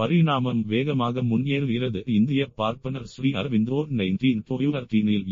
பரிணாமம் வேகமாக முன்னேறுகிறது. இந்திய பார்ப்பனர் ஸ்ரீ அரவிந்தோ நைன்டீன்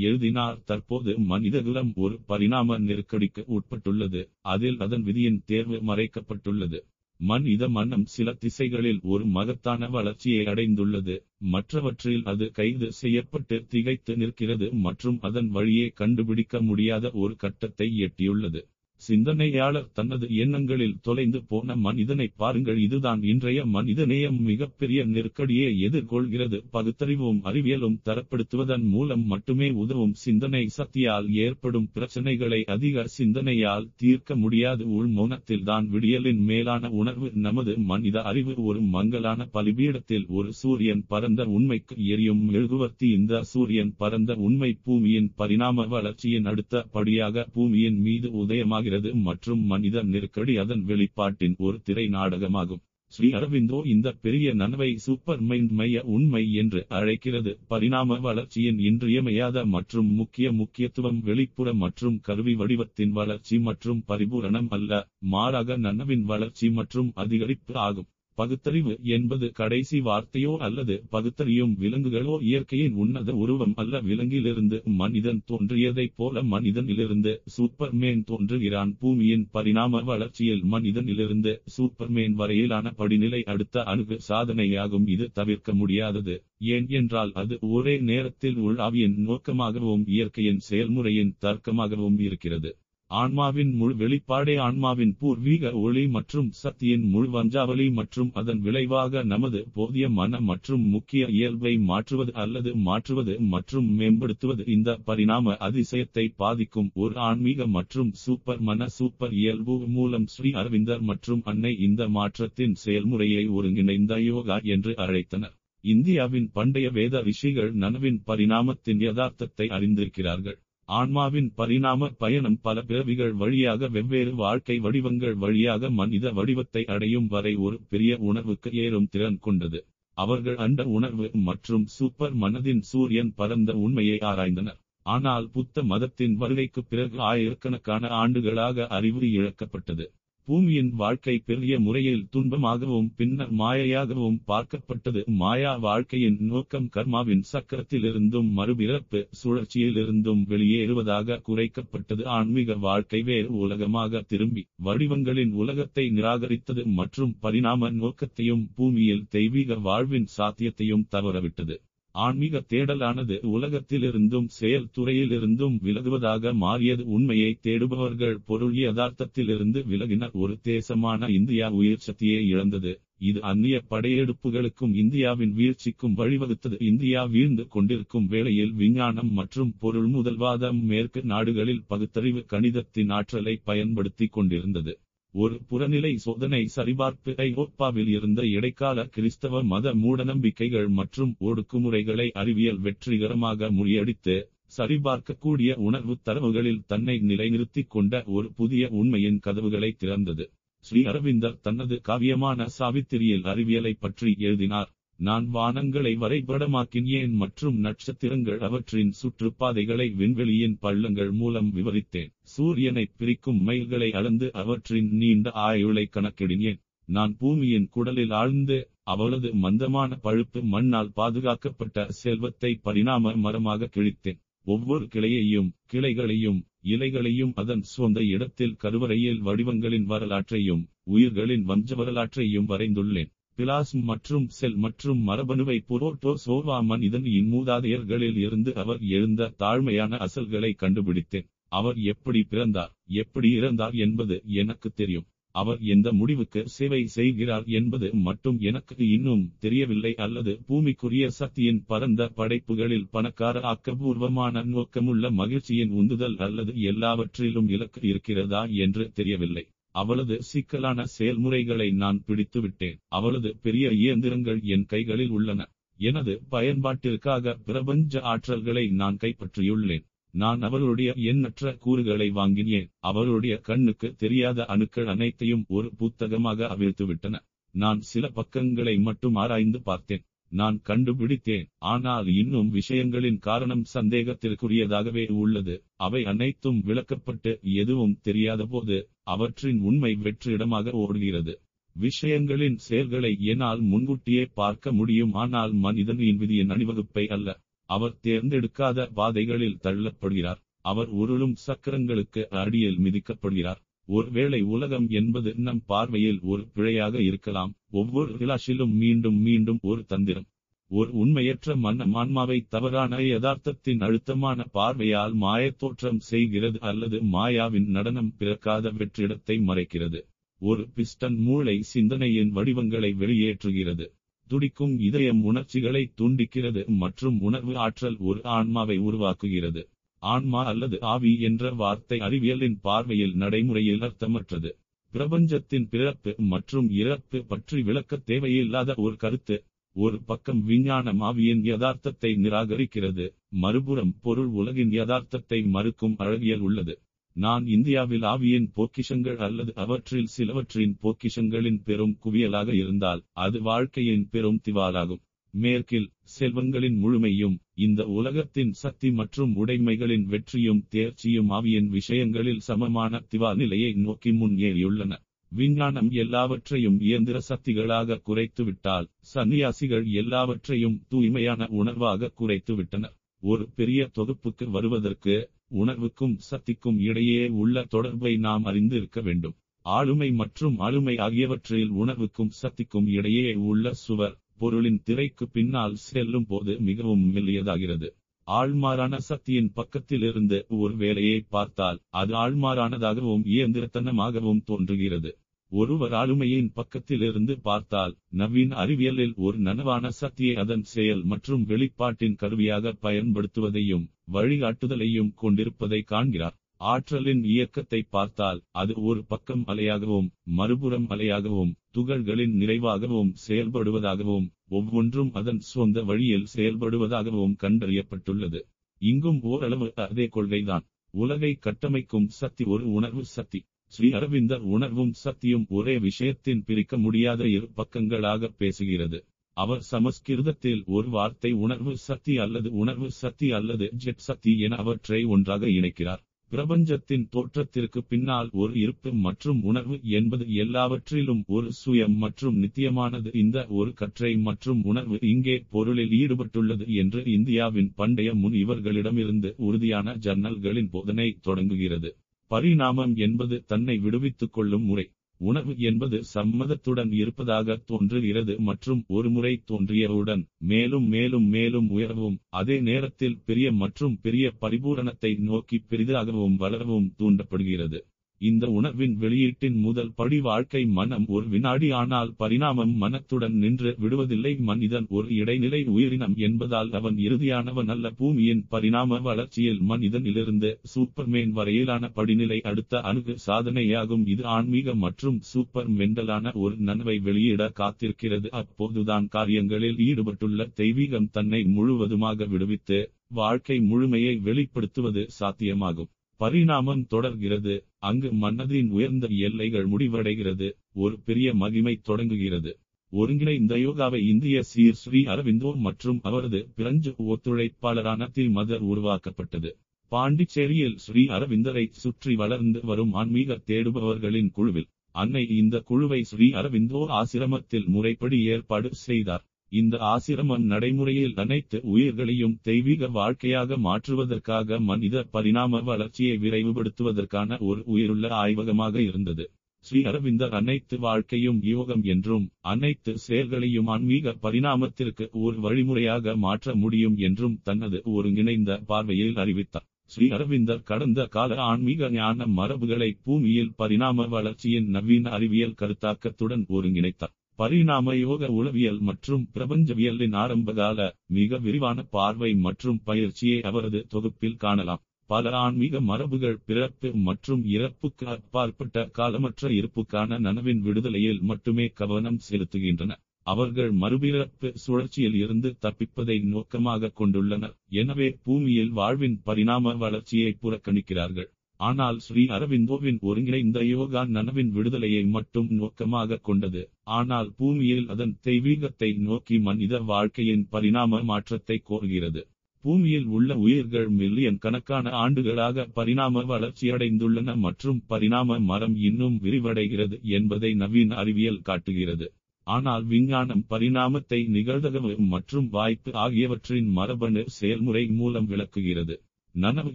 எழுதினார். தற்போது மனிதகுலம் ஒரு பரிணாம நெருக்கடிக்கு உட்பட்டுள்ளது. அதில் அதன் விதியின் தேர்வு மறைக்கப்பட்டுள்ளது. மனித மன்னம் சில திசைகளில் ஒரு மகத்தான வளர்ச்சியை அடைந்துள்ளது. மற்றவற்றில் அது கைது செய்யப்பட்டு திகைத்து நிற்கிறது மற்றும் அதன் வழியே கண்டுபிடிக்க முடியாத ஒரு கட்டத்தை எட்டியுள்ளது. சிந்தனையாளர் தனது எண்ணங்களில் தொலைந்து போன மனிதனை பாருங்கள் இதுதான் இன்றைய மனிதநேயம் மிகப்பெரிய நெருக்கடியை எதிர்கொள்கிறது. பகுத்தறிவும் அறிவியலும் தரப்படுத்துவதன் மூலம் மட்டுமே உதவும் சிந்தனை சக்தியால் ஏற்படும் பிரச்சனைகளை அதிக சிந்தனையால் தீர்க்க முடியாது. உள் மௌனத்தில்தான் விடியலின் மேலான உணர்வு நமது மனித அறிவு ஒரு மங்கலான பலிபீடத்தில் ஒரு சூரியன் பரந்த உண்மைக்கு எரியும் எழுகுவர்த்தி இந்த சூரியன் பரந்த உண்மை பூமியின் பரிணாம வளர்ச்சியின் அடுத்த படியாக பூமியின் மீது உதயமாக ஆகிறது மற்றும் மனித நெருக்கடி அதன் வெளிப்பாட்டின் ஒரு திரை நாடகமாகும். ஸ்ரீ அரவிந்தோ இந்த பெரிய நனவை சூப்பர் மைண்ட் மைய உண்மை என்று அழைக்கிறது. பரிணாம வளர்ச்சியின் இன்றியமையாத மற்றும் முக்கிய முக்கியத்துவம் வெளிப்புற மற்றும் கருவி வடிவத்தின் வளர்ச்சி மற்றும் பரிபூரணம் அல்ல மாறாக நனவின் வளர்ச்சி மற்றும் அதிகரிப்பு ஆகும். பகுத்தறிவு என்பது கடைசி வார்த்தையோ அல்லது பகுத்தறியும் விலங்குகளோ இயற்கையின் உன்னத உருவம் அல்ல. விலங்கிலிருந்து மனிதன் தோன்றியதைப் போல மனிதனிலிருந்து சூப்பர்மேன் தோன்றுகிறான். பூமியின் பரிணாம வளர்ச்சியில் மனிதனிலிருந்து சூப்பர்மேன் வரையிலான படிநிலை அடுத்த அணுகு சாதனையாகும். இது தவிர்க்க முடியாதது. ஏன் என்றால் அது ஒரே நேரத்தில் உள்ஆவியின் நோக்கமாகவும் இயற்கையின் செயல்முறையின் தர்க்கமாகவும் இருக்கிறது. ஆன்மாவின் முழு வெளிப்பாடே ஆன்மாவின் பூர்வீக ஒளி மற்றும் சக்தியின் முழு வஞ்சாவளி மற்றும் அதன் விளைவாக நமது போதிய மன மற்றும் முக்கிய இயல்பை மாற்றுவது அல்லது மாற்றுவது மற்றும் மேம்படுத்துவது இந்த பரிணாம அதிசயத்தை பாதிக்கும் ஒரு ஆன்மீக மற்றும் சூப்பர் மன சூப்பர் இயல்பு மூலம் ஸ்ரீ அரவிந்தர் மற்றும் அன்னை இந்த மாற்றத்தின் செயல்முறையை ஒருங்கிணைந்த யோகா என்று அழைத்தனர். இந்தியாவின் பண்டைய வேத ரிஷிகள் நனவின் பரிணாமத்தின் யதார்த்தத்தை அறிந்திருக்கிறார்கள். ஆன்மாவின் பரிணாம பயணம் பல பிறவிகள் வழியாக வெவ்வேறு வாழ்க்கை வடிவங்கள் வழியாக மனித வடிவத்தை அடையும் வரை ஒரு பெரிய உணர்வுக்கு ஏறும் திறன் கொண்டது. அவர்கள் அண்ட உணர்வு மற்றும் சூப்பர் மனதின் சூரியன் பரந்த உண்மையை ஆராய்ந்தனர். ஆனால் புத்த மதத்தின் வருகைக்கு பிறகு ஆயிரக்கணக்கான ஆண்டுகளாக அறிவு இழக்கப்பட்டது. பூமியின் வாழ்க்கை பெரிய முறையில் துன்பமாகவும் பின்னர் மாயையாகவும் பார்க்கப்பட்டது. மாயா வாழ்க்கையின் நோக்கம் கர்மாவின் சக்கரத்திலிருந்தும் மறுபிறப்பு சுழற்சியிலிருந்தும் வெளியேறுவதாக குறைக்கப்பட்டது. ஆன்மீக வாழ்க்கை வேறு உலகமாக திரும்பி வடிவங்களின் உலகத்தை நிராகரித்தது மற்றும் பரிணாம நோக்கத்தையும் பூமியில் தெய்வீக வாழ்வின் சாத்தியத்தையும் தவறவிட்டது. ஆன்மீக தேடலானது உலகத்திலிருந்தும் செயல் துறையிலிருந்தும் விலகுவதாக மாறியது. உண்மையை தேடுபவர்கள் பொருள் யதார்த்தத்திலிருந்து விலகினர். ஒரு தேசமான இந்தியா உயிர் சக்தியை இழந்தது. இது அந்நிய படையெடுப்புகளுக்கும் இந்தியாவின் வீழ்ச்சிக்கும் வழிவகுத்தது. இந்தியா வீழ்ந்து கொண்டிருக்கும் வேளையில் விஞ்ஞானம் மற்றும் பொருள் முதல்வாதம் மேற்கு நாடுகளில் பகுத்தறிவு கணிதத்தின் ஆற்றலை பயன்படுத்திக் கொண்டிருந்தது. ஒரு புறநிலை சோதனை சரிபார்ப்பு ஐரோப்பாவில் இருந்த இடைக்கால கிறிஸ்தவ மத மூடநம்பிக்கைகள் மற்றும் ஒடுக்குமுறைகளை அறிவியல் வெற்றிகரமாக முறியடித்து சரிபார்க்கக்கூடிய உணர்வு தரவுகளில் தன்னை நிலைநிறுத்திக் கொண்ட ஒரு புதிய உண்மையின் கதவுகளை திறந்தது. ஸ்ரீ அரவிந்தர் தனது காவியமான சாவித்திரியில் அறிவியலை பற்றி எழுதினார். நான் வானங்களை வரைபடமாக்கினேன் மற்றும் நட்சத்திரங்கள் அவற்றின் சுற்றுப்பாதைகளை விண்வெளியின் பள்ளங்கள் மூலம் விவரித்தேன். சூரியனை பிரிக்கும் மைல்களை அளந்து அவற்றின் நீண்ட ஆயுளை கணக்கிடினேன் நான் பூமியின் குடலில் ஆழ்ந்து அவளது மந்தமான பழுப்பு மண்ணால் பாதுகாக்கப்பட்ட செல்வத்தை பரிணாம மரமாக கிழித்தேன். ஒவ்வொரு கிளையையும் கிளைகளையும் இலைகளையும் அதன் சொந்த இடத்தில் கருவறையில் வடிவங்களின் வரலாற்றையும் உயிர்களின் வஞ்ச வரலாற்றையும் வரைந்துள்ளேன். பிளாஸ்ம் மற்றும் செல் மற்றும் மரபணுவை புரோட்டோசோவா மனிதன் இன்மூதாதையர்களில் இருந்து அவர் எழுந்த தாழ்மையான அசல்களை கண்டுபிடித்தேன். அவர் எப்படி பிறந்தார் எப்படி இறந்தார் என்பது எனக்கு தெரியும். அவர் எந்த முடிவுக்கு சேவை செய்கிறார் என்பது மட்டும் எனக்கு இன்னும் தெரியவில்லை அல்லது பூமிக்குரிய சக்தியின் பரந்த படைப்புகளில் பணக்கார ஆக்கபூர்வமான நோக்கமுள்ள மகிழ்ச்சியின் உந்துதல் அல்லது எல்லாவற்றிலும் இலக்கு இருக்கிறதா என்று தெரியவில்லை. அவளது சிக்கலான செயல்முறைகளை நான் பிடித்துவிட்டேன். அவளது பெரிய இயந்திரங்கள் என் கைகளில் உள்ளன. எனது பயன்பாட்டிற்காக பிரபஞ்ச ஆற்றல்களை நான் கைப்பற்றியுள்ளேன். நான் அவளுடைய எண்ணற்ற கூறுகளை வாங்கினேன். அவளுடைய கண்ணுக்கு தெரியாத அணுக்கள் அனைத்தையும் ஒரு புத்தகமாக அவிழ்த்துவிட்டன. நான் சில பக்கங்களை மட்டும் ஆராய்ந்து பார்த்தேன். நான் கண்டுபிடித்தேன். ஆனால் இன்னும் விஷயங்களின் காரணம் சந்தேகத்திற்குரியதாகவே உள்ளது. அவை அனைத்தும் விளக்கப்பட்டு எதுவும் தெரியாத போது அவற்றின் உண்மை வெற்றிடமாக ஓடுகிறது. விஷயங்களின் செயல்களை என்னால் முன்கூட்டியே பார்க்க முடியும் ஆனால் மனிதனின் விதியின் அணிவகுப்பை அல்ல. அவர் தேர்ந்தெடுக்காத பாதைகளில் தள்ளப்படுகிறார். அவர் உருளும் சக்கரங்களுக்கு அடியில் மிதிக்கப்படுகிறார். ஒருவேளை உலகம் என்பது நம் பார்வையில் ஒரு பிழையாக இருக்கலாம். ஒவ்வொரு கிளாஷிலும் மீண்டும் மீண்டும் ஒரு தந்திரம். ஒரு உண்மையற்ற மன்ன மான்மாவை தவறான யதார்த்தத்தின் அழுத்தமான பார்வையால் மாயத்தோற்றம் செய்கிறது அல்லது மாயாவின் நடனம் பிறக்காத வெற்றிடத்தை மறைக்கிறது. ஒரு பிஸ்டன் மூளை சிந்தனையின் வடிவங்களை வெளியேற்றுகிறது. துடிக்கும் இதயம் உணர்ச்சிகளை தூண்டிக்கிறது மற்றும் உணர்வு ஆற்றல் ஒரு ஆன்மாவை உருவாக்குகிறது. ஆன்மா அல்லது ஆவி என்ற வார்த்தை அறிவியலின் பார்வையில் நடைமுறையில் அர்த்தமற்றது. பிரபஞ்சத்தின் பிறப்பு மற்றும் இறப்பு பற்றி விளக்க தேவையில்லாத ஒரு கருத்து ஒரு பக்கம் விஞ்ஞானம் ஆவியின் யதார்த்தத்தை நிராகரிக்கிறது மறுபுறம் பொருள் உலகின் யதார்த்தத்தை மறுக்கும் அழகியல் உள்ளது. நான் இந்தியாவில் ஆவியின் பொக்கிஷங்கள் அல்லது அவற்றில் சிலவற்றின் பொக்கிஷங்களின் பெரும் குவியலாக இருந்தால் அது வாழ்க்கையின் பெரும் திவாலாகும். மேற்கில் செல்வங்களின் முழுமையும் இந்த உலகத்தின் சக்தி மற்றும் உடைமைகளின் வெற்றியும் தேர்ச்சியும் ஆவியின் விஷயங்களில் சமமான திவால் நிலையை நோக்கி முன்னேறியுள்ளன. விஞ்ஞானம் எல்லாவற்றையும் இயந்திர சக்திகளாக குறைத்துவிட்டால் சன்னியாசிகள் எல்லாவற்றையும் தூய்மையான உணர்வாக குறைத்துவிட்டனர். ஒரு பெரிய தொகுப்புக்கு வருவதற்கு உணர்வுக்கும் சக்திக்கும் இடையே உள்ள தொடர்பை நாம் அறிந்து இருக்க வேண்டும். ஆளுமை மற்றும் ஆளுமை ஆகியவற்றில் உணர்வுக்கும் சக்திக்கும் இடையே உள்ள சுவர் பொருளின் திரைக்கு பின்னால் செல்லும் போது மிகவும் மெல்லியதாகிறது. ஆழ்மாறான சக்தியின் பக்கத்திலிருந்து ஒரு வேலையை பார்த்தால் அது ஆழ்மாறானதாகவும் இயந்திரத்தனமாகவும் தோன்றுகிறது. ஒருவர் ஆளுமையின் பக்கத்திலிருந்து பார்த்தால் நவீன அறிவியலில் ஒரு நனவான சக்தியை அதன் செயல் மற்றும் வெளிப்பாட்டின் கருவியாக பயன்படுத்துவதையும் வழிகாட்டுதலையும் கொண்டிருப்பதை காண்கிறார். ஆற்றலின் இயக்கத்தை பார்த்தால் அது ஒரு பக்கம் அலையாகவும் மறுபுறம் அலையாகவும் துகள்களின் நிறைவாகவும் செயல்படுவதாகவும் ஒவ்வொன்றும் அதன் சொந்த வழியில் செயல்படுவதாகவும் கண்டறியப்பட்டுள்ளது. இங்கும் ஓரளவு அதே கொள்கைதான். உலகை கட்டமைக்கும் சக்தி ஒரு உணர்வு சக்தி. ஸ்ரீ அரவிந்தர் உணர்வும் சக்தியும் ஒரே விஷயத்தின் பிரிக்க முடியாத இரு பக்கங்களாக பேசுகிறது. அவர் சமஸ்கிருதத்தில் ஒரு வார்த்தை உணர்வு சக்தி அல்லது உணர்வு சக்தி அல்லது ஜெட் சக்தி என அவற்றை ஒன்றாக இணைக்கிறார். பிரபஞ்சத்தின் தோற்றத்திற்கு பின்னால் ஒரு இருப்பு மற்றும் உணர்வு என்பது எல்லாவற்றிலும் ஒரு சுயம் மற்றும் நித்தியமானது. இந்த ஒரு கற்றை மற்றும் உணர்வு இங்கே பொருளில் ஈடுபட்டுள்ளது என்று இந்தியாவின் பண்டைய முன் இவர்களிடமிருந்து உறுதியான ஜன்னல்களின் போதனை தொடங்குகிறது. பரிணாமம் என்பது தன்னை விடுவித்துக் கொள்ளும் முறை. உணர்வு என்பது சம்மதத்துடன் இருப்பதாக தோன்றுகிறது மற்றும் ஒரு முறை தோன்றியவுடன் மேலும் மேலும் மேலும் உயரவும் அதே நேரத்தில் பெரிய மற்றும் பெரிய பரிபூரணத்தை நோக்கி பெரிதாகவும் வளரவும் தூண்டப்படுகிறது. இந்த உணர்வின் வெளியீட்டின் முதல் படி வாழ்க்கை மனம் ஒரு வினாடி ஆனால் பரிணாமம் மனத்துடன் நின்று விடுவதில்லை. மனிதன் ஒரு இடைநிலை உயிரினம் என்பதால் அவன் இறுதியானவன் அல்ல. பூமியின் பரிணாம வளர்ச்சியில் மனிதனிலிருந்து சூப்பர்மேன் வரையிலான படிநிலை அடுத்த அணுகு சாதனையாகும். இது ஆன்மீக மற்றும் சூப்பர் மெண்டலான ஒரு நனவை வெளியிட காத்திருக்கிறது. அப்போதுதான் காரியங்களில் ஈடுபட்டுள்ள தெய்வீகம் தன்னை முழுவதுமாக விடுவித்து வாழ்க்கை முழுமையை வெளிப்படுத்துவது சாத்தியமாகும். பரிணாமம் தொடர்கிறது. அங்கு மன்னதின் உயர்ந்த எல்லைகள் முடிவடைகிறது. ஒரு பெரிய மகிமை தொடங்குகிறது. ஒருங்கிணைந்த யோகாவை இந்திய சீர் ஸ்ரீ அரவிந்தோ மற்றும் அவரது பிரெஞ்சு ஒத்துழைப்பாளரான தி மதர் உருவாக்கப்பட்டது. பாண்டிச்சேரியில் ஸ்ரீ அரவிந்தரை சுற்றி வளர்ந்து வரும் ஆன்மீக தேடுபவர்களின் குழுவில் அன்னை இந்த குழுவை ஸ்ரீ அரவிந்தோ ஆசிரமத்தில் முறைப்படி ஏற்பாடு செய்தார். இந்த ஆசிரமம் நடைமுறையில் அனைத்து உயிர்களையும் தெய்வீக வாழ்க்கையாக மாற்றுவதற்காக மனித பரிணாம வளர்ச்சியை விரைவுபடுத்துவதற்கான ஒரு உயிருள்ள ஆய்வகமாக இருந்தது. ஸ்ரீ அரவிந்தர் அனைத்து வாழ்க்கையும் யோகம் என்றும் அனைத்து செயல்களையும் ஆன்மீக பரிணாமத்திற்கு ஒரு வழிமுறையாக மாற்ற முடியும் என்றும் தனது ஒருங்கிணைந்த பார்வையில் அறிவித்தார். ஸ்ரீ அரவிந்தர் கடந்த கால ஆன்மீக ஞான மரபுகளை பூமியில் பரிணாம வளர்ச்சியின் நவீன அறிவியல் கருத்தாக்கத்துடன் ஒருங்கிணைத்தார். பரிணாம யோக உளவியல் மற்றும் பிரபஞ்சவியலின் ஆரம்பகால மிக விரிவான பார்வை மற்றும் பயிற்சியை அவரது தொகுப்பில் காணலாம். பல ஆன்மீக மரபுகள் பிறப்பு மற்றும் இறப்புக்கு அப்பாற்பட்ட காலமற்ற இருப்புக்கான நனவின் விடுதலையில் மட்டுமே கவனம் செலுத்துகின்றன. அவர்கள் மறுபிறப்பு சுழற்சியில் இருந்து தப்பிப்பதை நோக்கமாக கொண்டுள்ளனர். எனவே பூமியில் வாழ்வின் பரிணாம வளர்ச்சியை புறக்கணிக்கிறார்கள். ஆனால் ஸ்ரீ அரவிந்தோவின் ஒருங்கிணைந்த யோகா நனவின் விடுதலையை மட்டும் நோக்கமாக கொண்டது. ஆனால் பூமியில் அதன் தெய்வீகத்தை நோக்கி மனித வாழ்க்கையின் பரிணாம மாற்றத்தை கோருகிறது. பூமியில் உள்ள உயிர்கள் மில்லியன் கணக்கான ஆண்டுகளாக பரிணாம வளர்ச்சியடைந்துள்ளன மற்றும் பரிணாம மரம் இன்னும் விரிவடைகிறது என்பதை நவீன அறிவியல் காட்டுகிறது. ஆனால் விஞ்ஞானம் பரிணாமத்தை நிகழ்தகவு மற்றும் வாய்ப்பு ஆகியவற்றின் மரபணு செயல்முறை மூலம் விளக்குகிறது. நனவு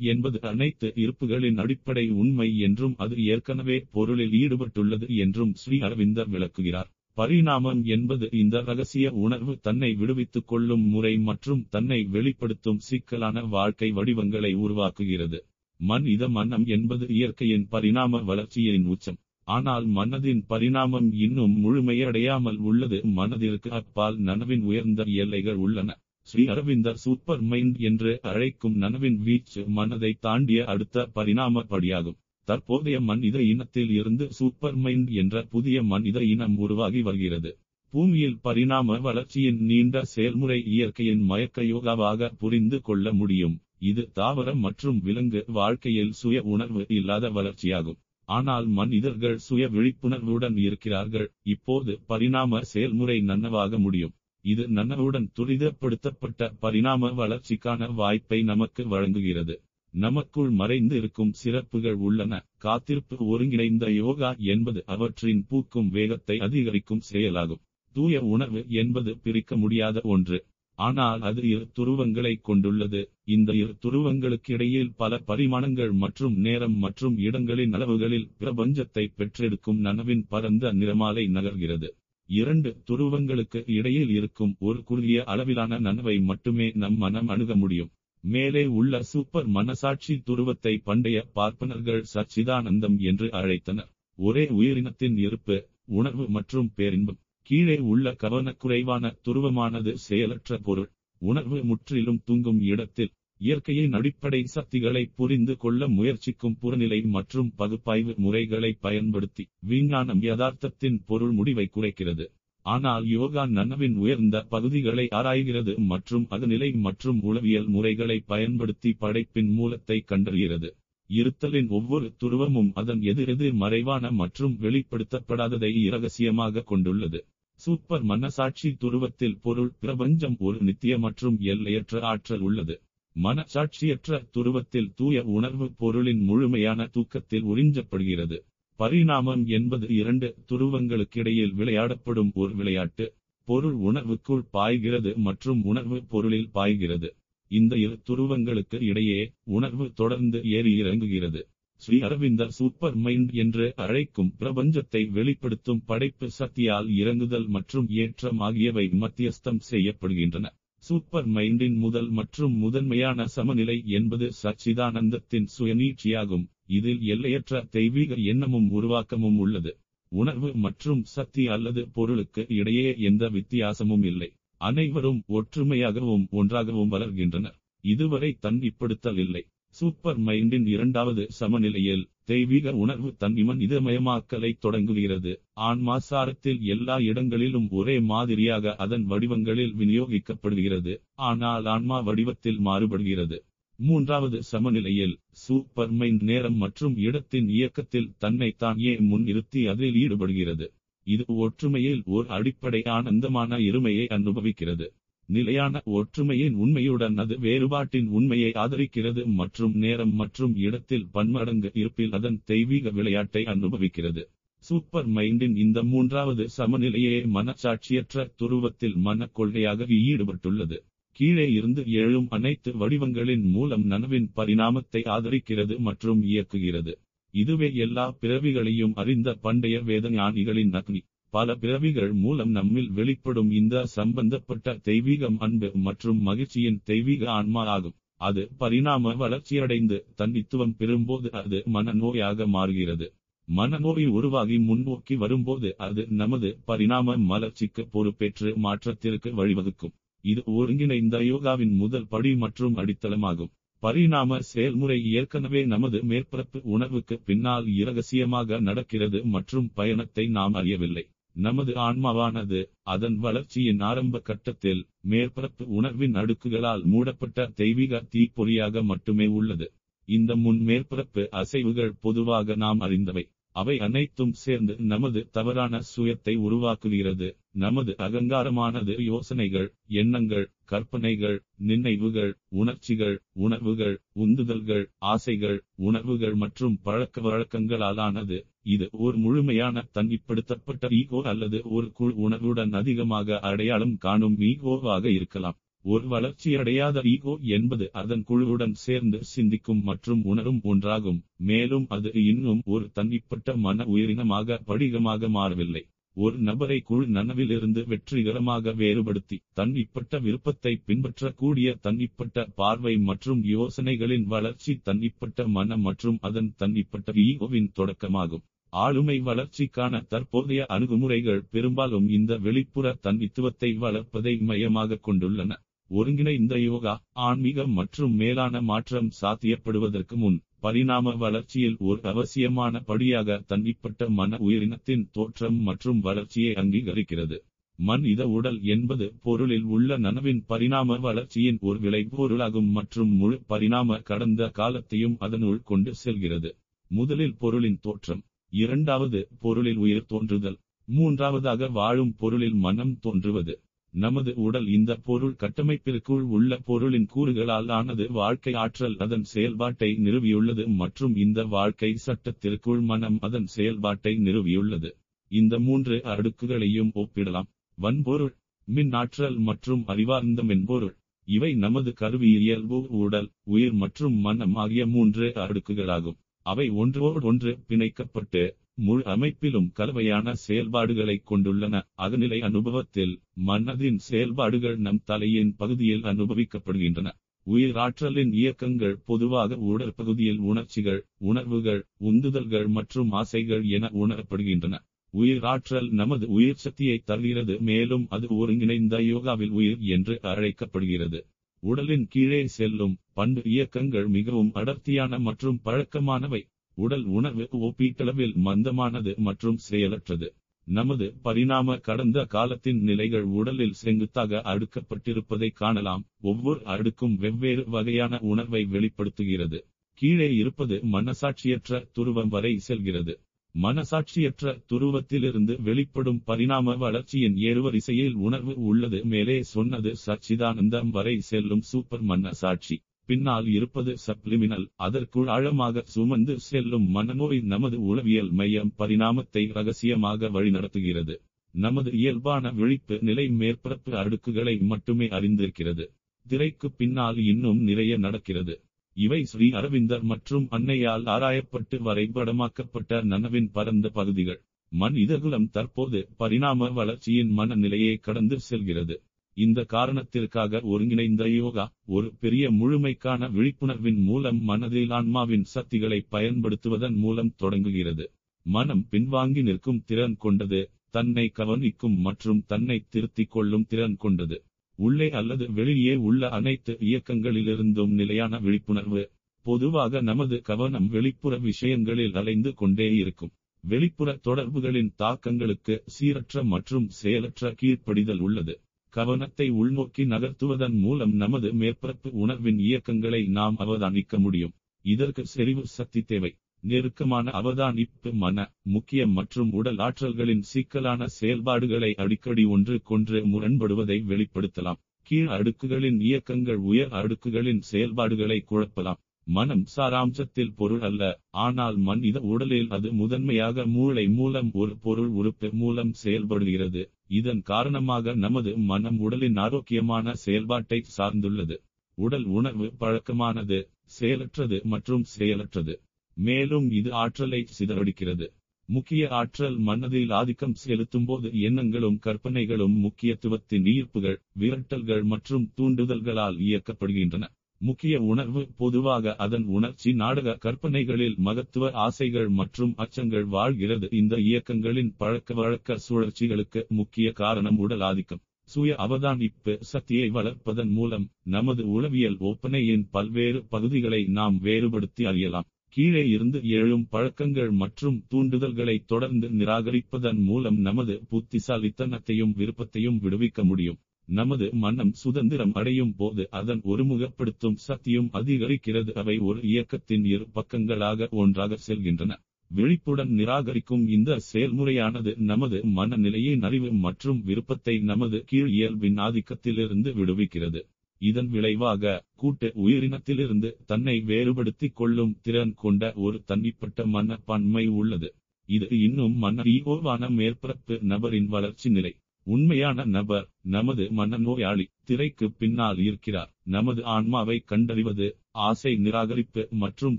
என்பது அனைத்து இருப்புகளின் அடிப்படை உண்மை என்றும் அது ஏற்கனவே பொருளில் ஈடுபட்டுள்ளது என்றும் ஸ்ரீ அரவிந்தர் விளக்குகிறார். பரிணாமம் என்பது இந்த ரகசிய உணர்வு தன்னை விடுவித்துக் கொள்ளும் முறை மற்றும் தன்னை வெளிப்படுத்தும் சிக்கலான வாழ்க்கை வடிவங்களை உருவாக்குகிறது. மன் இத மன்னம் என்பது இயற்கையின் பரிணாம வளர்ச்சியின் உச்சம். ஆனால் மனதின் பரிணாமம் இன்னும் முழுமையடையாமல் உள்ளது. மனதிற்கு அப்பால் நனவின் உயர்ந்த எல்லைகள் உள்ளன. ஸ்ரீ அரவிந்தர் சூப்பர் மைண்ட் என்று அழைக்கும் நனவின் வீச்சு மனதை தாண்டிய அடுத்த பரிணாம படியாகும் தற்போதைய மனித இனத்தில் இருந்து சூப்பர் மைண்ட் என்ற புதிய மனித இனம் உருவாகி வருகிறது. பூமியில் பரிணாம வளர்ச்சியின் நீண்ட செயல்முறை இயற்கையின் மயக்க யோகாவாக புரிந்து கொள்ள முடியும். இது தாவர மற்றும் விலங்கு வாழ்க்கையில் சுய உணர்வு இல்லாத வளர்ச்சியாகும். ஆனால் மனிதர்கள் சுய விழிப்புணர்வுடன் இருக்கிறார்கள். இப்போது பரிணாம செயல்முறை நன்னவாக முடியும். இது நன்னனுடன் துரிதப்படுத்தப்பட்ட பரிணாம வளர்ச்சிக்கான வாய்ப்பை நமக்கு வழங்குகிறது. நமக்குள் மறைந்து இருக்கும் சிறப்புகள் உள்ளன. காத்திருப்பு ஒருங்கிணைந்த யோகா என்பது அவற்றின் பூக்கும் வேகத்தை அதிகரிக்கும் செயலாகும். தூய உணர்வு என்பது பிரிக்க முடியாத ஒன்று. ஆனால் அது இரு துருவங்களை கொண்டுள்ளது. இந்த இரு துருவங்களுக்கு இடையில் பல பரிமாணங்கள் மற்றும் நேரம் மற்றும் இடங்களின் அளவுகளில் பிரபஞ்சத்தை பெற்றெடுக்கும் நனவின் பரந்த நிறமாலை நகர்கிறது. இரண்டு துருவங்களுக்கு இடையில் இருக்கும் ஒரு குறுகிய அளவிலான நனவை மட்டுமே நம் மனம் அணுக முடியும். மேலே உள்ள சூப்பர் மனசாட்சி துருவத்தை பண்டைய பார்ப்பனர்கள் சச்சிதானந்தம் என்று அழைத்தனர். ஒரே உயிரினத்தின் இருப்பு உணர்வு மற்றும் பேரின்பம். கீழே உள்ள கவனக்குறைவான துருவமானது செயலற்ற பொருள். உணர்வு முற்றிலும் தூங்கும் இடத்தில் இயற்கையின் அடிப்படை சக்திகளை புரிந்து கொள்ள முயற்சிக்கும் புறநிலை மற்றும் பகுப்பாய்வு முறைகளை பயன்படுத்தி விஞ்ஞானம் யதார்த்தத்தின் பொருள் முடிவை குறைக்கிறது. ஆனால் யோகா நனவின் உயர்ந்த பகுதிகளை ஆராய்கிறது மற்றும் அகநிலை மற்றும் உளவியல் முறைகளை பயன்படுத்தி படைப்பின் மூலத்தை கண்டறிகிறது. இருத்தலின் ஒவ்வொரு துருவமும் அதன் எதிரெதிர் மறைவான மற்றும் வெளிப்படுத்தப்படாததை இரகசியமாக கொண்டுள்ளது. சூப்பர் மனசாட்சி துருவத்தில் பொருள் பிரபஞ்சம் ஒரு நித்திய மற்றும் எல்லையற்ற ஆற்றல் உள்ளது. மனசாட்சியற்ற துருவத்தில் தூய உணர்வு பொருளின் முழுமையான தூக்கத்தில் உறிஞ்சப்படுகிறது. பரிணாமம் என்பது இரண்டு துருவங்களுக்கிடையில் விளையாடப்படும் ஒரு விளையாட்டு. பொருள் உணர்வுக்குள் பாய்கிறது மற்றும் உணர்வு பொருளில் பாய்கிறது. இந்த இரு துருவங்களுக்கு இடையே உணர்வு தொடர்ந்து ஏறி இறங்குகிறது. ஸ்ரீ அரவிந்தர் சூப்பர் மைண்ட் என்று அழைக்கும் பிரபஞ்சத்தை வெளிப்படுத்தும் படைப்பு சக்தியால் இறங்குதல் மற்றும் ஏற்றம் ஆகியவை மத்தியஸ்தம் செய்யப்படுகின்றன. சூப்பர் மைண்டின் முதல் மற்றும் முதன்மையான சமநிலை என்பது சச்சிதானந்தத்தின் சுயநீட்சியாகும். இதில் எல்லையற்ற தெய்வீக எண்ணமும் உருவாக்கமும் உள்ளது. உணர்வு மற்றும் சக்தி அல்லது பொருளுக்கு இடையே எந்த வித்தியாசமும் இல்லை. அனைவரும் ஒற்றுமையாகவும் ஒன்றாகவும் வளர்கின்றனர். இதுவரை தன்னிப்படுத்தல் இல்லை. சூப்பர் மைண்டின் இரண்டாவது சமநிலையில் தெய்வீக உணர்வு தன் இமன் இதமயமாக்கலை தொடங்குகிறது. ஆன்மா சாரத்தில் எல்லா இடங்களிலும் ஒரே மாதிரியாக அதன் வடிவங்களில் விநியோகிக்கப்படுகிறது. ஆனால் ஆன்மா வடிவத்தில் மாறுபடுகிறது. மூன்றாவது சமநிலையில் சூப்பர் மைண்ட் நேரம் மற்றும் இடத்தின் இயக்கத்தில் தன்னை தானே முன் நிறுத்தி அதில் ஈடுபடுகிறது? இது ஒற்றுமையில் ஓர் அடிப்படை ஆனந்தமான இருமையை அனுபவிக்கிறது. நிலையான ஒற்றுமையின் உண்மையுடன் அது வேறுபாட்டின் உண்மையை ஆதரிக்கிறது மற்றும் நேரம் மற்றும் இடத்தில் பன்மடங்கு இருப்பில் அதன் தெய்வீக விளையாட்டை அனுபவிக்கிறது. சூப்பர் மைண்டின் இந்த மூன்றாவது சமநிலையே மனச்சாட்சியற்ற துருவத்தில் மனக்கொள்கையாக ஈடுபட்டுள்ளது. கீழே இருந்து எழும் அனைத்து வடிவங்களின் மூலம் நனவின் பரிணாமத்தை ஆதரிக்கிறது மற்றும் இயக்குகிறது. இதுவே எல்லா பிறவிகளையும் அறிந்த பண்டைய வேத ஞானிகளின் அக்னி பல பிறவிகள் மூலம் நம்மில் வெளிப்படும் இந்த சம்பந்தப்பட்ட தெய்வீகம் அன்பு மற்றும் மகிழ்ச்சியின் தெய்வீக ஆன்மா ஆகும் அது பரிணாம வளர்ச்சியடைந்து தன்னித்துவம் பெறும்போது அது மனநோயாக மாறுகிறது. மனநோய் உருவாகி முன்னோக்கி வரும்போது அது நமது பரிணாம மலர்ச்சிக்கு பொறுப்பேற்று மாற்றத்திற்கு வழிவகுக்கும். இது ஒருங்கிணைந்த யோகாவின் முதல் படி மற்றும் அடித்தளமாகும். பரிணாம செயல்முறை ஏற்கனவே நமது மேற்பரப்பு உணர்வுக்கு பின்னால் இரகசியமாக நடக்கிறது மற்றும் பயணத்தை நாம் அறியவில்லை. நமது ஆன்மாவானது அதன் வளர்ச்சியின் ஆரம்ப கட்டத்தில் மேற்பரப்பு உணர்வின் அடுக்குகளால் மூடப்பட்ட தெய்வீக தீப்பொறியாக மட்டுமே உள்ளது. இந்த முன் மேற்பரப்பு அசைவுகள் பொதுவாக நாம் அறிந்தவை. அவை அனைத்தும் சேர்ந்து நமது தவறான சுயத்தை உருவாக்குகிறது. நமது அகங்காரமானது யோசனைகள் எண்ணங்கள் கற்பனைகள் நினைவுகள் உணர்ச்சிகள் உணர்வுகள் உந்துதல்கள் ஆசைகள் உணர்வுகள் மற்றும் பழக்க வழக்கங்களாலானது இது ஒரு முழுமையான தனிப்படுத்தப்பட்ட ஈகோ அல்லது ஒரு குழு உணர்வுடன் அதிகமாக அடையாளம் காணும் ஈகோவாக இருக்கலாம். ஒரு வளர்ச்சியடையாத ஈகோ என்பது அதன் குழுவுடன் சேர்ந்து சிந்திக்கும் மற்றும் உணரும் ஒன்றாகும். மேலும் அது இன்னும் ஒரு தனிப்பட்ட மன உயிரினமாக படிகமாக மாறவில்லை. ஒரு நபரை குழு நனவிலிருந்து வெற்றிகரமாக வேறுபடுத்தி தன்னிப்பட்ட விருப்பத்தை பின்பற்றக்கூடிய தன்னிப்பட்ட பார்வை மற்றும் யோசனைகளின் வளர்ச்சி தன்னிப்பட்ட மன மற்றும் அதன் தன்னிப்பட்ட ஈகோவின் தொடக்கமாகும். ஆளுமை வளர்ச்சிக்கான தற்போதைய அணுகுமுறைகள் பெரும்பாலும் இந்த வெளிப்புற தன்னித்துவத்தை வளர்ப்பதை மையமாக கொண்டுள்ளன. ஒருங்கிணைந்த யோகா ஆன்மீகம் மற்றும் மேலான மாற்றம் சாத்தியப்படுவதற்கு முன் பரிணாம வளர்ச்சியில் ஒரு அவசியமான படியாக தன்னிப்பட்ட மன உயிரினத்தின் தோற்றம் மற்றும் வளர்ச்சியை அங்கீகரிக்கிறது. மன் இத உடல் என்பது பொருளில் உள்ள நனவின் பரிணாம வளர்ச்சியின் ஒரு விளைபொருளாகும் மற்றும் முழு பரிணாம கடந்த காலத்தையும் அதனுள் கொண்டு செல்கிறது. முதலில் பொருளின் தோற்றம். இரண்டாவது பொருளில் உயிர் தோன்றுதல். மூன்றாவதாக வாழும் பொருளில் மனம் தோன்றுவது. நமது உடல் இந்த பொருள் கட்டமைப்பிற்குள் உள்ள பொருளின் கூறுகளால் ஆனது வாழ்க்கை ஆற்றல் அதன் செயல்பாட்டை நிறுவியுள்ளது மற்றும் இந்த வாழ்க்கை சட்டத்திற்குள் மனம் அதன் செயல்பாட்டை நிறுவியுள்ளது. இந்த மூன்று அடுக்குகளையும் ஒப்பிடலாம். வன்பொருள் மின் ஆற்றல் மற்றும் அறிவார்ந்த மென்பொருள். இவை நமது கருவி இயல்பு உடல் உயிர் மற்றும் மனம் ஆகிய மூன்று அடுக்குகளாகும். அவை ஒன்றோடொன்று பிணைக்கப்பட்டு முழு அமைப்பிலும் கலவையான செயல்பாடுகளை கொண்டுள்ளன. அகநிலை அனுபவத்தில் மனதின் செயல்பாடுகள் நம் தலையின் பகுதியில் அனுபவிக்கப்படுகின்றன. உயிராற்றலின் இயக்கங்கள் பொதுவாக உடற்பகுதியில் உணர்ச்சிகள் உணர்வுகள் உந்துதல்கள் மற்றும் ஆசைகள் என உணரப்படுகின்றன. உயிராற்றல் நமது உயிர் சக்தியை தருகிறது மேலும் அது ஒருங்கிணைந்த யோகாவில் உயிர் என்று அழைக்கப்படுகிறது. உடலின் கீழே செல்லும் பண்டு இயக்கங்கள் மிகவும் அடர்த்தியான மற்றும் பழக்கமானவை. உடல் உணர்வு ஒப்பீட்டளவில் மந்தமானது மற்றும் செயலற்றது. நமது பரிணாம கடந்த காலத்தின் நிலைகள் உடலில் செங்குத்தாக அடுக்கப்பட்டிருப்பதை காணலாம். ஒவ்வொரு அடுக்கும் வெவ்வேறு வகையான உணர்வை வெளிப்படுத்துகிறது. கீழே இருப்பது மனசாட்சியற்ற துருவம் வரை செல்கிறது. மனசாட்சியற்ற துருவத்திலிருந்து வெளிப்படும் பரிணாம வளர்ச்சியின் ஏறுவரிசையில் உணர்வு உள்ளது. மேலே சொன்னது சச்சிதானந்தம் வரை செல்லும் சூப்பர் மனசாட்சி. பின்னால் இருப்பது சப்ளிமினல் அதற்குள் ஆழமாக சுமந்து செல்லும் மனநோய் நமது உளவியல் மையம் பரிணாமத்தை ரகசியமாக வழிநடத்துகிறது. நமது இயல்பான விழிப்பு நிலை மேற்பரப்பு அடுக்குகளை மட்டுமே அறிந்திருக்கிறது. திரைக்கு பின்னால் இன்னும் நிறைய நடக்கிறது. இவை ஸ்ரீ அரவிந்தர் மற்றும் அன்னையால் ஆராயப்பட்டு வரைபடமாக்கப்பட்ட நனவின் பரந்த பகுதிகள். மனிதகுலம் தற்போது பரிணாம வளர்ச்சியின் மனநிலையை கடந்து செல்கிறது. இந்த காரணத்திற்காக ஒருங்கிணைந்த யோகா ஒரு பெரிய முழுமைக்கான விழிப்புணர்வின் மூலம் மனதில் ஆன்மாவின் சக்திகளை பயன்படுத்துவதன் மூலம் தொடங்குகிறது. மனம் பின்வாங்கி நிற்கும் திறன் கொண்டது தன்னை கவனிக்கும் மற்றும் தன்னை திருத்திக் கொள்ளும் திறன் கொண்டது. உள்ளே அல்லது வெளியே உள்ள அனைத்து இயக்கங்களிலிருந்தும் நிலையான விழிப்புணர்வு பொதுவாக நமது கவனம் வெளிப்புற விஷயங்களில் அலைந்து கொண்டே இருக்கும். வெளிப்புற தொடர்புகளின் தாக்கங்களுக்கு சீரற்ற மற்றும் செயலற்ற கீழ்ப்படிதல் உள்ளது. கவனத்தை உள்நோக்கி நகர்த்துவதன் மூலம் நமது மேற்பரப்பு உணர்வின் இயக்கங்களை நாம் அவதானிக்க முடியும். இதற்கு செறிவு சக்தி தேவை. நெருக்கமான அவதானிப்பு மன முக்கிய மற்றும் உடல் ஆற்றல்களின் சிக்கலான செயல்பாடுகளை அடிக்கடி ஒன்று கொன்று முரண்படுவதை வெளிப்படுத்தலாம். கீழ் அடுக்குகளின் இயக்கங்கள் உயர் அடுக்குகளின் செயல்பாடுகளை குழப்பலாம். மனம் சாராம்சத்தில் பொருள் அல்ல ஆனால் மனித உடலில் அது முதன்மையாக மூளை மூலம் ஒரு பொருள் உறுப்பு மூலம் செயல்படுகிறது. இதன் காரணமாக நமது மனம் உடலின் ஆரோக்கியமான செயல்பாட்டை சார்ந்துள்ளது. உடல் உணர்வு பழக்கமானது செயலற்றது மற்றும் செயலற்றது. மேலும் இது ஆற்றலை சிதறடிக்கிறது. முக்கிய ஆற்றல் மனதில் ஆதிக்கம் செலுத்தும்போது எண்ணங்களும் கற்பனைகளும் முக்கியத்துவத்தின் ஈர்ப்புகள் விரட்டல்கள் மற்றும் தூண்டுதல்களால் இயக்கப்படுகின்றன. முக்கிய உணர்வு பொதுவாக அதன் உணர்ச்சி நாடக கற்பனைகளில் மகத்துவ ஆசைகள் மற்றும் அச்சங்கள் வாழ்கிறது. இந்த இயக்கங்களின் பழக்க வழக்க சுழற்சிகளுக்கு முக்கிய காரணம் உடல் ஆதிக்கம். சுய அவதானிப்பு சக்தியை வளர்ப்பதன் மூலம் நமது உளவியல் ஒப்பனையின் பல்வேறு பகுதிகளை நாம் வேறுபடுத்தி அறியலாம். கீழே இருந்து எழும் பழக்கங்கள் மற்றும் தூண்டுதல்களை தொடர்ந்து நிராகரிப்பதன் மூலம் நமது புத்திசாலித்தனத்தையும் விருப்பத்தையும் விடுவிக்க முடியும். நமது மனம் சுதந்திரம் அடையும் போது அதன் ஒருமுகப்படுத்தும் சக்தியும் அதிகரிக்கிறது. அவை ஒரு இயக்கத்தின் இரு பக்கங்களாக ஒன்றாக செல்கின்றன. விழிப்புடன் நிராகரிக்கும் இந்த செயல்முறையானது நமது மனநிலையின் அறிவு மற்றும் விருப்பத்தை நமது கீழ் இயல்பின் ஆதிக்கத்திலிருந்து விடுவிக்கிறது. இதன் விளைவாக கூட்டு உயிரினத்திலிருந்து தன்னை வேறுபடுத்திக் கொள்ளும் திறன் கொண்ட ஒரு தனிப்பட்ட மனப்பான்மை உள்ளது. இது இன்னும் மன ஈகோவான மேற்பரப்பு நபரின் வளர்ச்சி நிலை. உண்மையான நபர் நமது மனநோயாளி திரைக்கு பின்னால் இருக்கிறார். நமது ஆன்மாவை கண்டறிவது ஆசை நிராகரிப்பு மற்றும்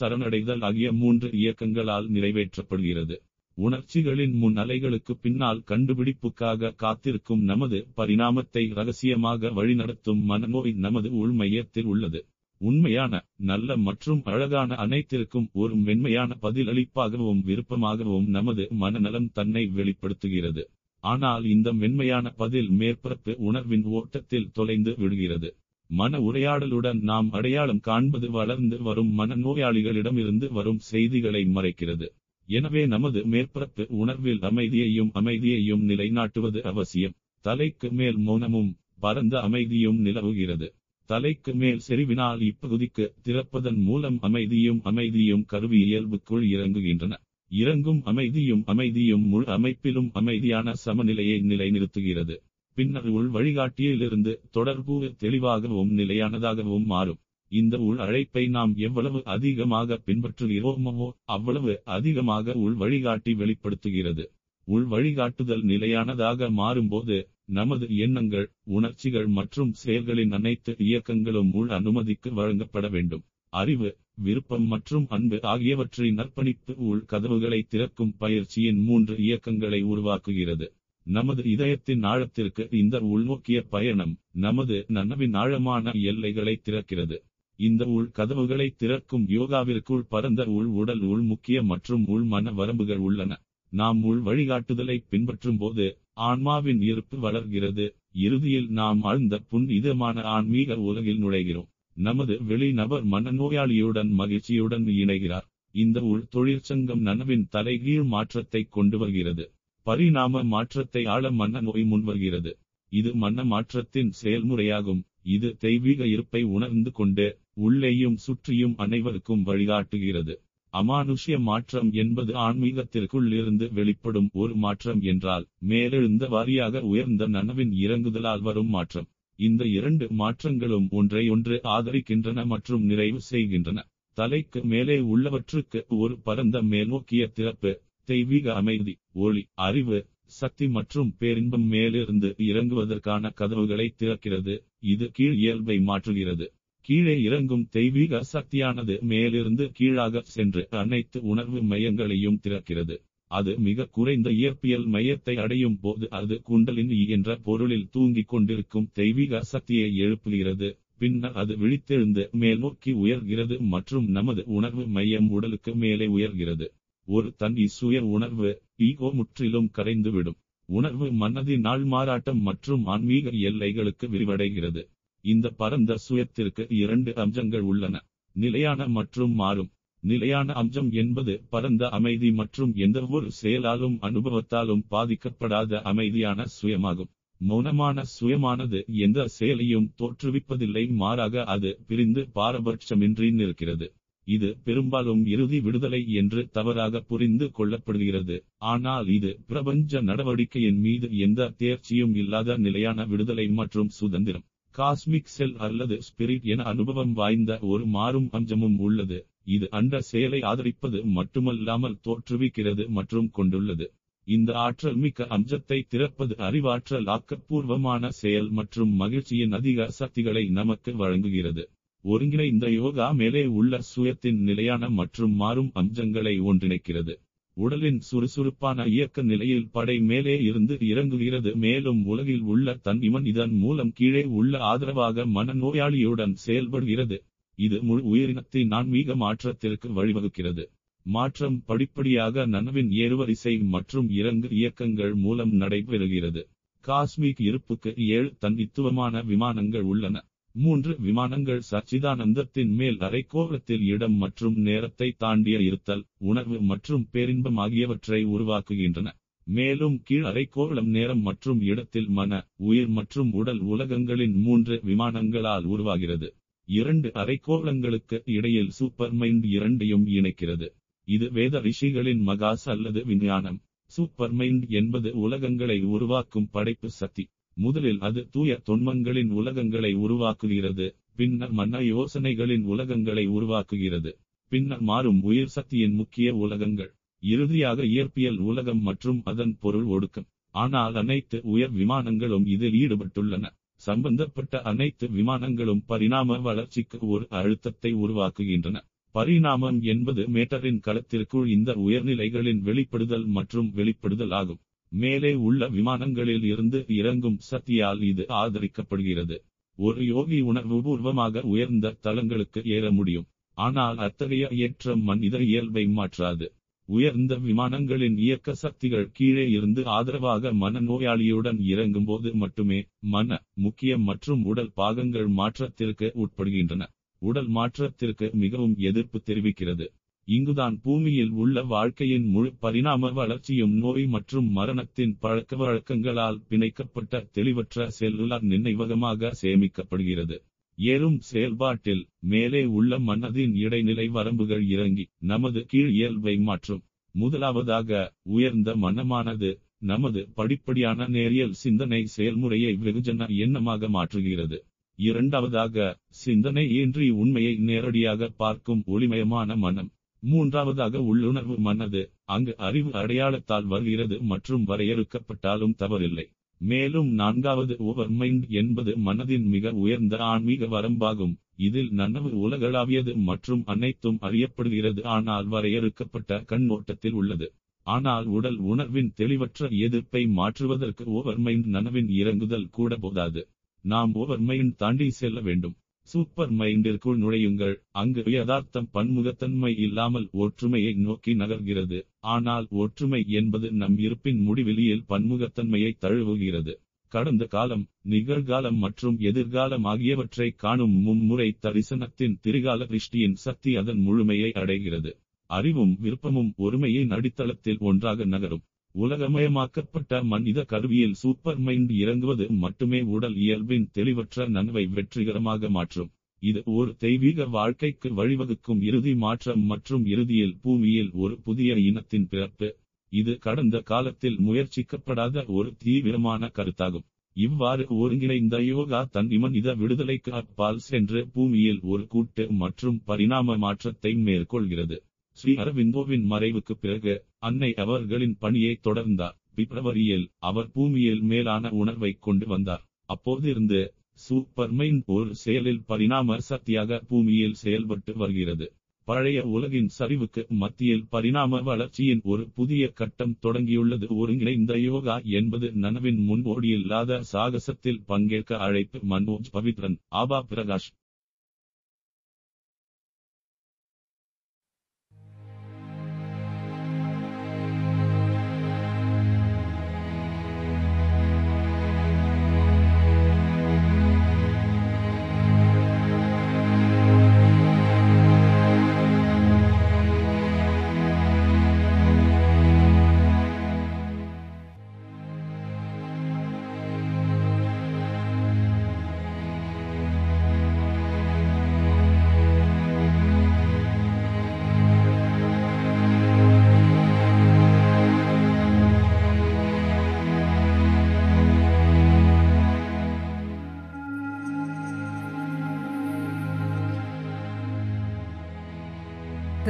சரணடைதல் ஆகிய மூன்று இயக்கங்களால் நிறைவேற்றப்படுகிறது. உணர்ச்சிகளின் முன் அலைகளுக்கு பின்னால் கண்டுபிடிப்புக்காக காத்திருக்கும் நமது பரிணாமத்தை ரகசியமாக வழிநடத்தும் மனநோய் நமது உள்மையத்தில் உள்ளது. உண்மையான நல்ல மற்றும் அழகான அனைத்திற்கும் ஒரு மென்மையான பதிலளிப்பாகவும் விருப்பமாகவும் நமது மனநலம் தன்னை வெளிப்படுத்துகிறது. ஆனால் இந்த மென்மையான பதில் மேற்பரப்பு உணர்வின் ஓட்டத்தில் தொலைந்து விடுகிறது. மன உரையாடலுடன் நாம் அடையாளம் காண்பது வளர்ந்து வரும் மனநோயாளிகளிடமிருந்து வரும் செய்திகளை மறைக்கிறது. எனவே நமது மேற்பரப்பு உணர்வில் அமைதியையும் அமைதியையும் நிலைநாட்டுவது அவசியம். தலைக்கு மேல் மௌனமும் பரந்த அமைதியும் நிலவுகிறது. தலைக்கு மேல் செறிவினால் இப்பகுதிக்கு திறப்பதன் மூலம் அமைதியும் அமைதியும் கருவி இயல்புக்குள் இறங்குகின்றன. இறங்கும் அமைதியும் அமைதியும் முழு அமைப்பிலும் அமைதியான சமநிலையை நிலைநிறுத்துகிறது. பின்னர் உள் வழிகாட்டியிலிருந்து தொடர்பு தெளிவாகவும் நிலையானதாகவும் மாறும். இந்த உள் அழைப்பை நாம் எவ்வளவு அதிகமாக பின்பற்றுகிறோமோ அவ்வளவு அதிகமாக உள் வழிகாட்டி வெளிப்படுத்துகிறது. உள் வழிகாட்டுதல் நிலையானதாக மாறும்போது நமது எண்ணங்கள் உணர்ச்சிகள் மற்றும் செயல்களின் அனைத்து இயக்கங்களும் உள் அனுமதிக்கு வழங்கப்பட வேண்டும். அறிவு விருப்பம் மற்றும் அன்பு ஆகியவற்றின் அர்ப்பணிப்பு உள் கதவுகளை திறக்கும் பயிற்சியின் மூன்று இயக்கங்களை உருவாக்குகிறது. நமது இதயத்தின் ஆழத்திற்கு இந்த உள்நோக்கிய பயணம் நமது நனவின் ஆழமான எல்லைகளை திறக்கிறது. இந்த உள் கதவுகளை திறக்கும் யோகாவிற்குள் பரந்த உள் உடல் உள் முக்கிய மற்றும் உள் மன வரம்புகள் உள்ளன. நாம் உள் வழிகாட்டுதலை பின்பற்றும் போது ஆன்மாவின் இருப்பு வளர்கிறது. இறுதியில் நாம் ஆழ்ந்த புனிதமான ஆன்மீக உலகில் நுழைகிறோம். நமது வெளி நபர் மனநோயாளியுடன் மகிழ்ச்சியுடன் இணைகிறார். இந்த உள் தொழிற்சங்கம் நனவின் தலைகீழ் மாற்றத்தை கொண்டு வருகிறது. பரிணாம மாற்றத்தை ஆழ மனநோய் முன்வருகிறது இது மன மாற்றத்தின் செயல்முறையாகும். இது தெய்வீக இருப்பை உணர்ந்து கொண்டு உள்ளேயும் சுற்றியும் அனைவருக்கும் வழிகாட்டுகிறது. அமானுஷ்ய மாற்றம் என்பது ஆன்மீகத்திற்குள் இருந்து வெளிப்படும் ஒரு மாற்றம் என்றால் மேலெழுந்த வாரியாக உயர்ந்த நனவின் இறங்குதலால் வரும் மாற்றம். இந்த இரண்டு மாற்றங்களும் ஒன்றை ஒன்று ஆதரிக்கின்றன மற்றும் நிறைவு செய்கின்றன. தலைக்கு மேலே உள்ளவற்றுக்கு ஒரு பரந்த மேல்நோக்கிய திறப்பு தெய்வீக அமைதி ஒளி அறிவு சக்தி மற்றும் பேரின்பம் மேலிருந்து இறங்குவதற்கான கதவுகளை திறக்கிறது. இது கீழ் இயல்பை மாற்றுகிறது. கீழே இறங்கும் தெய்வீக சக்தியானது மேலிருந்து கீழாக சென்று அனைத்து உணர்வு மையங்களையும் திறக்கிறது. அது மிக குறைந்த இயற்பியல் மையத்தை அடையும் போது அது குண்டலினி என்ற பொருளில் தூங்கிக் கொண்டிருக்கும் தெய்வீக சக்தியை எழுப்புகிறது. பின்னர் அது விழித்தெழுந்து மேல்நோக்கி உயர்கிறது மற்றும் நமது உணர்வு மையம் உடலுக்கு மேலே உயர்கிறது. ஒரு தனி சுய உணர்வு ஈகோ முற்றிலும் கரைந்துவிடும். உணர்வு மனதின் நாள் மாறாட்டம் மற்றும் ஆன்மீக எல்லைகளுக்கு விரிவடைகிறது. இந்த பரந்த சுயத்திற்கு இரண்டு அம்சங்கள் உள்ளன. நிலையான மற்றும் மாறும். நிலையான அம்சம் என்பது பரந்த அமைதி மற்றும் எந்தவொரு செயலாலும் அனுபவத்தாலும் பாதிக்கப்படாத அமைதியான சுயமாகும். மௌனமான சுயமானது எந்த செயலையும் தோற்றுவிப்பதில்லை மாறாக அது பிரிந்து பாரபட்சமின்றி நிற்கிறது. இது பெரும்பாலும் இறுதி விடுதலை என்று தவறாக புரிந்து கொள்ளப்படுகிறது. ஆனால் இது பிரபஞ்ச நடவடிக்கையின் மீது எந்த தேர்ச்சியும் இல்லாத நிலையான விடுதலை மற்றும் சுதந்திரம். காஸ்மிக் செல் அல்லது ஸ்பிரிட் என அனுபவம் வாய்ந்த ஒரு மாறும் அஞ்சமும் உள்ளது. இது அண்ட செயலை ஆதரிப்பது மட்டுமல்லாமல் தோற்றுவிக்கிறது மற்றும் கொண்டுள்ளது. இந்த ஆற்றல் மிக்க அஞ்சத்தை திறப்பது அறிவாற்றல் ஆக்கப்பூர்வமான செயல் மற்றும் மகிழ்ச்சியின் அதிக சக்திகளை நமக்கு வழங்குகிறது. ஒருங்கிணைந்த யோகா மேலே உள்ள சுயத்தின் நிலையான மற்றும் மாறும் அம்சங்களை ஒன்றிணைக்கிறது. உடலின் சுறுசுறுப்பான இயக்க நிலையில் படை மேலே இருந்து இறங்குகிறது. மேலும் உலகில் உள்ள தன் இவன் இதன் மூலம் கீழே உள்ள ஆதரவாக மனநோயாளியுடன் செயல்படுகிறது. இது முழு உயிரினத்தின் ஆன்மீக மாற்றத்திற்கு வழிவகுக்கிறது. மாற்றம் படிப்படியாக நனவின் ஏறுவரிசை மற்றும் இறங்கு இயக்கங்கள் மூலம் நடைபெறுகிறது. காஸ்மிக் இருப்புக்கு ஏழு தனித்துவமான விமானங்கள் உள்ளன. மூன்று விமானங்கள் சச்சிதானந்தத்தின் மேல் அரைக்கோளத்தில் இடம் மற்றும் நேரத்தை தாண்டிய இருத்தல் உணர்வு மற்றும் பேரின்பம் ஆகியவற்றை உருவாக்குகின்றன. மேலும் கீழ் அரைக்கோளம் நேரம் மற்றும் இடத்தில் மன உயிர் மற்றும் உடல் உலகங்களின் மூன்று விமானங்களால் உருவாகிறது. இரண்டு அரைக்கோளங்களுக்கு இடையில் சூப்பர் மைண்ட் இரண்டையும் இணைக்கிறது. இது வேத ரிஷிகளின் மகாஸ் அல்லது விஞ்ஞானம். சூப்பர் மைண்ட் என்பது உலகங்களை உருவாக்கும் படைப்பு சக்தி. முதலில் அது தூய தொன்மங்களின் உலகங்களை உருவாக்குகிறது பின்னர் மன்ன யோசனைகளின் உலகங்களை உருவாக்குகிறது பின்னர் மாறும் உயிர் சக்தியின் முக்கிய உலகங்கள் இறுதியாக இயற்பியல் உலகம் மற்றும் அதன் பொருள் ஒடுக்கம். ஆனால் அனைத்து உயர் விமானங்களும் இதில் ஈடுபட்டுள்ளன. சம்பந்தப்பட்ட அனைத்து விமானங்களும் பரிணாம வளர்ச்சிக்கு ஒரு அழுத்தத்தை உருவாக்குகின்றன. பரிணாமம் என்பது மேட்டரின் களத்திற்குள் இந்த உயர்நிலைகளின் வெளிப்படுதல் மற்றும் வெளிப்படுதல் ஆகும். மேலே உள்ள விமானங்களில் இருந்து இறங்கும் சக்தியால் இது ஆதரிக்கப்படுகிறது. ஒரு யோகி உணர்வுபூர்வமாக உயர்ந்த தளங்களுக்கு ஏற முடியும். ஆனால் அத்தகைய ஏற்றம் மனித இயல்பை மாற்றாது. உயர்ந்த விமானங்களின் இயக்க சக்திகள் கீழே இருந்து ஆதரவாக மனநோயாளியுடன் இறங்கும்போது மட்டுமே மன முக்கிய மற்றும் உடல் பாகங்கள் மாற்றத்திற்கு உட்படுகின்றன. உடல் மாற்றத்திற்கு மிகவும் எதிர்ப்பு தெரிவிக்கிறது. இங்குதான் பூமியில் உள்ள வாழ்க்கையின் முழு பரிணாம வளர்ச்சியும் நோய் மற்றும் மரணத்தின் பழக்க வழக்கங்களால் பிணைக்கப்பட்ட தெளிவற்ற செல்லுலார் நினைவகமாக சேமிக்கப்படுகிறது. ஏறும் செயல்பாட்டில் மேலே உள்ள மனதின் இடைநிலை வரம்புகள் இறங்கி நமது கீழ் இயல்பை மாற்றும். முதலாவதாக உயர்ந்த மனமானது நமது படிப்படியான நேரியல் சிந்தனை செயல்முறையை வெகுஜன எண்ணமாக மாற்றுகிறது. இரண்டாவதாக சிந்தனை இன்றி உண்மையை நேரடியாக பார்க்கும் ஒளிமயமான மனம். மூன்றாவதாக உள்ளுணர்வு மனது அங்கு அறிவு அடையாளத்தால் வருகிறது மற்றும் வரையறுக்கப்பட்டாலும் தவறில்லை. மேலும் நான்காவது ஓவர் மைண்ட் என்பது மனதின் மிக உயர்ந்த ஆன்மீக வரம்பாகும். இதில் நனவு உலகளாவியது மற்றும் அனைத்தும் அறியப்படுகிறது ஆனால் வரையறுக்கப்பட்ட கண்ணோட்டத்தில் உள்ளது. ஆனால் உடல் உணர்வின் தெளிவற்ற எதிர்ப்பை மாற்றுவதற்கு ஓவர் மைண்ட் நனவின் இறங்குதல் கூட போதாது. நாம் ஓவர் மைண்ட் தாண்டி செல்ல வேண்டும். சூப்பர் மைண்டிற்குள் நுழையுங்கள். அங்கு யதார்த்தம் பன்முகத்தன்மை இல்லாமல் ஒற்றுமையை நோக்கி நகர்கிறது. ஆனால் ஒற்றுமை என்பது நம் இருப்பின் முடிவெளியில் பன்முகத்தன்மையை தழுவுகிறது. கடந்த காலம் நிகழ்காலம் மற்றும் எதிர்காலம் ஆகியவற்றை காணும் மும்முறை தரிசனத்தின் திரிகால திருஷ்டியின் சக்தி அதன் முழுமையை அடைகிறது. அறிவும் விருப்பமும் ஒருமையின் அடித்தளத்தில் ஒன்றாக நகரும். உலகமயமாக்கப்பட்ட மனித கருவியில் சூப்பர் மைண்ட் இறங்குவது மட்டுமே உடல் இயல்பின் தெளிவற்ற நனவை வெற்றிகரமாக மாற்றும். இது ஒரு தெய்வீக வாழ்க்கைக்கு வழிவகுக்கும் இறுதி மாற்றம் மற்றும் இறுதியில் பூமியில் ஒரு புதிய இனத்தின் பிறப்பு. இது கடந்த காலத்தில் முயற்சிக்கப்படாத ஒரு தீவிரமான கருத்தாகும். இவ்வாறு ஒருங்கிணைந்த யோகா தன் மனித விடுதலைக்கு அப்பால் சென்று பூமியில் ஒரு கூட்டு மற்றும் பரிணாம மாற்றத்தை மேற்கொள்கிறது. ஸ்ரீ அரவிந்தோவின் மறைவுக்கு பிறகு அன்னை அவர்களின் பணியை தொடர்ந்தார். பிப்ரவரியில் அவர் பூமியில் மேலான உணர்வை கொண்டு வந்தார். அப்போதிருந்து சூப்பர்மைன் ஒரு செயலில் பரிணாம சக்தியாக பூமியில் செயல்பட்டு வருகிறது. பழைய உலகின் சரிவுக்கு மத்தியில் பரிணாம வளர்ச்சியின் ஒரு புதிய கட்டம் தொடங்கியுள்ளது. ஒருங்கிணைந்த யோகா என்பது நனவின் முன்கோடியில்லாத சாகசத்தில் பங்கேற்க அழைப்பு. Manoj Pavithran Aba Prakash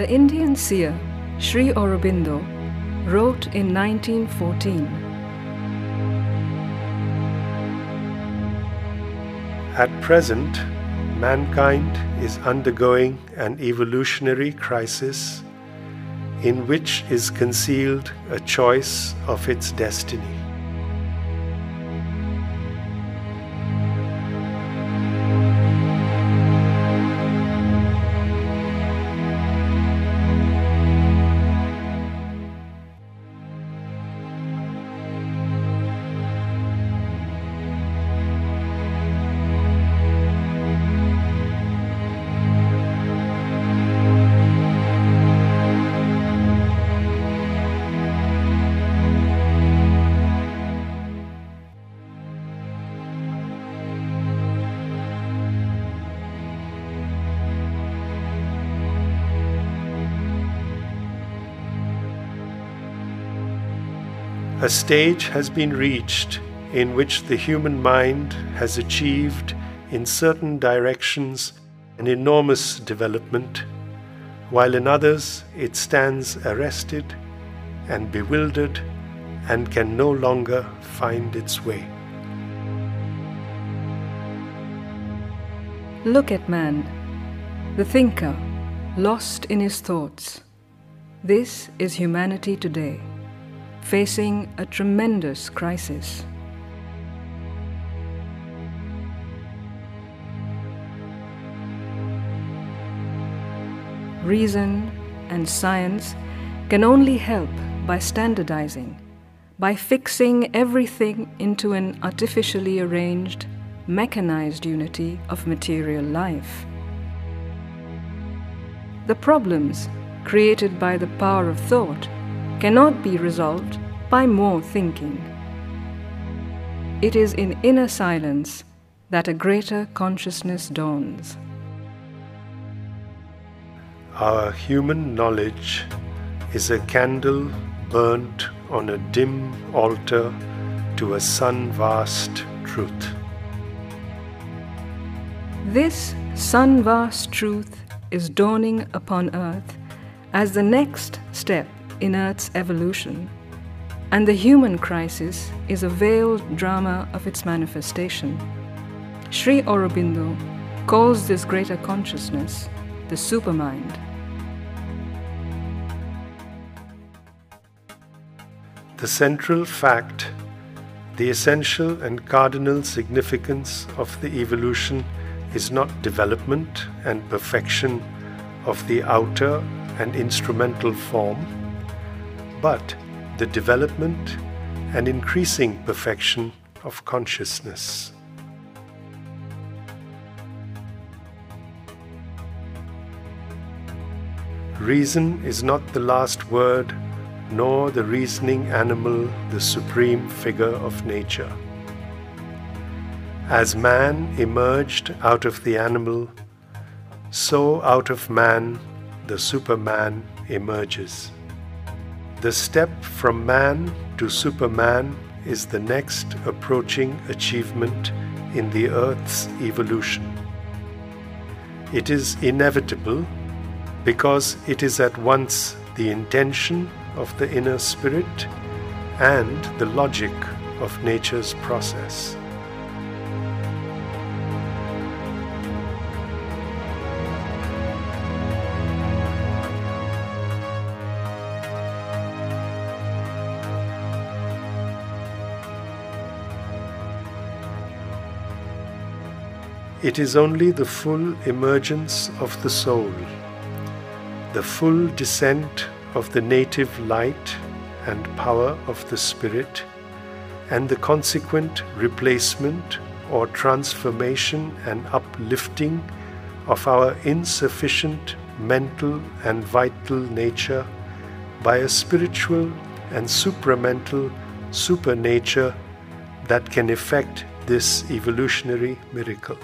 The Indian seer Sri Aurobindo wrote in 1914 At present, mankind is undergoing an evolutionary crisis in which is concealed a choice of its destiny. A stage has been reached in which the human mind has achieved, in certain directions, an enormous development, while in others it stands arrested and bewildered and can no longer find its way. Look at man, the thinker, lost in his thoughts. This is humanity today, facing a tremendous crisis. Reason and science can only help by standardizing, by fixing everything into an artificially arranged, mechanized unity of material life. The problems created by the power of thought cannot be resolved by more thinking. It is in inner silence that a greater consciousness dawns. Our human knowledge is a candle burnt on a dim altar to a sun vast truth. This sun vast truth is dawning upon earth as the next step in Earth's evolution, and the human crisis is a veiled drama of its manifestation. Sri Aurobindo calls this greater consciousness the supermind. The central fact, the essential and cardinal significance of the evolution is not development and perfection of the outer and instrumental form, but the development and increasing perfection of consciousness. Reason is not the last word, nor the reasoning animal the supreme figure of nature. As man emerged out of the animal, so out of man the Superman emerges. The step from man to Superman is the next approaching achievement in the Earth's evolution. It is inevitable because it is at once the intention of the inner spirit and the logic of nature's process. It is only the full emergence of the soul, the full descent of the native light and power of the Spirit, and the consequent replacement or transformation and uplifting of our insufficient mental and vital nature by a spiritual and supramental supernature that can effect this evolutionary miracle.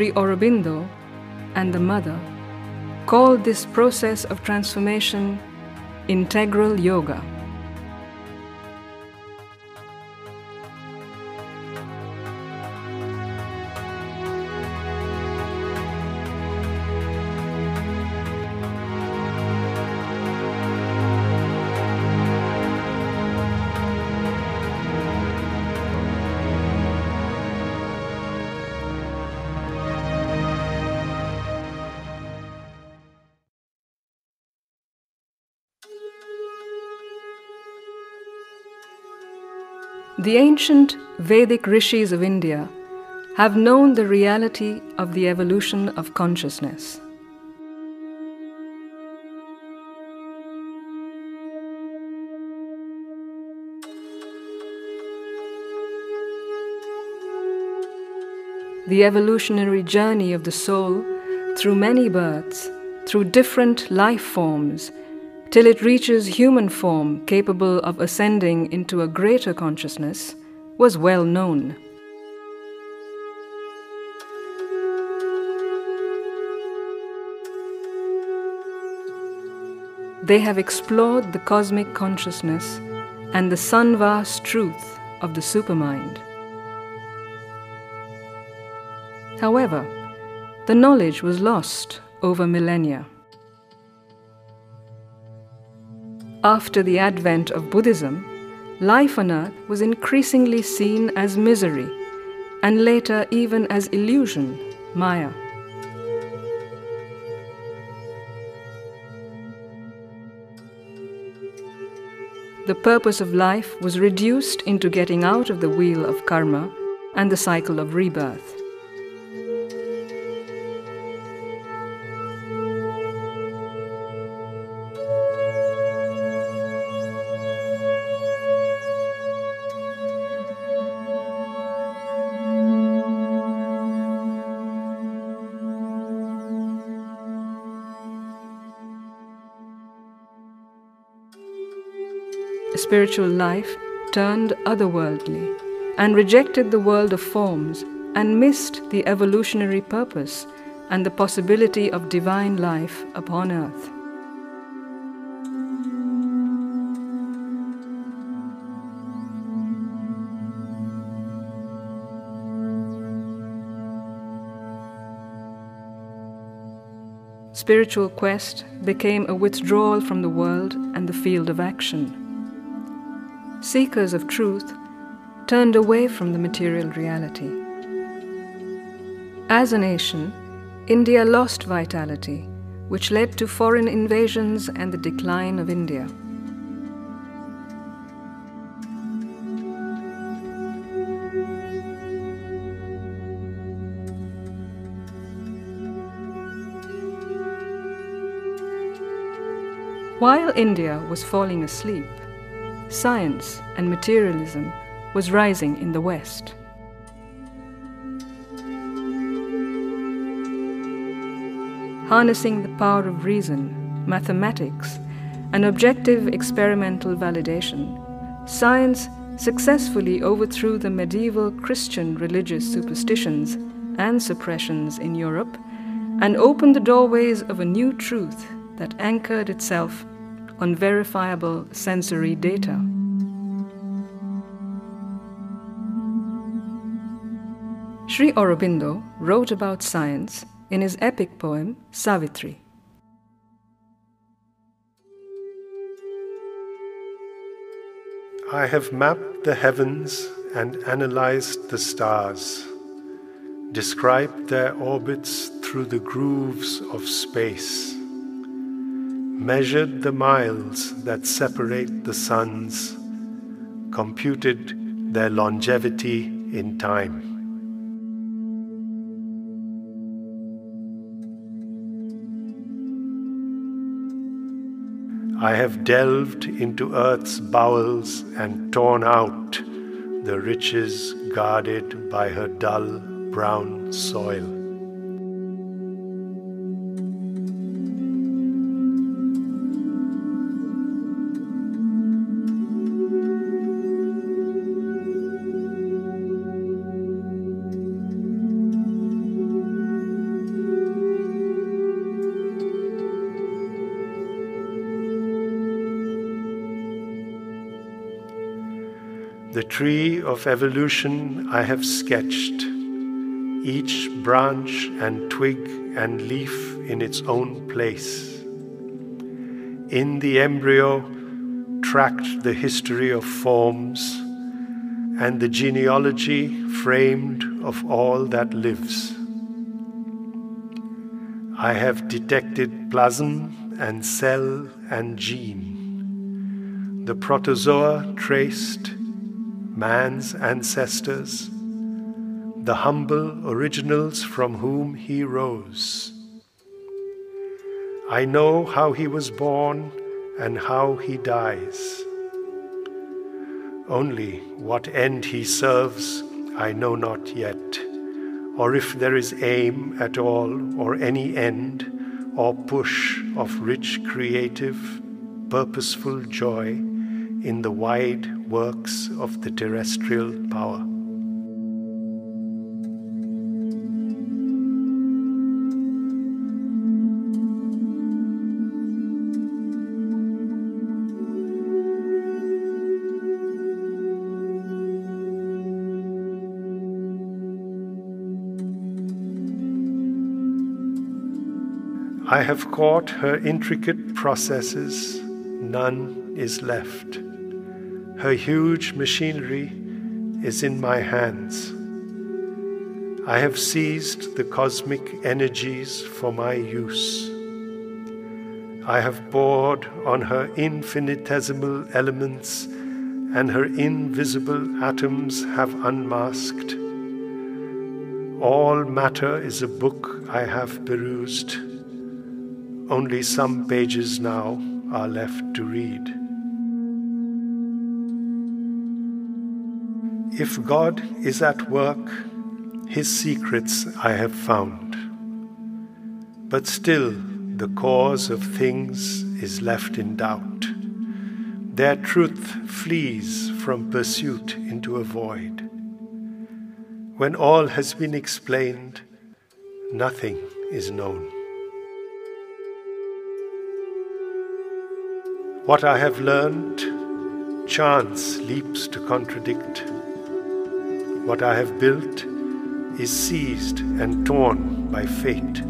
Sri Aurobindo and the Mother called this process of transformation integral yoga. The ancient Vedic rishis of India have known the reality of the evolution of consciousness. The evolutionary journey of the soul through many births, through different life forms, till it reaches human form capable of ascending into a greater consciousness, was well known. They have explored the cosmic consciousness and the sunvast truth of the supermind. However, the knowledge was lost over millennia. After the advent of Buddhism, life on earth was increasingly seen as misery and later even as illusion, Maya. The purpose of life was reduced into getting out of the wheel of karma and the cycle of rebirth. Spiritual life turned otherworldly and rejected the world of forms and missed the evolutionary purpose and the possibility of divine life upon earth. Spiritual quest became a withdrawal from the world and the field of action seekers of truth turned away from the material reality. As a nation, India lost vitality, which led to foreign invasions and the decline of India. While India was falling asleep, science and materialism was rising in the West. Harnessing the power of reason, mathematics, and objective experimental validation, science successfully overthrew the medieval Christian religious superstitions and suppressions in Europe and opened the doorways of a new truth that anchored itself on verifiable sensory data. Sri Aurobindo wrote about science in his epic poem Savitri. I have mapped the heavens and analyzed the stars, described their orbits through the grooves of space measured the miles that separate the suns, computed their longevity in time. I have delved into earth's bowels and torn out the riches guarded by her dull brown soil. The tree of evolution I have sketched, each branch and twig and leaf in its own place. In the embryo, tracked the history of forms and the genealogy framed of all that lives. I have detected plasm and cell and gene, the protozoa traced man's ancestors, the humble originals from whom he rose. I know how he was born and how he dies. Only what end he serves I know not yet, or if there is aim at all, or any end, or push of rich creative, purposeful joy in the wide works of the terrestrial power. I have caught her intricate processes, none is left. Her huge machinery is in my hands. I have seized the cosmic energies for my use. I have bored on her infinitesimal elements, and her invisible atoms have unmasked. All matter is a book I have perused. Only some pages now are left to read. If God is at work, his secrets I have found. But still, the cause of things is left in doubt. Their truth flees from pursuit into a void. When all has been explained, nothing is known. What I have learned, chance leaps to contradict. What I have built is seized and torn by fate.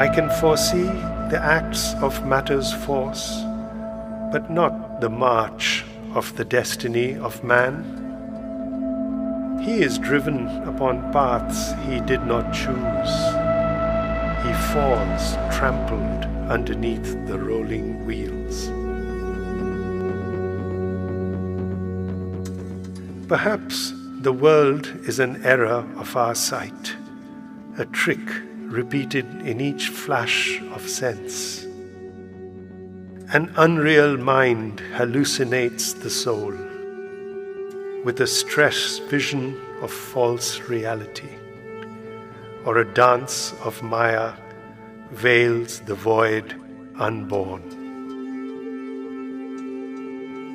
I can foresee the acts of matter's force, but not the march of the destiny of man. He is driven upon paths he did not choose. He falls trampled underneath the rolling wheels. Perhaps the world is an error of our sight, a trick repeated in each flash of sense. An unreal mind hallucinates the soul with a stress vision of false reality, or a dance of Maya veils the void unborn.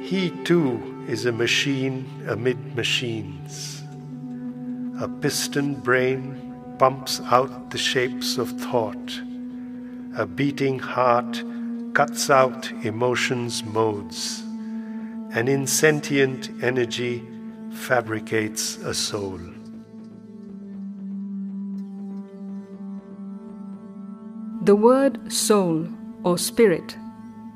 He too is a machine amid machines. A piston brain pumps out the shapes of thought. A beating heart cuts out emotions' modes. An insentient energy fabricates a soul. The word soul or spirit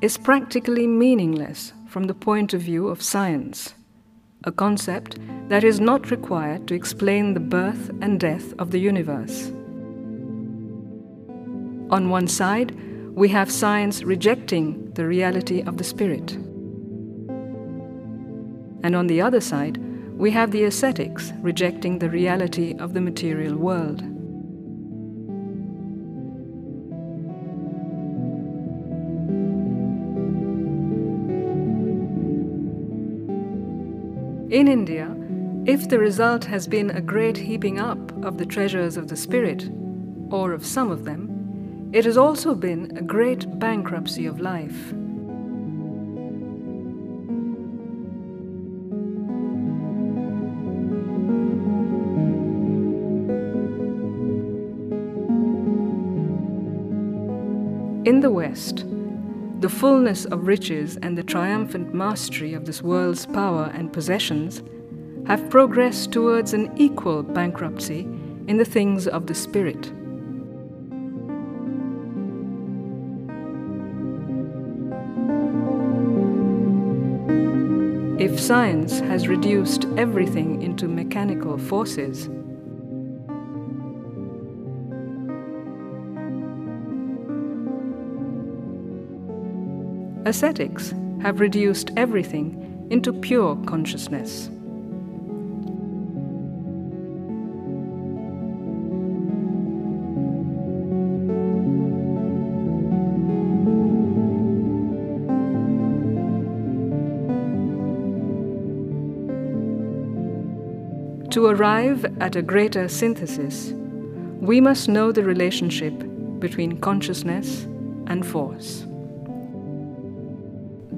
is practically meaningless from the point of view of science, a concept that is not required to explain the birth and death of the universe. On one side, we have science rejecting the reality of the spirit. And on the other side, we have the ascetics rejecting the reality of the material world. In India, if the result has been a great heaping up of the treasures of the spirit, or of some of them, it has also been a great bankruptcy of life. In the West, the fullness of riches and the triumphant mastery of this world's power and possessions have progressed towards an equal bankruptcy in the things of the spirit. If science has reduced everything into mechanical forces, ascetics have reduced everything into pure consciousness. To arrive at a greater synthesis, we must know the relationship between consciousness and force.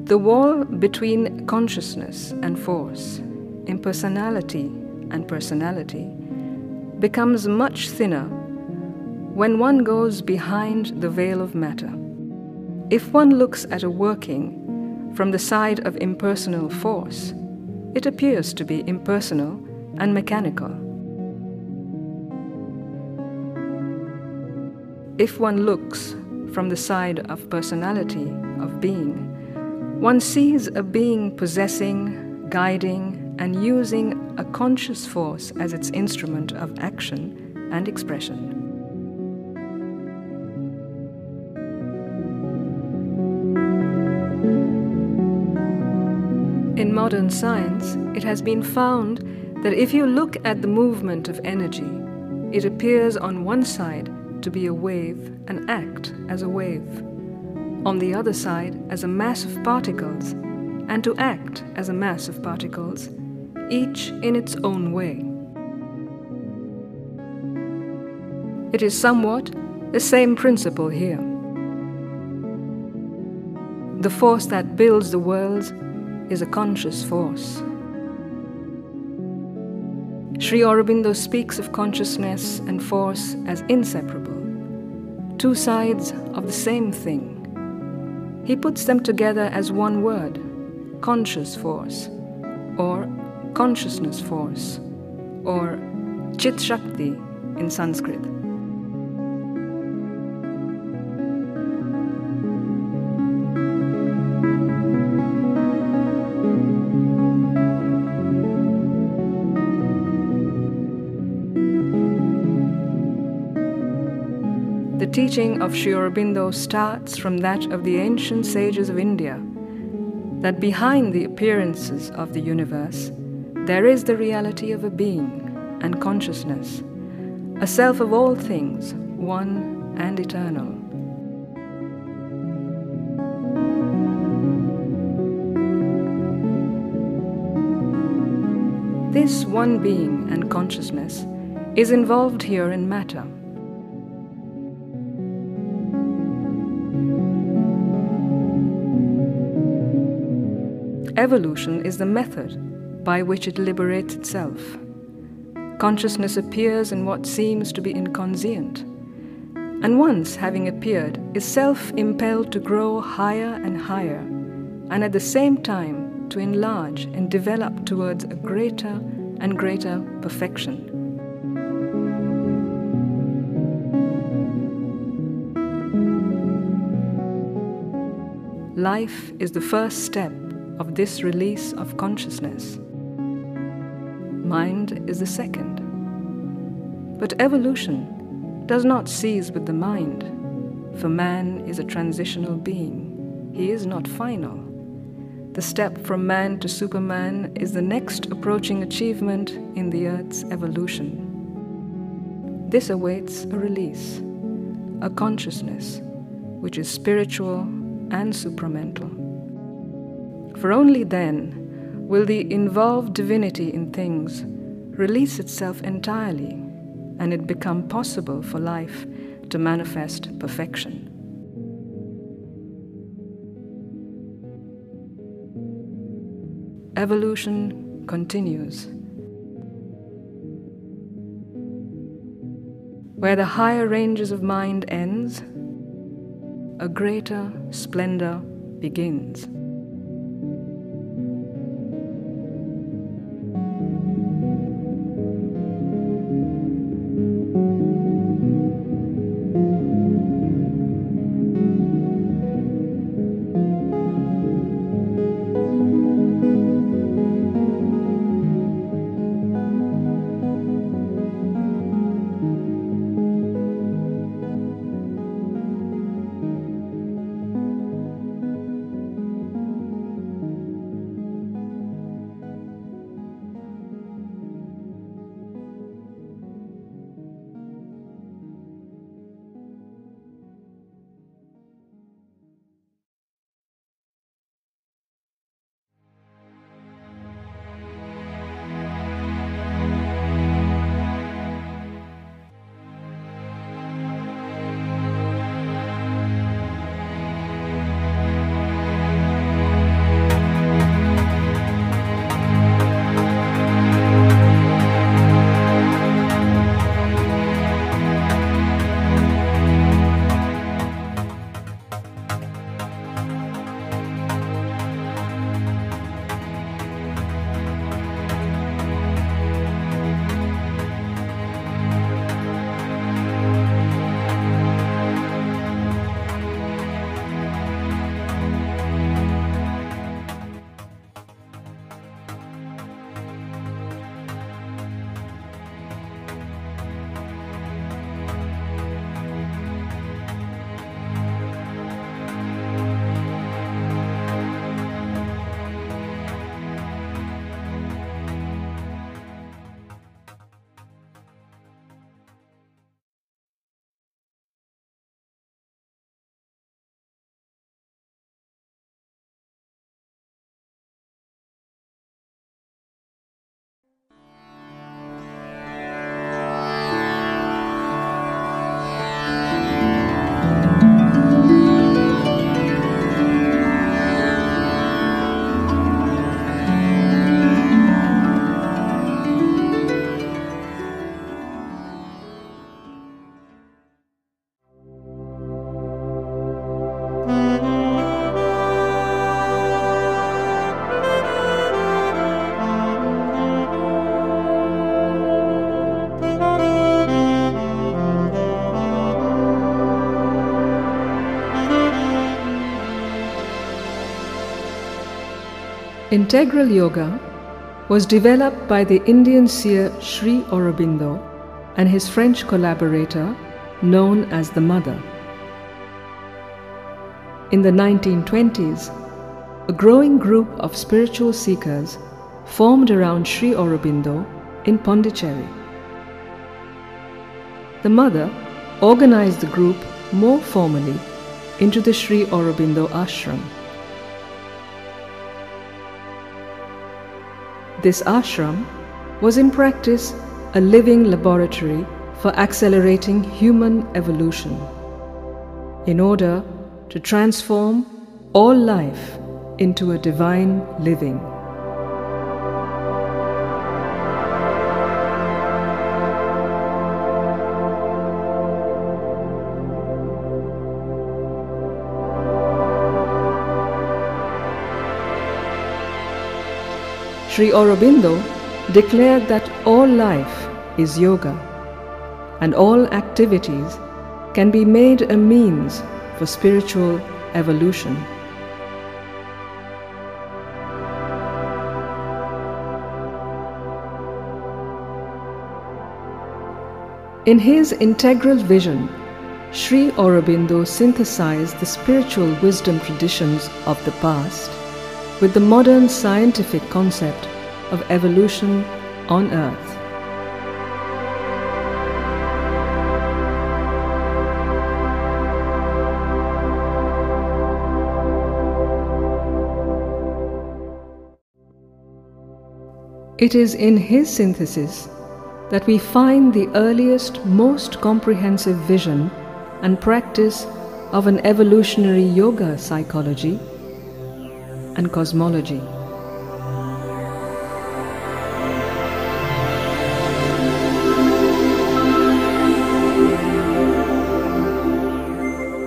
The wall between consciousness and force, impersonality and personality, becomes much thinner when one goes behind the veil of matter. If one looks at a working from the side of impersonal force, it appears to be impersonal and mechanical. if one looks from the side of personality, of being, one sees a being possessing, guiding, and using a conscious force as its instrument of action and expression. In modern science, it has been found that if you look at the movement of energy, it appears on one side to be a wave and act as a wave, on the other side as a mass of particles, and to act as a mass of particles, each in its own way. It is somewhat the same principle here. The force that builds the worlds is a conscious force. Sri Aurobindo speaks of consciousness and force as inseparable, two sides of the same thing. He puts them together as one word, conscious force, or consciousness force, or Chit Shakti in Sanskrit. Teaching of Sri Aurobindo starts from that of the ancient sages of India that behind the appearances of the universe there is the reality of a being and consciousness, a self of all things, one and eternal. This one being and consciousness is involved here in matter. Evolution is the method by which it liberates itself. Consciousness appears in what seems to be inconscient, and once having appeared, is self impelled to grow higher and higher, and at the same time to enlarge and develop towards a greater and greater perfection. Life is the first step of this release of consciousness. Mind is the second. But evolution does not cease with the mind, for man is a transitional being. He is not final. The step from man to superman is the next approaching achievement in the Earth's evolution. This awaits a release, a consciousness which is spiritual and supramental. For only then will the involved divinity in things release itself entirely and it become possible for life to manifest perfection. Evolution continues. Where the higher ranges of mind ends, a greater splendor begins. Integral Yoga was developed by the Indian seer Sri Aurobindo and his French collaborator known as the Mother. In the 1920s, a growing group of spiritual seekers formed around Sri Aurobindo in Pondicherry. The mother organized the group more formally into the Sri Aurobindo ashram. This ashram was in practice a living laboratory for accelerating human evolution in order to transform all life into a divine living. Sri Aurobindo declared that all life is yoga and all activities can be made a means for spiritual evolution. In his integral vision, Sri Aurobindo synthesized the spiritual wisdom traditions of the past with the modern scientific concept of evolution on Earth. It is in his synthesis that we find the earliest, most comprehensive vision and practice of an evolutionary yoga psychology and cosmology.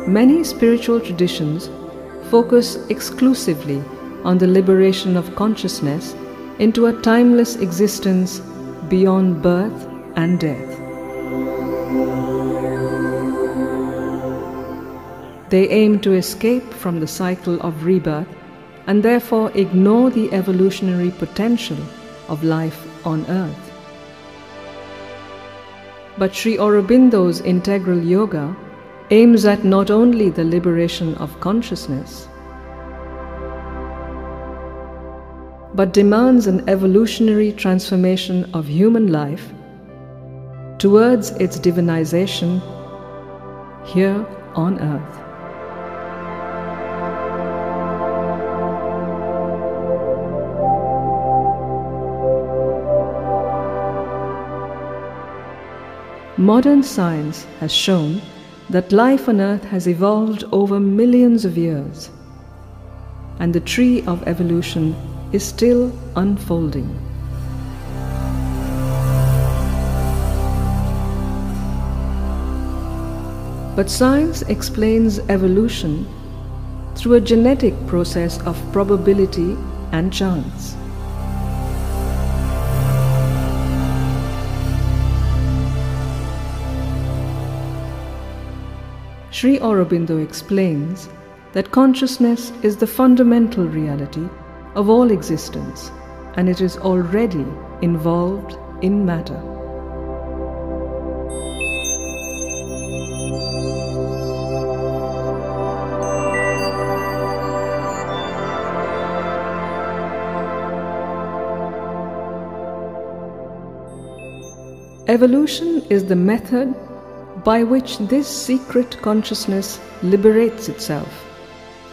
Many spiritual traditions focus exclusively on the liberation of consciousness into a timeless existence beyond birth and death. They aim to escape from the cycle of rebirth and therefore ignore the evolutionary potential of life on earth. But Sri Aurobindo's integral yoga aims at not only the liberation of consciousness, but demands an evolutionary transformation of human life towards its divinization here on earth. Modern science has shown that life on earth has evolved over millions of years, and the tree of evolution is still unfolding. But science explains evolution through a genetic process of probability and chance. Sri Aurobindo explains that consciousness is the fundamental reality of all existence and it is already involved in matter. Evolution is the method by which this secret consciousness liberates itself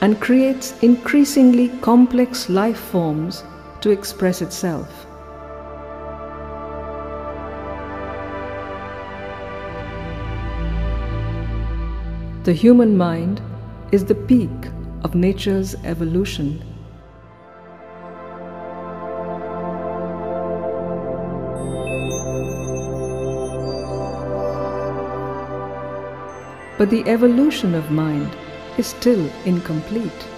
and creates increasingly complex life forms to express itself. The human mind is the peak of nature's evolution. But the evolution of mind is still incomplete.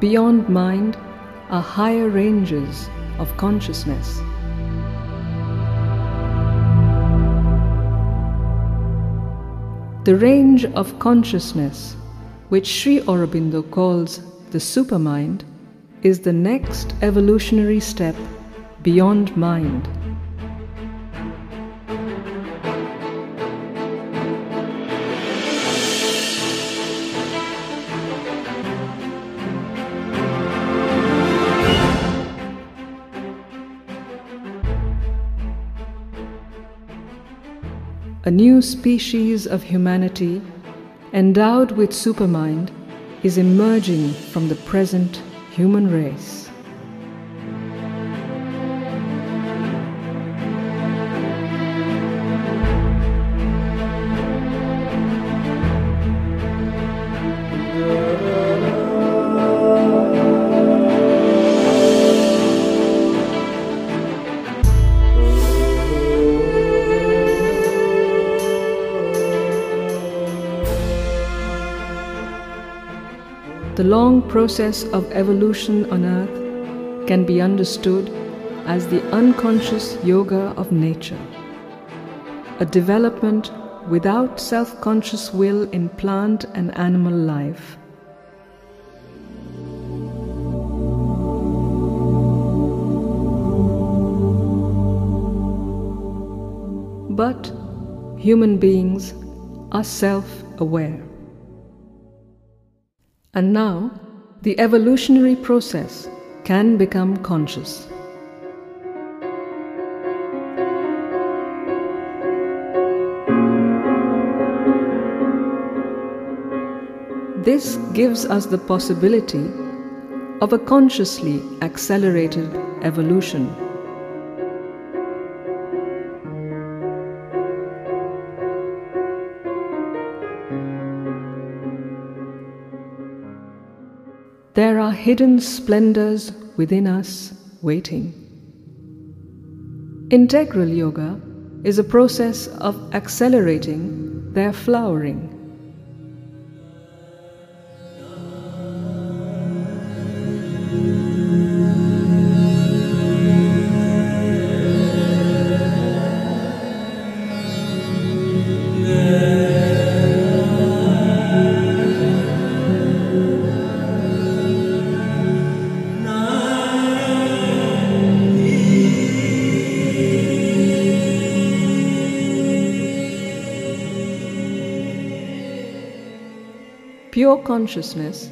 Beyond mind are higher ranges of consciousness. The range of consciousness, which Sri Aurobindo calls the supermind, is the next evolutionary step beyond mind. A new species of humanity, endowed with supermind, is emerging from the present human race. Long process of evolution on earth can be understood as the unconscious yoga of nature, a development without self conscious will in plant and animal life. But human beings are self aware. And now, the evolutionary process can become conscious. This gives us the possibility of a consciously accelerated evolution. There are hidden splendors within us waiting. Integral yoga is a process of accelerating their flowering. Pure consciousness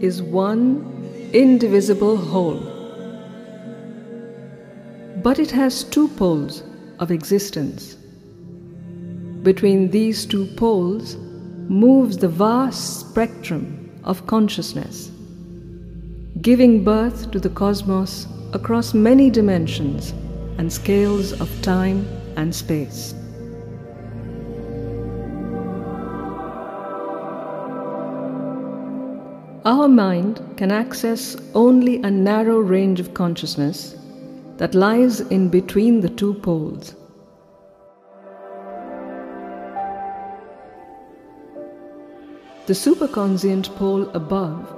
is one indivisible whole. But it has two poles of existence. Between these two poles moves the vast spectrum of consciousness, giving birth to the cosmos across many dimensions and scales of time and space. Our mind can access only a narrow range of consciousness that lies in between the two poles. The superconscient pole above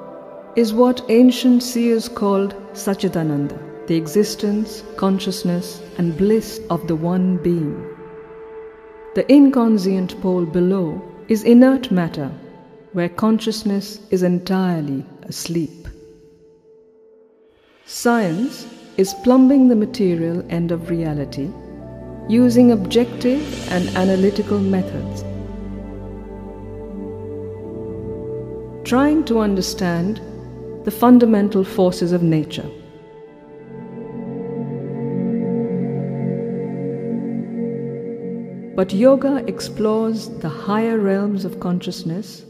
is what ancient seers called Satchidananda, the existence, consciousness, and bliss of the One Being. The inconscient pole below is inert matter, where consciousness is entirely asleep. Science is plumbing the material end of reality using objective and analytical methods. Trying to understand the fundamental forces of nature. But yoga explores the higher realms of consciousness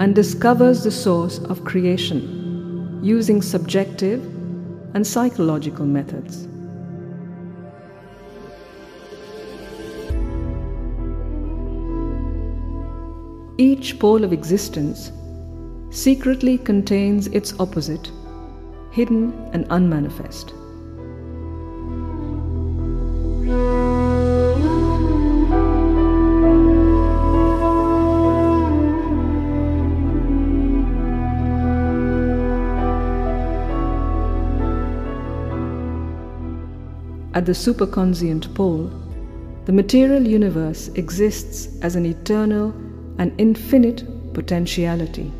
and discovers the source of creation using subjective and psychological methods. Each pole of existence secretly contains its opposite, hidden and unmanifest. At the superconscient pole, the material universe exists as an eternal and infinite potentiality.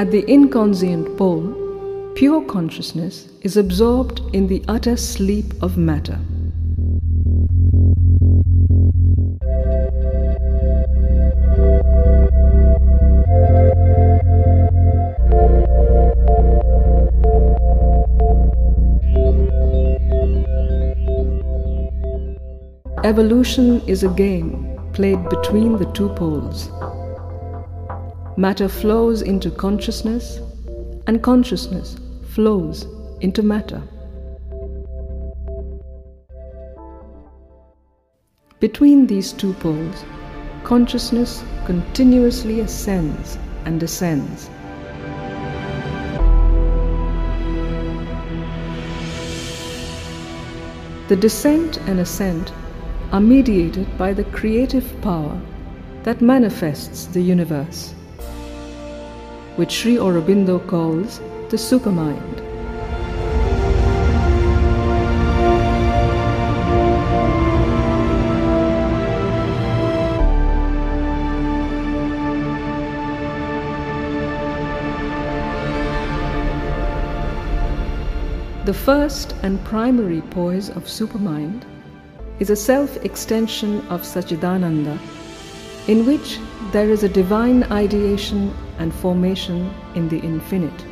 At the inconscient pole, pure consciousness is absorbed in the utter sleep of matter. Evolution is a game played between the two poles. Matter flows into consciousness, and consciousness flows into matter. Between these two poles, consciousness continuously ascends and descends. The descent and ascent are mediated by the creative power that manifests the universe, which Sri Aurobindo calls the supermind. The first and primary poise of supermind is a self extension of Sachidananda, in which there is a divine ideation and formation in the infinite.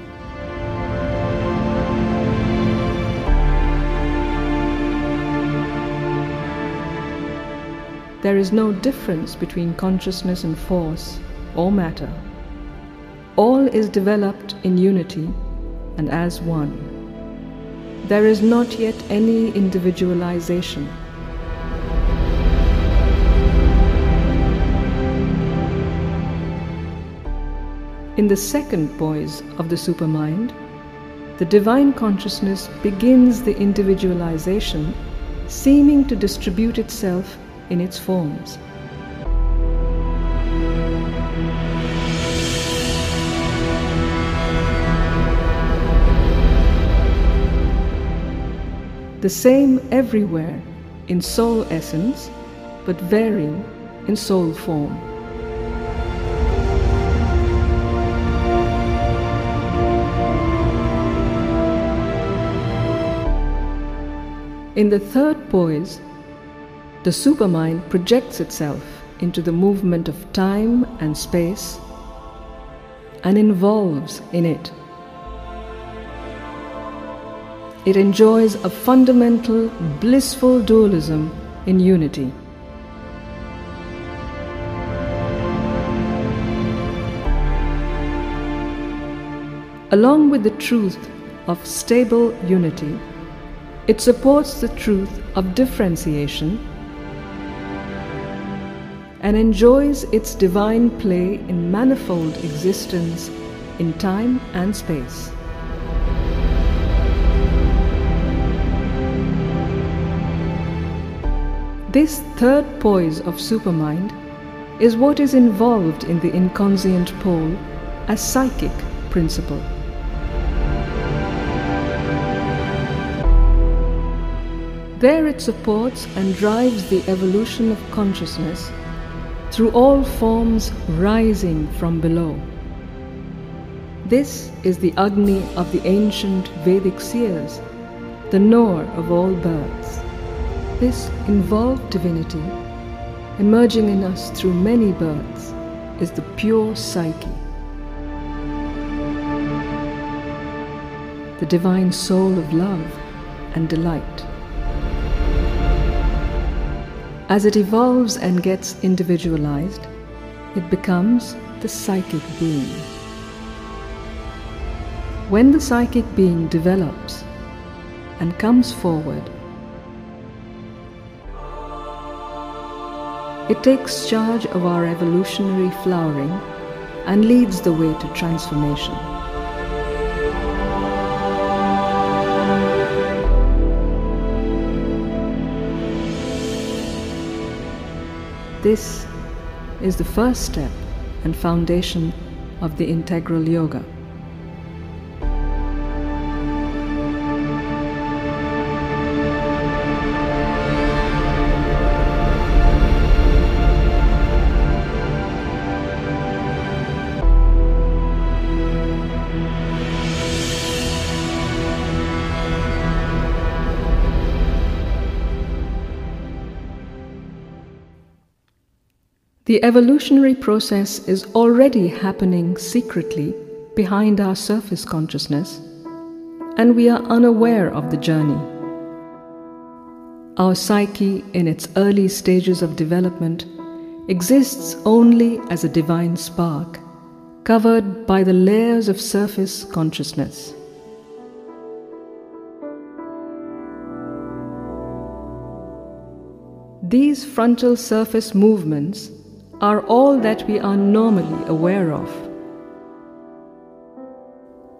There is no difference between consciousness and force or matter. All is developed in unity and as one. There is not yet any individualization. In the second poise of the supermind, the divine consciousness begins the individualization, seeming to distribute itself in its forms. The same everywhere in soul essence, but varying in soul form. In the third poise, the supermind projects itself into the movement of time and space and involves in it. It enjoys a fundamental, blissful dualism in unity. Along with the truth of stable unity, it supports the truth of differentiation and enjoys its divine play in manifold existence in time and space. This third poise of supermind is what is involved in the inconscient pole as psychic principle. There it supports and drives the evolution of consciousness through all forms rising from below. This is the Agni of the ancient Vedic seers, the knower of all births. This involved divinity, emerging in us through many births, is the pure psyche. The divine soul of love and delight. As it evolves and gets individualized, it becomes the psychic being. When the psychic being develops and comes forward, it takes charge of our evolutionary flowering and leads the way to transformation. This is the first step and foundation of the integral yoga. The evolutionary process is already happening secretly behind our surface consciousness, and we are unaware of the journey. Our psyche, in its early stages of development, exists only as a divine spark, covered by the layers of surface consciousness. These frontal surface movements are all that we are normally aware of.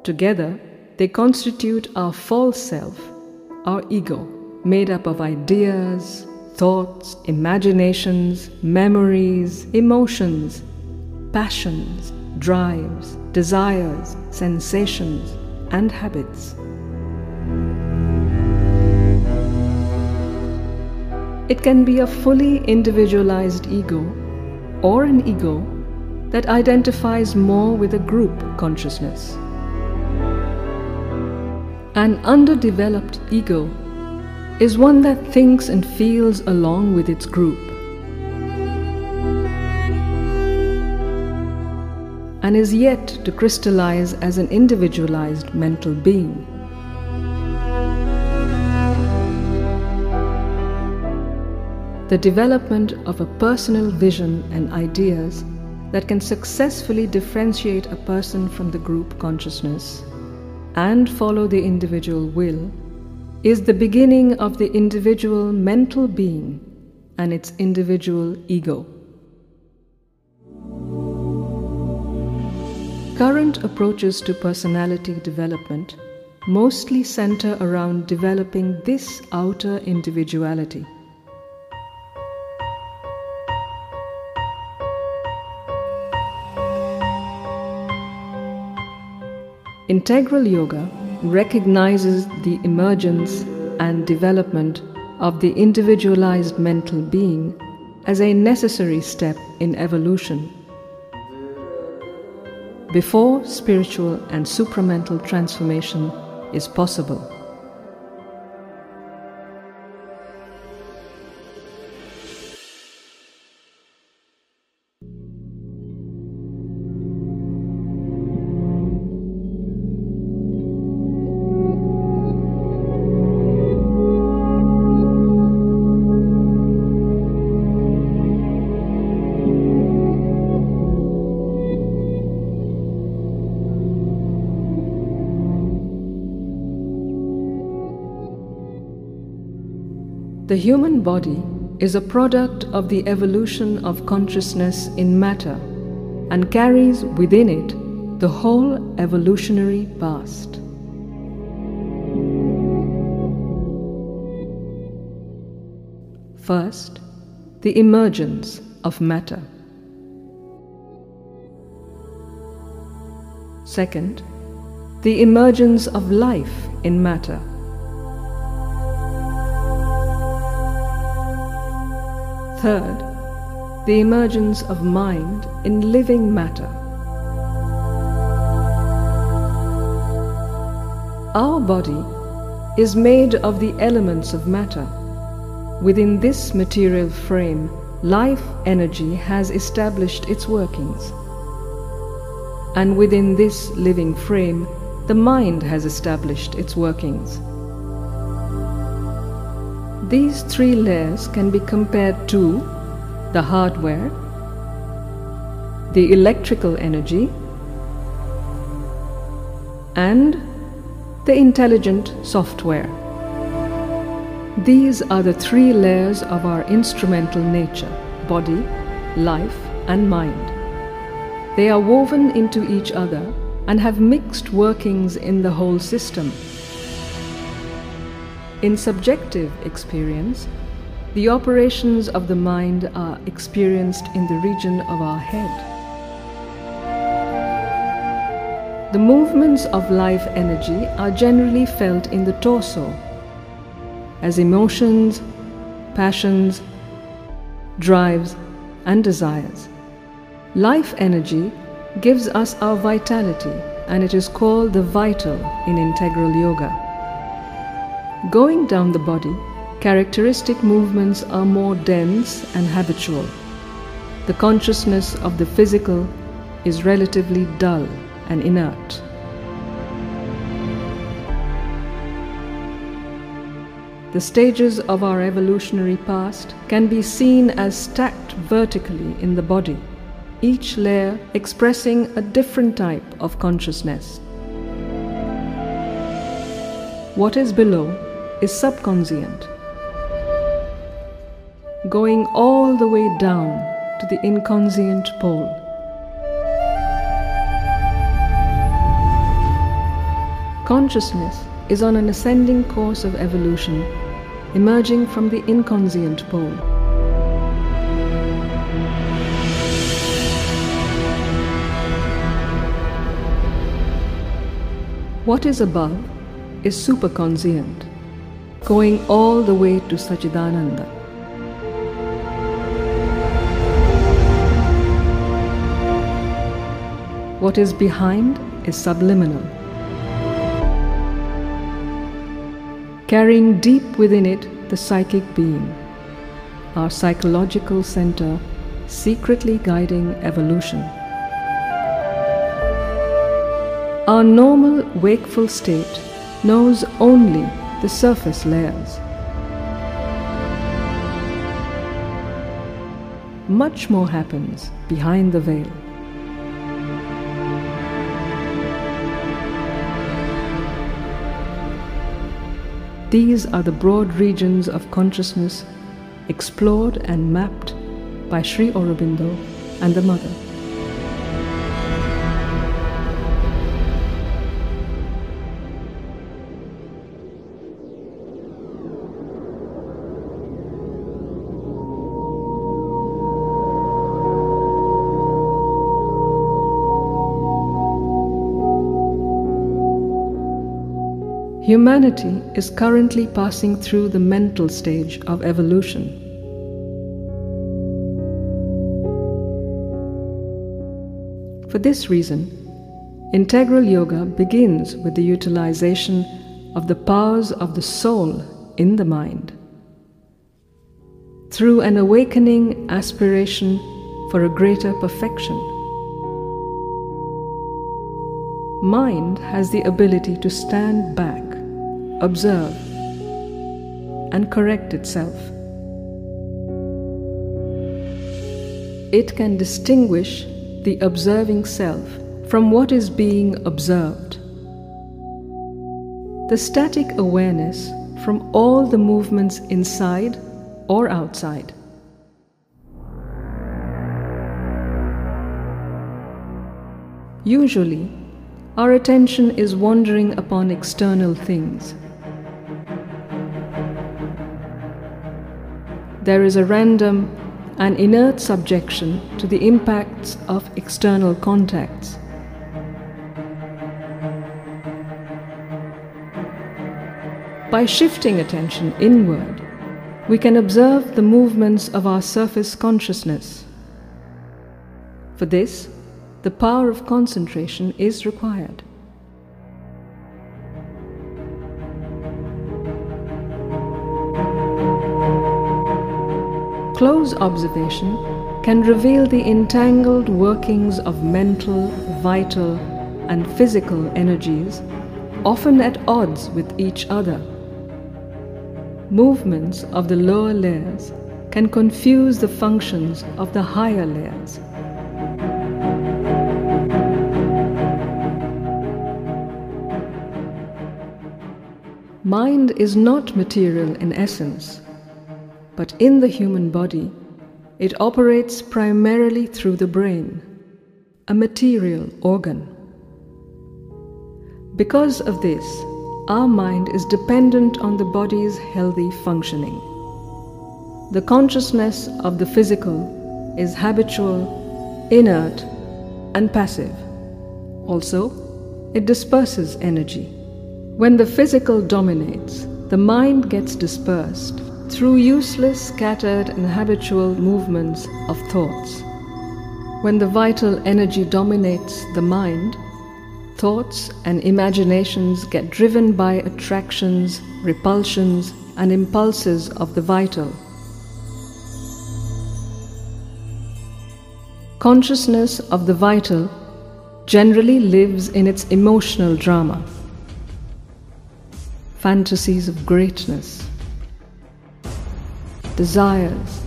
Together, they constitute our false self, our ego, made up of ideas, thoughts, imaginations, memories, emotions, passions, drives, desires, sensations, and habits. It can be a fully individualized ego or an ego that identifies more with a group consciousness. An underdeveloped ego is one that thinks and feels along with its group and is yet to crystallize as an individualized mental being. The development of a personal vision and ideas that can successfully differentiate a person from the group consciousness and follow the individual will is the beginning of the individual mental being and its individual ego. Current approaches to personality development mostly center around developing this outer individuality. Integral Yoga recognizes the emergence and development of the individualized mental being as a necessary step in evolution. Before spiritual and supramental transformation is possible. Human body is a product of the evolution of consciousness in matter and carries within it the whole evolutionary past. First, the emergence of matter. Second, the emergence of life in matter. Third, the emergence of mind in living matter. Our body is made of the elements of matter. Within this material frame, life energy has established its workings. And within this living frame, the mind has established its workings. These three layers can be compared to the hardware, the electrical energy, and the intelligent software. These are the three layers of our instrumental nature body, life, and mind. They are woven into each other and have mixed workings in the whole system. In subjective experience, the operations of the mind are experienced in the region of our head. The movements of life energy are generally felt in the torso as emotions, passions, drives, and desires. Life energy gives us our vitality, and it is called the vital in integral yoga. Going down the body, characteristic movements are more dense and habitual. The consciousness of the physical is relatively dull and inert. The stages of our evolutionary past can be seen as stacked vertically in the body, each layer expressing a different type of consciousness. What is below is subconscient, going all the way down to the inconscient pole. Consciousness is on an ascending course of evolution, emerging from the inconscient pole. What is above is superconscient, going all the way to Sachidananda. What is behind is subliminal, carrying deep within it the psychic being, our psychological center secretly guiding evolution. Our normal wakeful state knows only the surface layers. Much more happens behind the veil. These are the broad regions of consciousness explored and mapped by Sri Aurobindo and the Mother. Humanity is currently passing through the mental stage of evolution. For this reason, integral yoga begins with the utilization of the powers of the soul in the mind. Through an awakening aspiration for a greater perfection. Mind has the ability to stand back observe, and correct itself. It can distinguish the observing self from what is being observed. The static awareness from all the movements inside or outside. Usually, our attention is wandering upon external things. There is a random and inert subjection to the impacts of external contacts. By shifting attention inward, we can observe the movements of our surface consciousness. For this, the power of concentration is required. Close observation can reveal the entangled workings of mental, vital, and physical energies, often at odds with each other. Movements of the lower layers can confuse the functions of the higher layers. Mind is not material in essence but in the human body, it operates primarily through the brain. a material organ. Because of this, our mind is dependent on the body's healthy functioning. The consciousness of the physical is habitual, inert, and passive. Also, it disperses energy. When the physical dominates, the mind gets dispersed through useless, scattered, and habitual movements of thoughts. When the vital energy dominates the mind, thoughts and imaginations get driven by attractions, repulsions, and impulses of the vital. Consciousness of the vital generally lives in its emotional drama, fantasies of greatness, desires,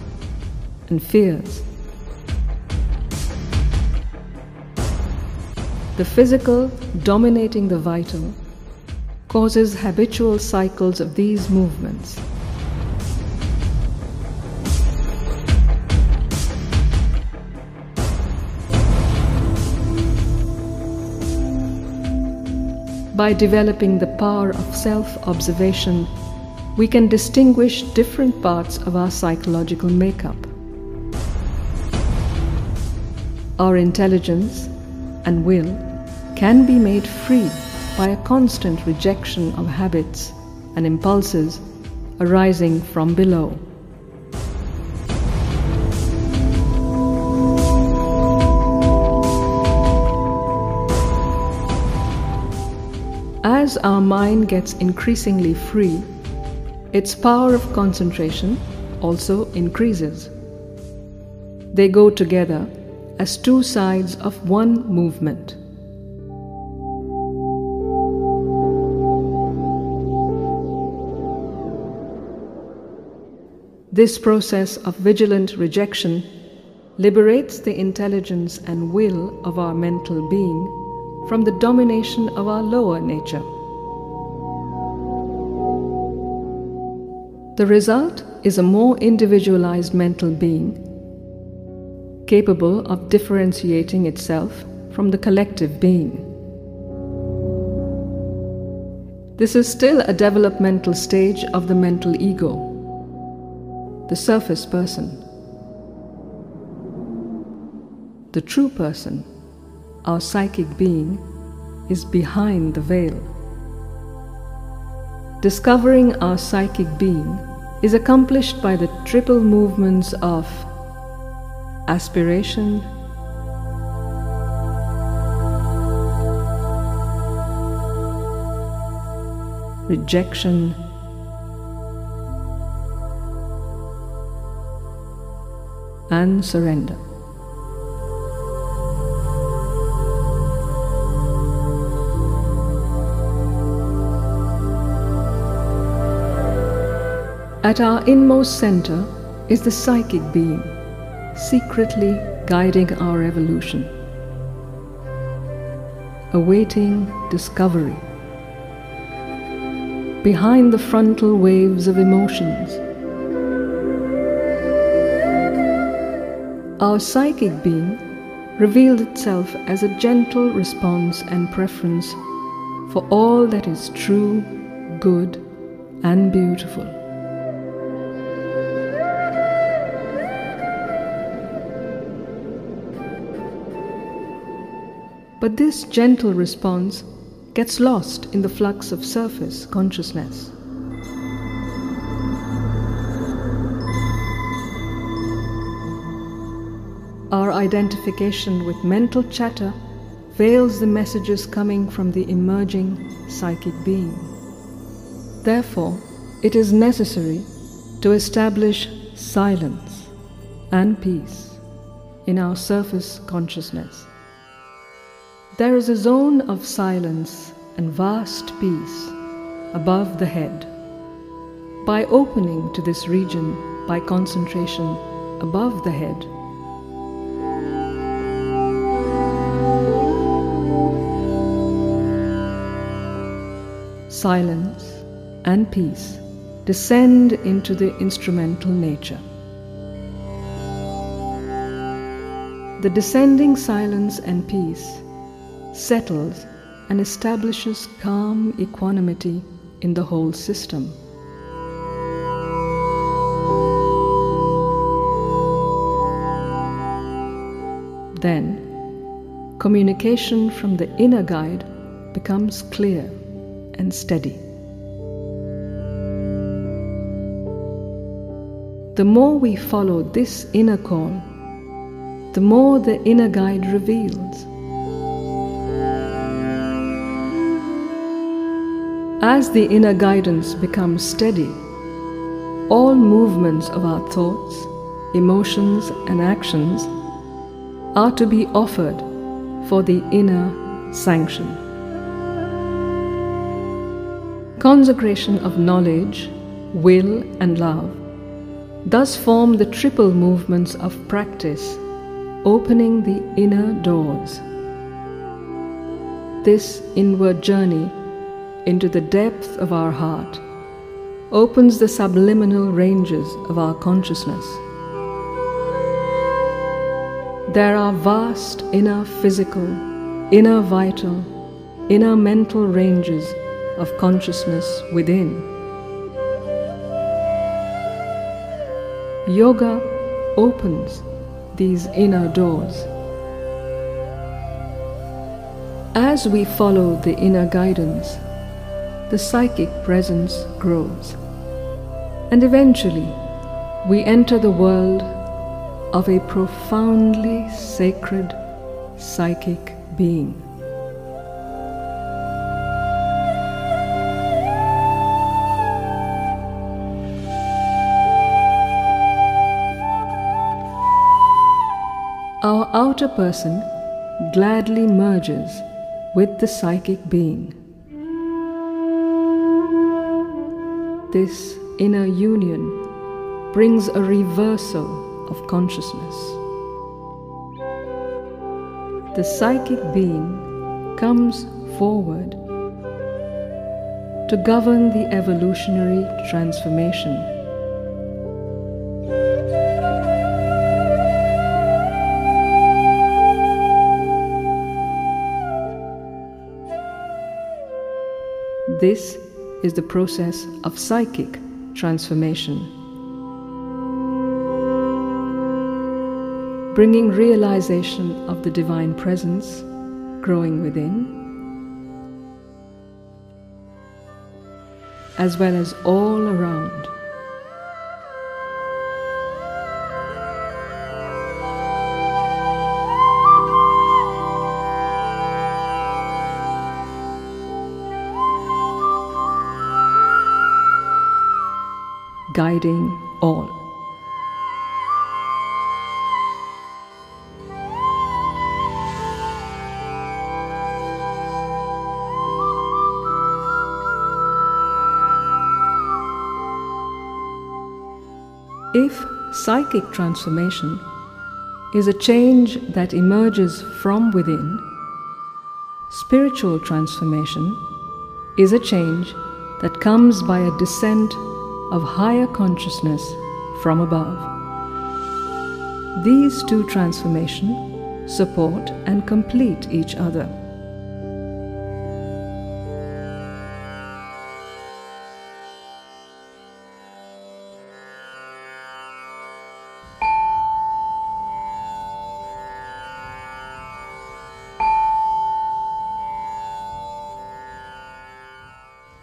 and fears. The physical dominating the vital causes habitual cycles of these movements. By developing the power of self observation, we can distinguish different parts of our psychological makeup. Our intelligence and will can be made free by a constant rejection of habits and impulses arising from below. As our mind gets increasingly free, its power of concentration also increases. They go together as two sides of one movement. This process of vigilant rejection liberates the intelligence and will of our mental being from the domination of our lower nature. The result is a more individualized mental being, capable of differentiating itself from the collective being. This is still a developmental stage of the mental ego, the surface person. The true person, our psychic being, is behind the veil. Discovering our psychic being is accomplished by the triple movements of aspiration, rejection, and surrender. At our inmost center is the psychic being, secretly guiding our evolution, awaiting discovery. Behind the frontal waves of emotions, our psychic being revealed itself as a gentle response and preference for all that is true, good, and beautiful. But this gentle response gets lost in the flux of surface consciousness. Our identification with mental chatter veils the messages coming from the emerging psychic being. Therefore, it is necessary to establish silence and peace in our surface consciousness. There is a zone of silence and vast peace above the head. By opening to this region by concentration above the head, silence and peace descend into the instrumental nature. the descending silence and peace settles and establishes calm equanimity in the whole system. Then, communication from the inner guide becomes clear and steady. The more we follow this inner call, the more the inner guide reveals. As the inner guidance becomes steady, all movements of our thoughts, emotions, and actions are to be offered for the inner sanction. Consecration of knowledge, will, and love thus form the triple movements of practice, opening the inner doors. This inward journey into the depth of our heart opens the subliminal ranges of our consciousness. There are vast inner physical, inner vital, inner mental ranges of consciousness within. Yoga opens these inner doors. As we follow the inner guidance, the psychic presence grows. And eventually, we enter the world of a profoundly sacred psychic being. Our outer person gladly merges with the psychic being. This inner union brings a reversal of consciousness. The psychic being comes forward to govern the evolutionary transformation. This is the process of psychic transformation. bringing realization of the Divine Presence growing within, as well as all around. All. If psychic transformation is a change that emerges from within, spiritual transformation is a change that comes by a descent of higher consciousness from above. These two transformations support and complete each other.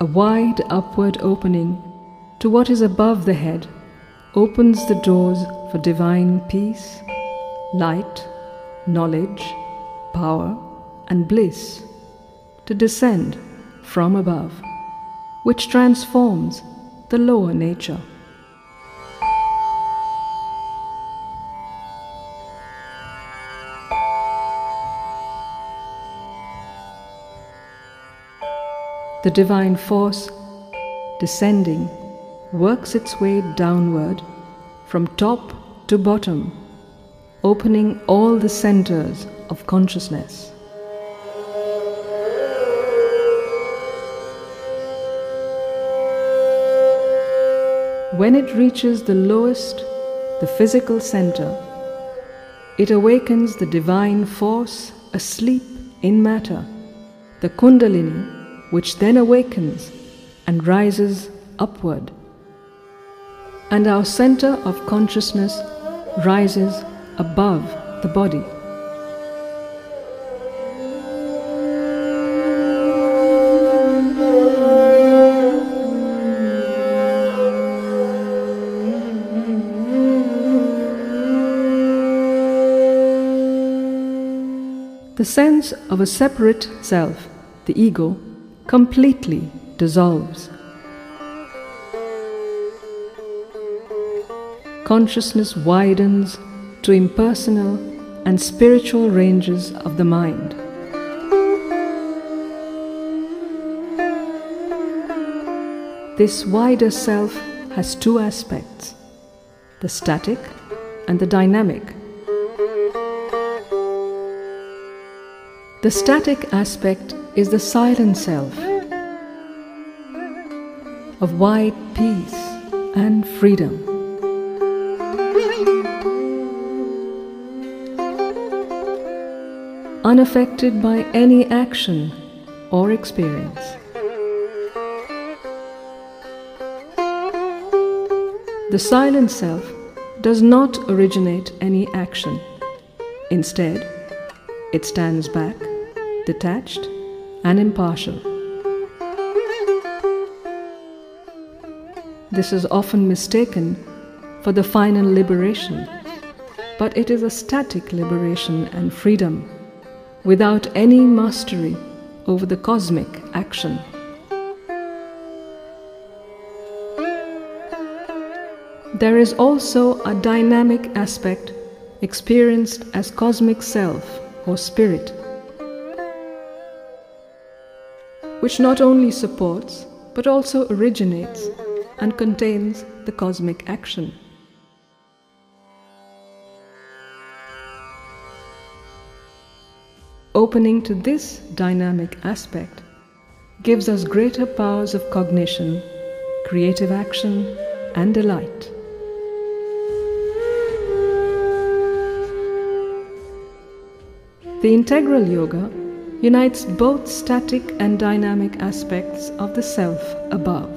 A wide upward opening to what is above the head opens the doors for divine peace, light, knowledge, power, and bliss to descend from above, which transforms the lower nature. The divine force, descending, works its way downward from top to bottom, opening all the centers of consciousness. When it reaches the lowest, the physical center, it awakens the divine force asleep in matter, the Kundalini, which then awakens and rises upward. And our center of consciousness rises above the body. The sense of a separate self, the ego, completely dissolves. Consciousness widens to impersonal and spiritual ranges of the mind. This wider self has two aspects the static and the dynamic. The static aspect is the silent self of wide peace and freedom. Unaffected by any action or experience. The silent self does not originate any action. Instead, it stands back, detached, and impartial. This is often mistaken for the final liberation, but it is a static liberation and freedom without any mastery over the cosmic action. There is also a dynamic aspect experienced as cosmic self or spirit, which not only supports but also originates and contains the cosmic action. Opening to this dynamic aspect gives us greater powers of cognition, creative action, and delight. The integral yoga unites both static and dynamic aspects of the self above.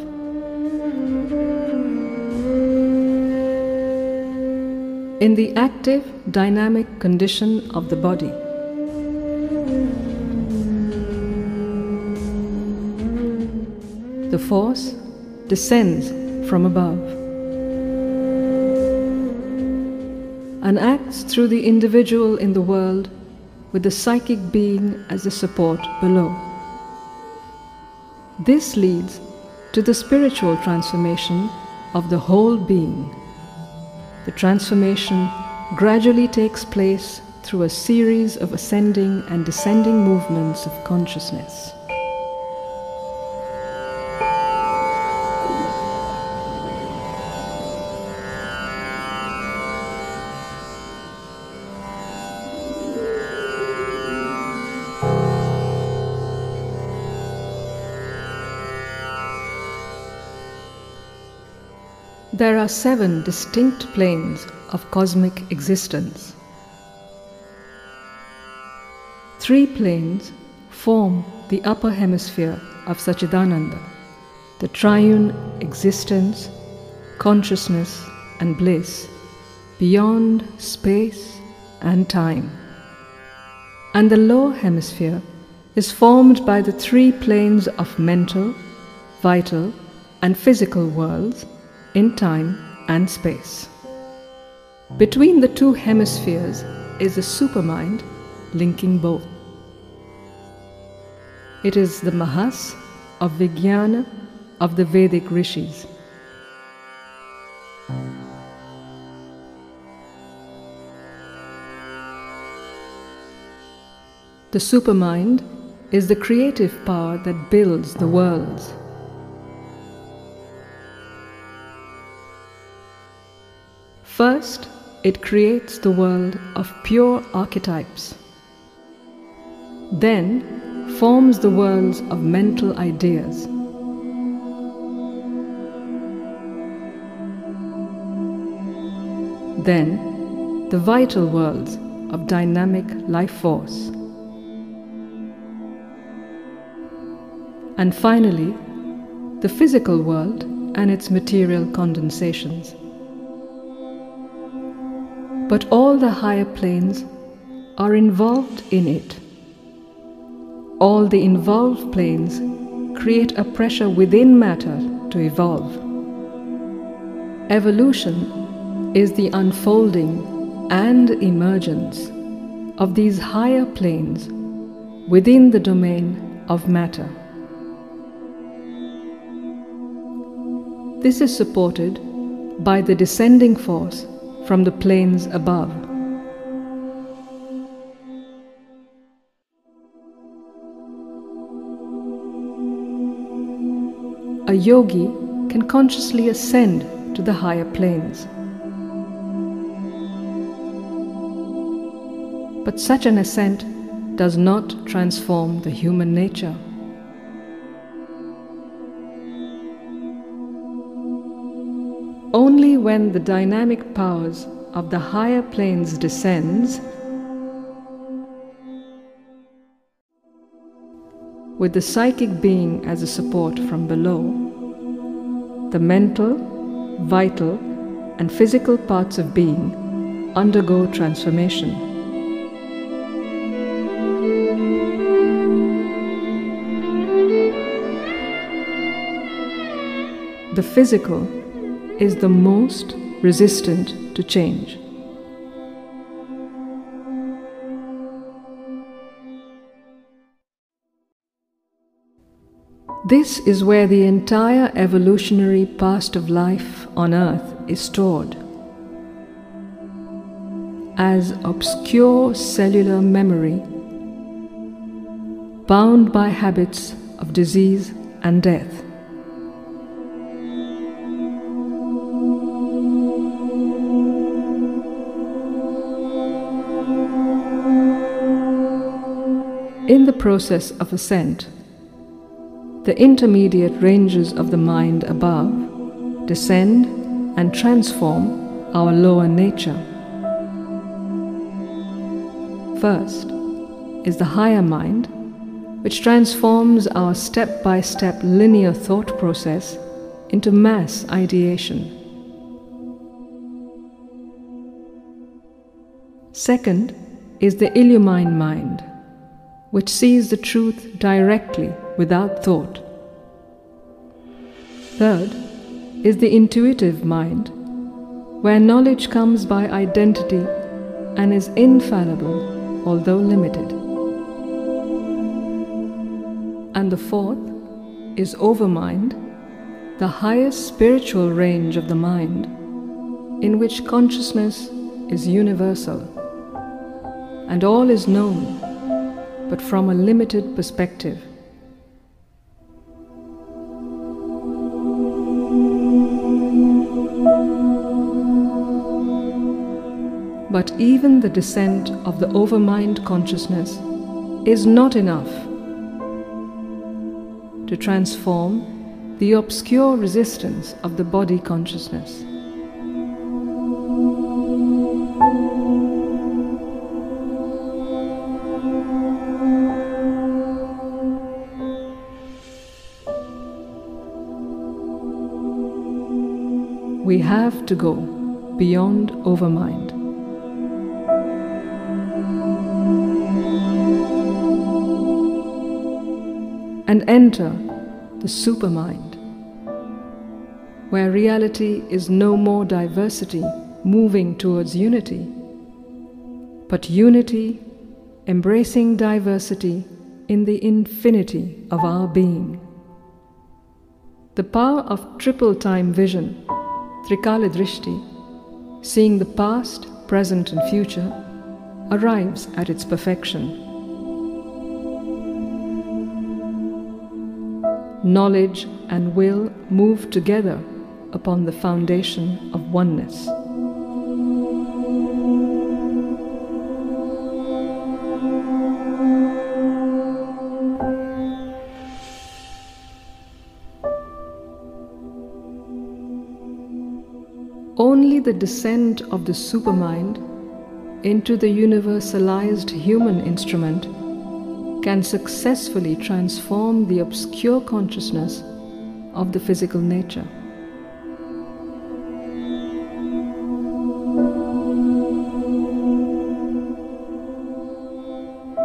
In the active, dynamic condition of the body, force descends from above and acts through the individual in the world with the psychic being as the support below. This leads to the spiritual transformation of the whole being. The transformation gradually takes place through a series of ascending and descending movements of consciousness. There are seven distinct planes of cosmic existence. Three planes form the upper hemisphere of Sachidananda, the triune existence, consciousness, and bliss beyond space and time. And the lower hemisphere is formed by the three planes of mental, vital, and physical worlds in time and space. Between the two hemispheres is the supermind linking both. It is the Mahas of Vijnana of the Vedic rishis. The supermind is the creative power that builds the worlds. First, it creates the world of pure archetypes. Then, forms the worlds of mental ideas. Then, the vital worlds of dynamic life force. And finally, the physical world and its material condensations. But all the higher planes are involved in it. All the involved planes create a pressure within matter to evolve. Evolution is the unfolding and emergence of these higher planes within the domain of matter. This is supported by the descending force from the planes above. A yogi can consciously ascend to the higher planes. But such an ascent does not transform the human nature. Only when the dynamic powers of the higher planes descends with the psychic being as a support from below, the mental, vital, and physical parts of being undergo transformation. The physical is the most resistant to change. This is where the entire evolutionary past of life on earth is stored. As obscure cellular memory, bound by habits of disease and death. In the process of ascent, the intermediate ranges of the mind above descend and transform our lower nature. First is the higher mind, which transforms our step by step linear thought process into mass ideation. Second is the illumine mind which sees the truth directly without thought. Third is the intuitive mind, where knowledge comes by identity and is infallible, although limited. And the fourth is overmind, the highest spiritual range of the mind, in which consciousness is universal and all is known but from a limited perspective. But even the descent of the overmind consciousness is not enough to transform the obscure resistance of the body consciousness. We have to go beyond overmind. And enter the supermind, where reality is no more diversity moving towards unity, but unity embracing diversity in the infinity of our being. The power of triple time vision Trikala Drishti, seeing the past, present, and future, arrives at its perfection. Knowledge and will move together upon the foundation of oneness. The descent of the supermind into the universalized human instrument can successfully transform the obscure consciousness of the physical nature.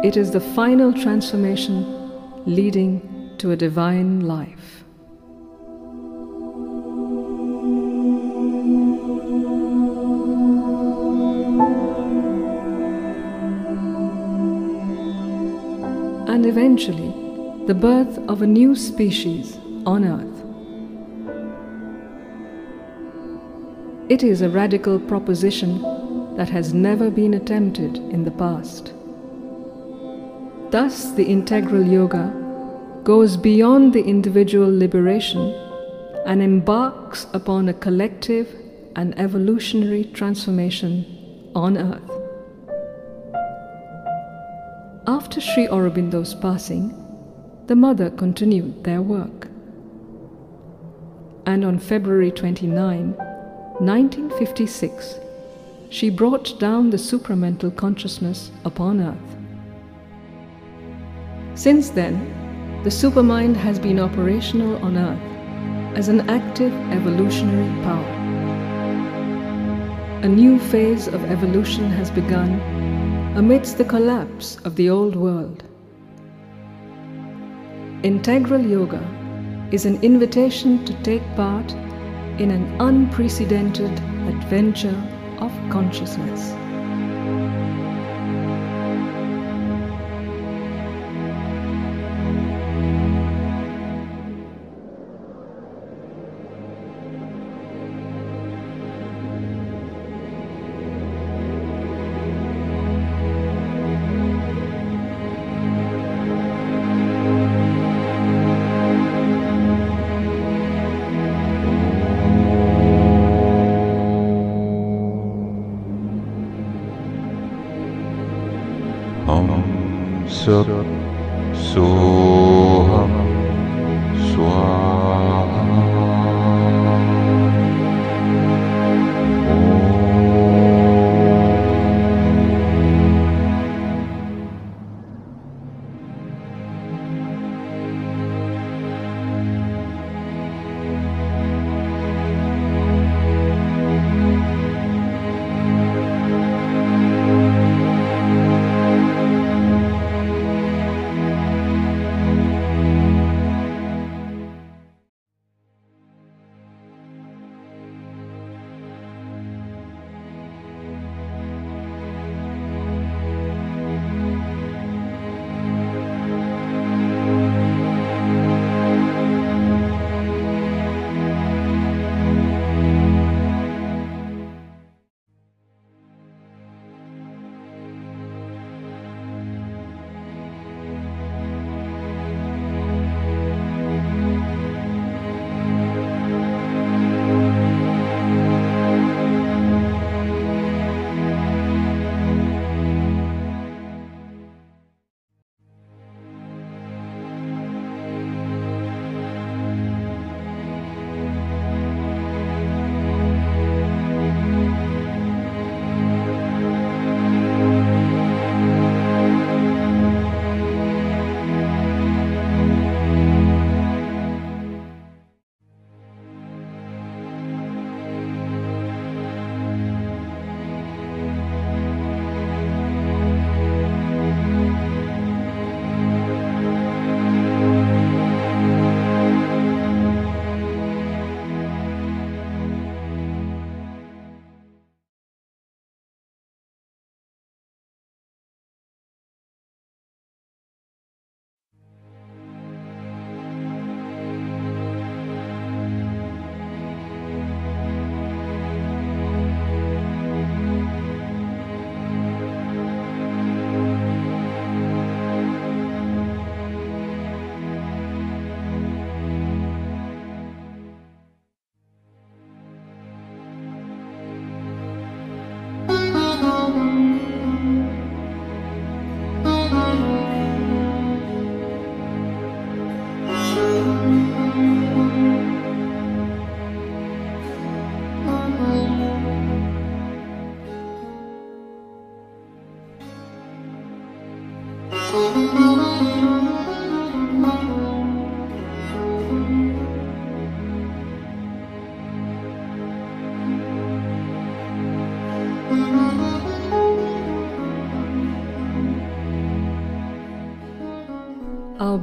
It is the final transformation leading to a divine life. And eventually, the birth of a new species on Earth. It is a radical proposition that has never been attempted in the past. Thus, the integral yoga goes beyond the individual liberation and embarks upon a collective and evolutionary transformation on earth. After Sri Aurobindo's passing, the mother continued their work. And on February 29, 1956, she brought down the supramental consciousness upon earth. Since then, the supermind has been operational on Earth as an active evolutionary power. A new phase of evolution has begun amidst the collapse of the old world. Integral Yoga is an invitation to take part in an unprecedented adventure of consciousness. Soham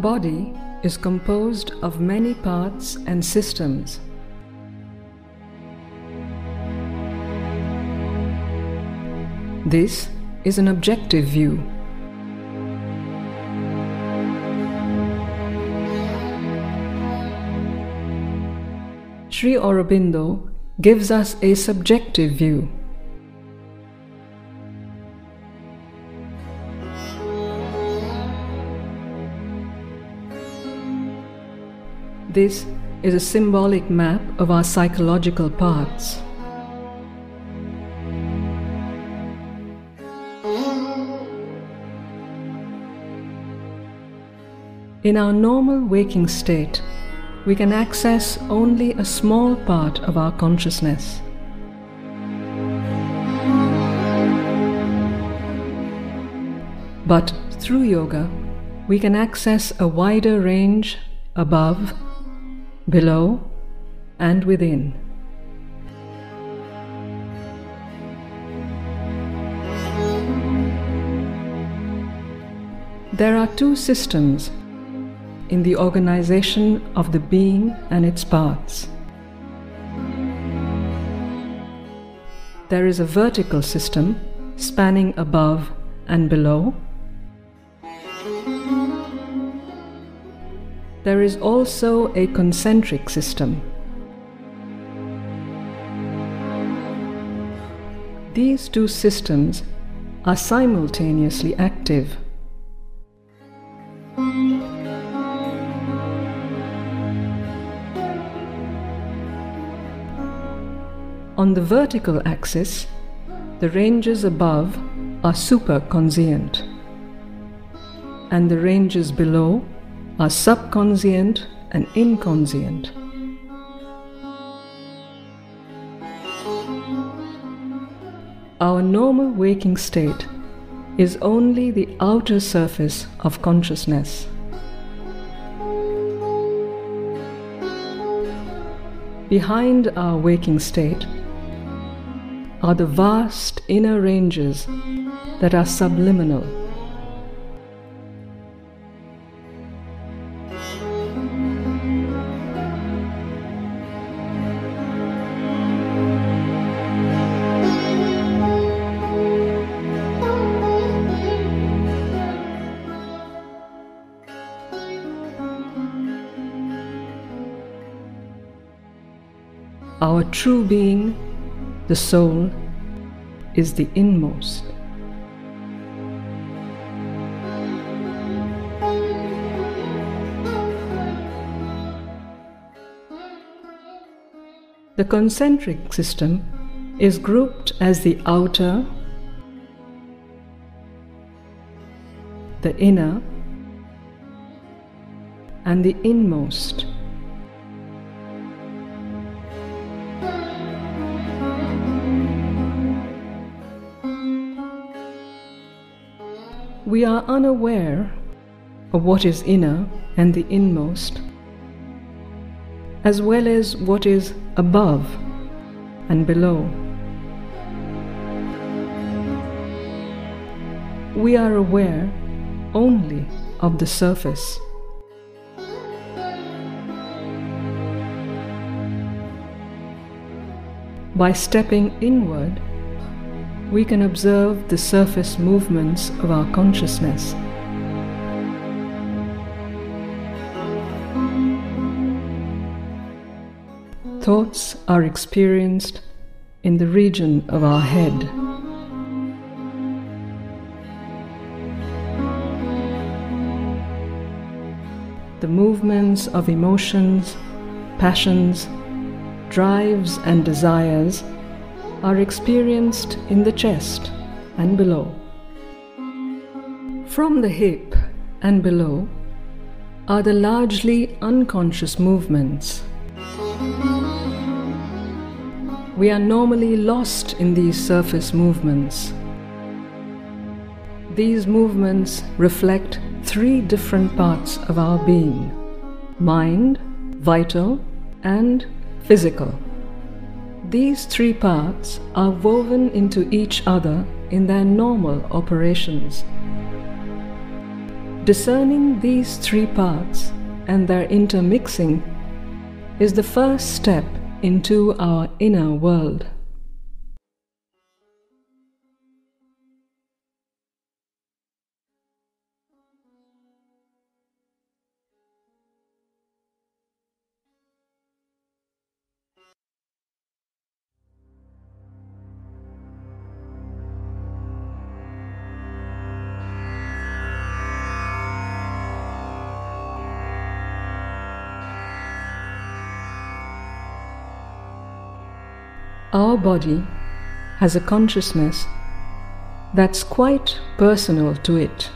body is composed of many parts and systems. This is an objective view. Sri Aurobindo gives us a subjective view. This is a symbolic map of our psychological parts. In our normal waking state, we can access only a small part of our consciousness. But through yoga, we can access a wider range above, below, and within. There are two systems in the organization of the being and its parts. There is a vertical system spanning above and below. There is also a concentric system. These two systems are simultaneously active. On the vertical axis, the ranges above are superconscient, and the ranges below are subconscient and inconscient. Our normal waking state is only the outer surface of consciousness. Behind our waking state are the vast inner ranges that are subliminal. Our true being, the soul, is the inmost. The concentric system is grouped as the outer, the inner, and the inmost. We are unaware of what is inner and the inmost, as well as what is above and below. We are aware only of the surface. By stepping inward, we can observe the surface movements of our consciousness. Thoughts are experienced in the region of our head. The movements of emotions, passions, drives, and desires are experienced in the chest and below. From the hip and below are the largely unconscious movements. We are normally lost in these surface movements. These movements reflect three different parts of our being mind, vital, and physical. These three parts are woven into each other in their normal operations. Discerning these three parts and their intermixing is the first step into our inner world. Body has a consciousness that's quite personal to it.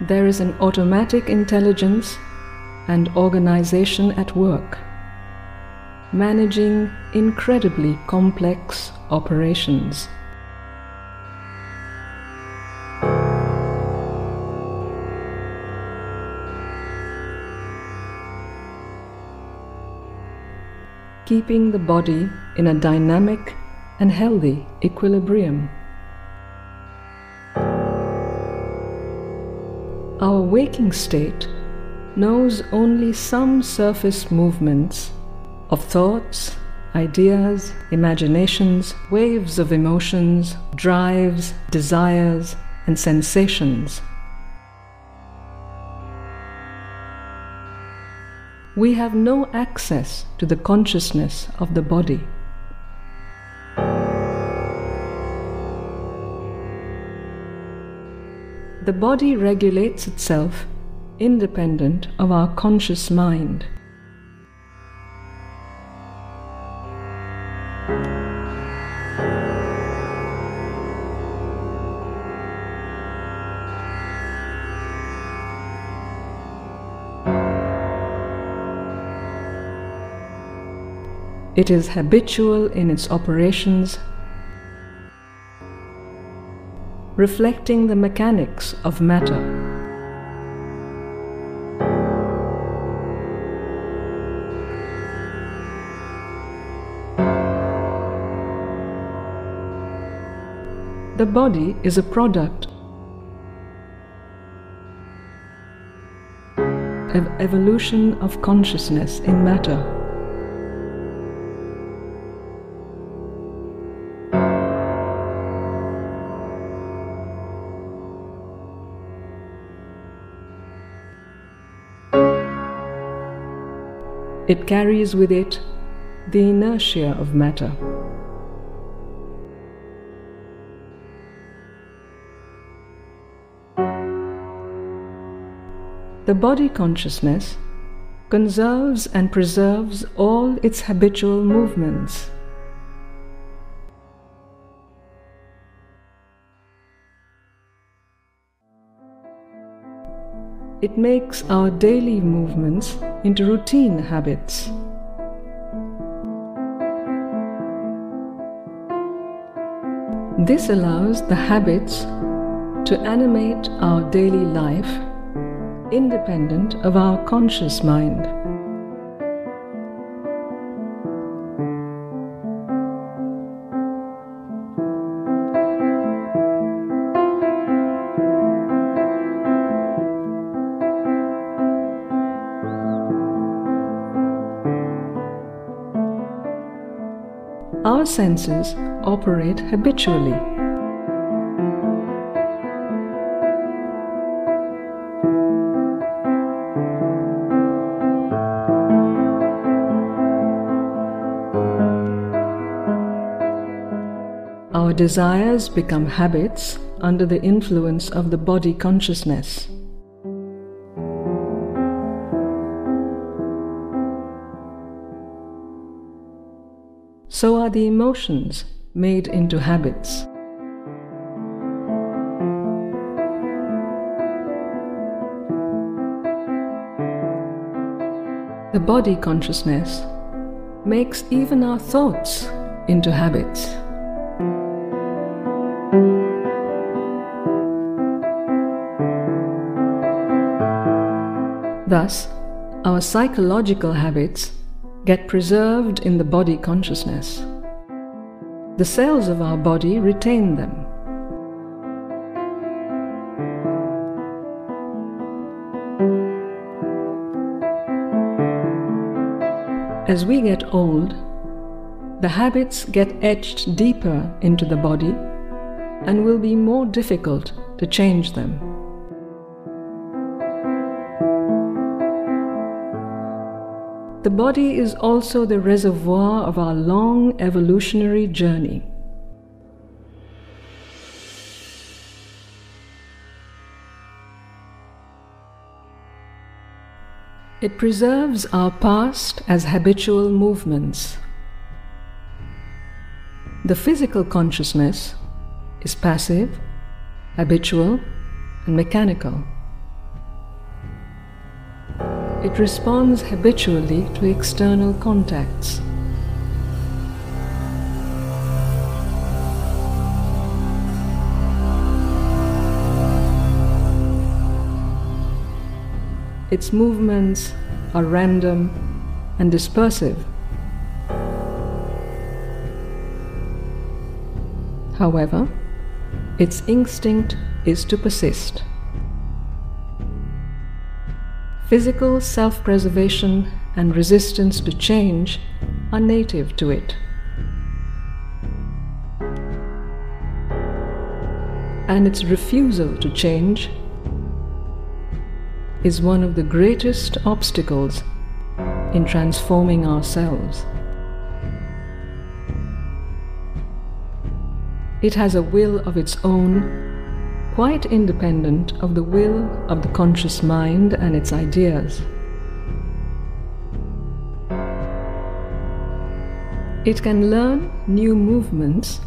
There is an automatic intelligence and organization at work, managing incredibly complex operations. Keeping the body in a dynamic and healthy equilibrium. Our waking state knows only some surface movements of thoughts, ideas, imaginations, waves of emotions, drives, desires, and sensations. We have no access to the consciousness of the body. The body regulates itself independent of our conscious mind. It is habitual in its operations, reflecting the mechanics of matter. The body is a product of evolution of consciousness in matter. It carries with it the inertia of matter. The body consciousness conserves and preserves all its habitual movements. It makes our daily movements into routine habits. This allows the habits to animate our daily life independent of our conscious mind. Our senses operate habitually. Desires become habits under the influence of the body consciousness. So are the emotions made into habits. The body consciousness makes even our thoughts into habits. Thus, our psychological habits get preserved in the body consciousness. The cells of our body retain them. As we get old, the habits get etched deeper into the body and will be more difficult to change them. The body is also the reservoir of our long evolutionary journey. It preserves our past as habitual movements. The physical consciousness is passive, habitual, and mechanical. It responds habitually to external contacts. Its movements are random and dispersive. However, its instinct is to persist. Physical self preservation and resistance to change are native to it. And its refusal to change is one of the greatest obstacles in transforming ourselves. It has a will of its own, quite independent of the will of the conscious mind and its ideas. It can learn new movements,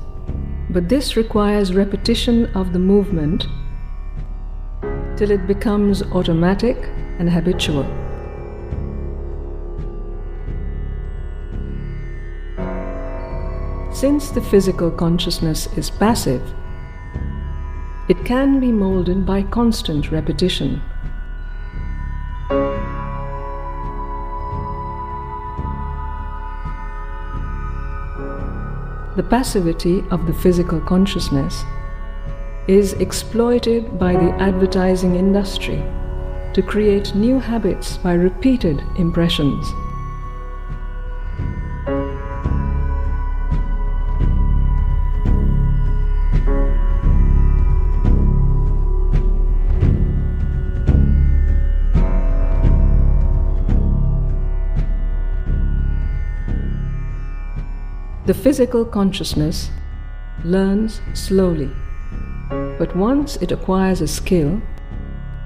but this requires repetition of the movement till it becomes automatic and habitual. Since the physical consciousness is passive, it can be molded by constant repetition. The passivity of the physical consciousness is exploited by the advertising industry to create new habits by repeated impressions. The physical consciousness learns slowly, but once it acquires a skill,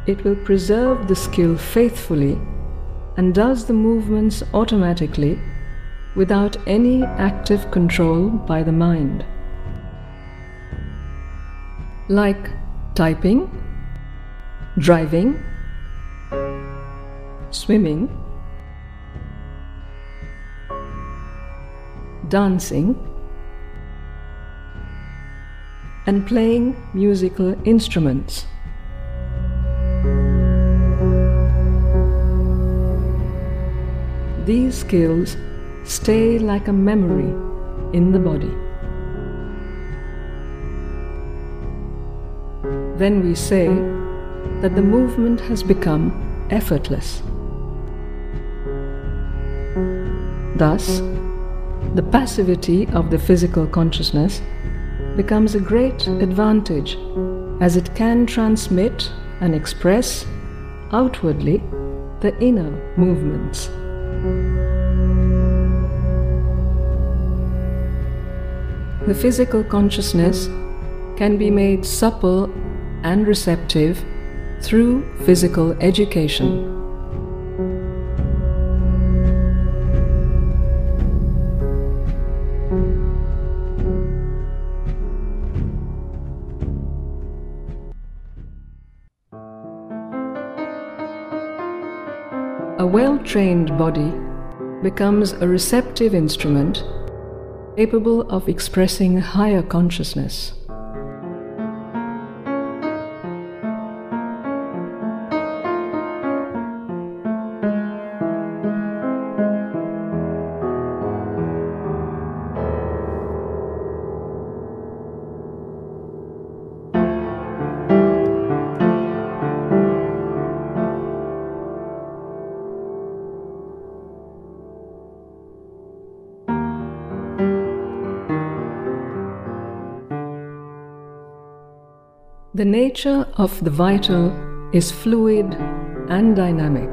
it will preserve the skill faithfully and does the movements automatically without any active control by the mind. Like typing, driving, swimming, dancing, and playing musical instruments. These skills stay like a memory in the body. Then we say that the movement has become effortless. Thus, the passivity of the physical consciousness becomes a great advantage as it can transmit and express outwardly the inner movements. The physical consciousness can be made supple and receptive through physical education. Trained body becomes a receptive instrument capable of expressing higher consciousness. The nature of the vital is fluid and dynamic.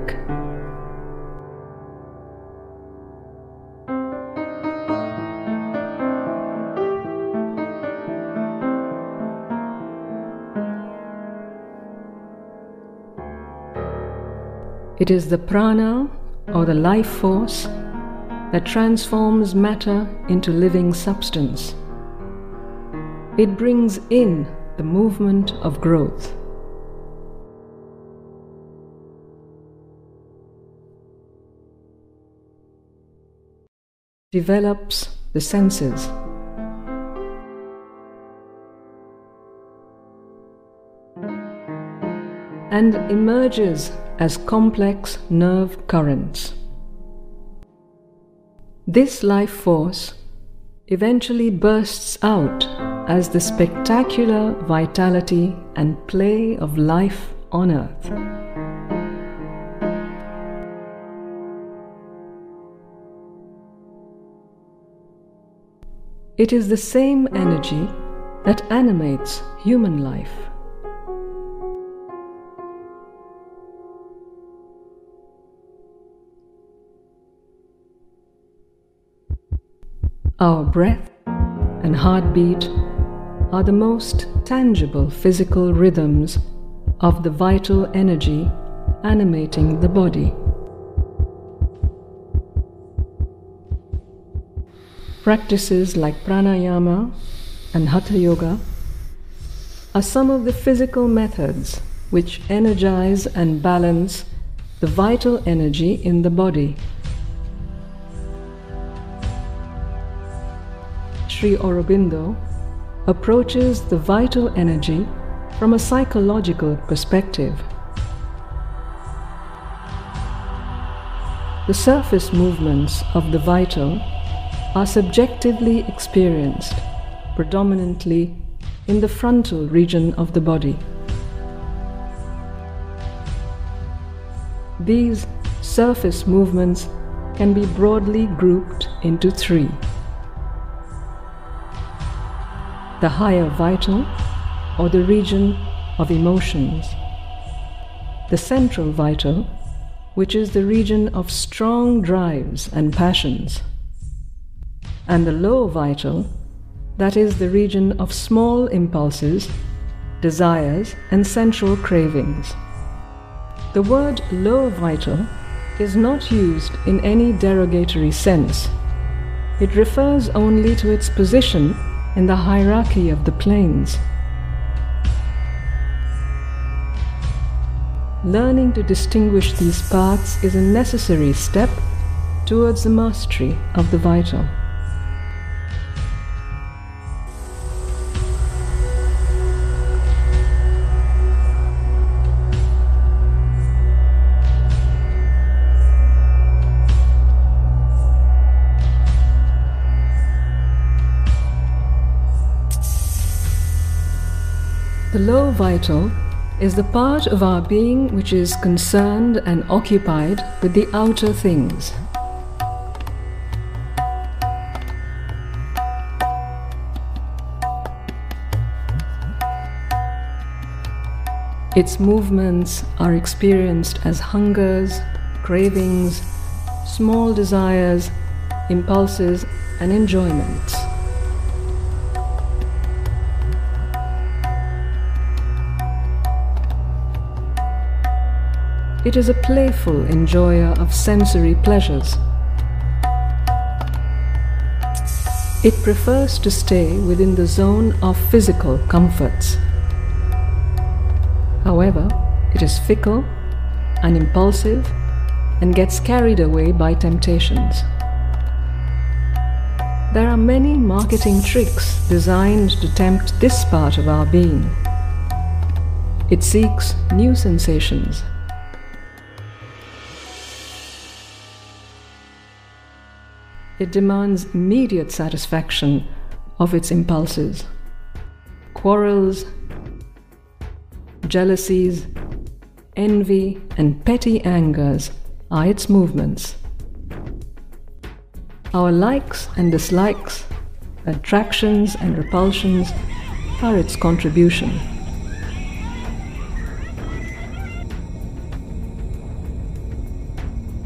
It is the prana or the life force that transforms matter into living substance. It brings in the movement of growth. Develops the senses. And emerges as complex nerve currents. This life force eventually bursts out as the spectacular vitality and play of life on earth. It is the same energy that animates human life. Our breath and heartbeat are the most tangible physical rhythms of the vital energy animating the body. Practices like pranayama and hatha yoga are some of the physical methods which energize and balance the vital energy in the body. Sri Aurobindo approaches the vital energy from a psychological perspective. The surface movements of the vital are subjectively experienced predominantly in the frontal region of the body. These surface movements can be broadly grouped into three the higher vital or the region of emotions, the central vital, which is the region of strong drives and passions, and the low vital, that is the region of small impulses, desires, and sensual cravings. The word low vital is not used in any derogatory sense. It refers only to its position in the hierarchy of the planes. Learning to distinguish these paths is a necessary step towards the mastery of the vital. Low vital is the part of our being which is concerned and occupied with the outer things. Its movements are experienced as hungers, cravings, small desires, impulses, and enjoyments. It is a playful enjoyer of sensory pleasures. It prefers to stay within the zone of physical comforts. However, it is fickle and impulsive, and gets carried away by temptations. There are many marketing tricks designed to tempt this part of our being. It seeks new sensations. It demands immediate satisfaction of its impulses. Quarrels, jealousies, envy, and petty angers are its movements. Our likes and dislikes, attractions and repulsions are its contribution.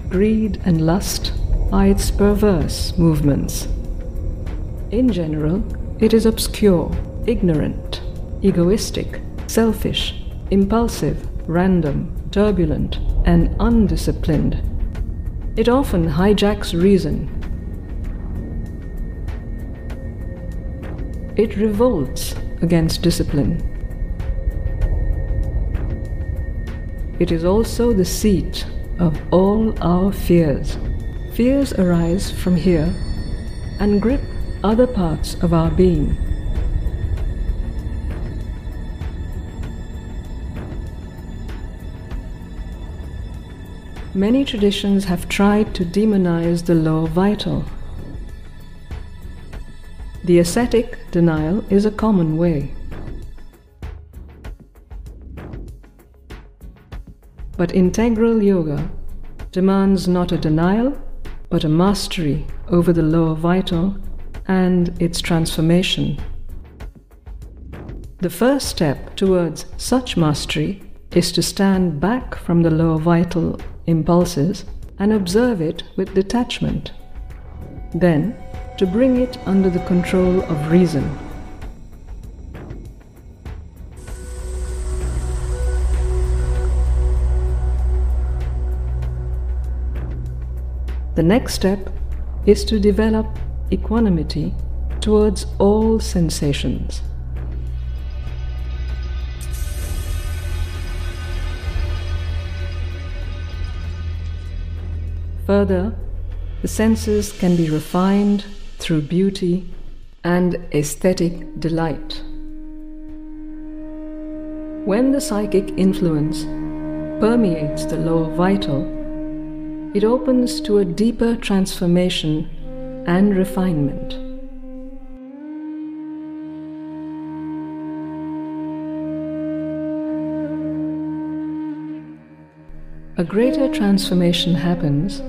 Greed and lust are its perverse movements. In general, it is obscure, ignorant, egoistic, selfish, impulsive, random, turbulent, and undisciplined. It often hijacks reason. It revolts against discipline. It is also the seat of all our fears. Fears arise from here and grip other parts of our being. Many traditions have tried to demonize the lower vital. The ascetic denial is a common way. But integral yoga demands not a denial, but a mastery over the lower vital and its transformation. The first step towards such mastery is to stand back from the lower vital impulses and observe it with detachment. Then, to bring it under the control of reason. The next step is to develop equanimity towards all sensations. Further, the senses can be refined through beauty and aesthetic delight. When the psychic influence permeates the lower vital, it opens to a deeper transformation and refinement. A greater transformation happens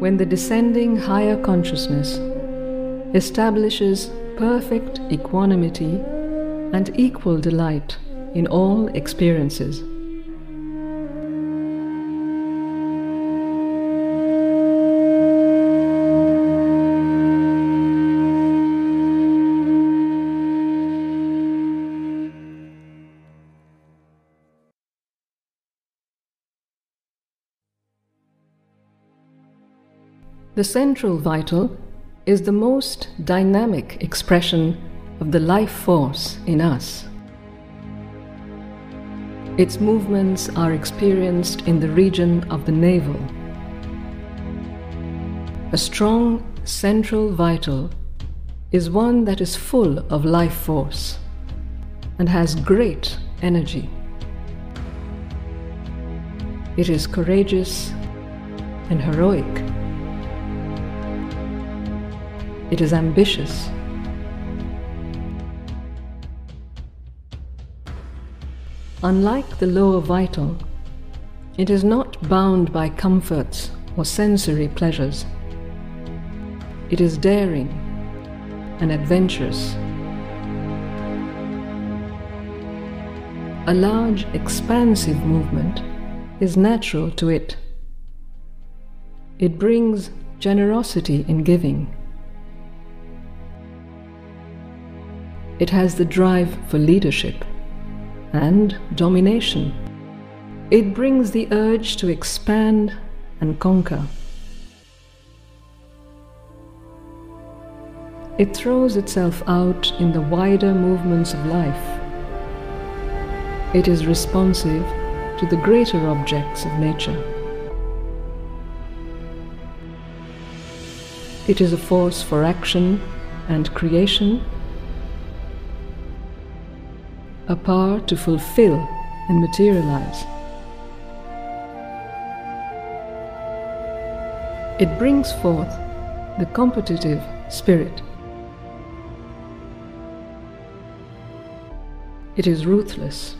when the descending higher consciousness establishes perfect equanimity and equal delight in all experiences. The central vital is the most dynamic expression of the life force in us. Its movements are experienced in the region of the navel. A strong central vital is one that is full of life force and has great energy. It is courageous and heroic. It is ambitious. Unlike the lower vital, it is not bound by comforts or sensory pleasures. It is daring and adventurous. A large, expansive movement is natural to it. It brings generosity in giving. It has the drive for leadership and domination. It brings the urge to expand and conquer. It throws itself out in the wider movements of life. It is responsive to the greater objects of nature. It is a force for action and creation a power to fulfill and materialize. It brings forth the competitive spirit. It is ruthless.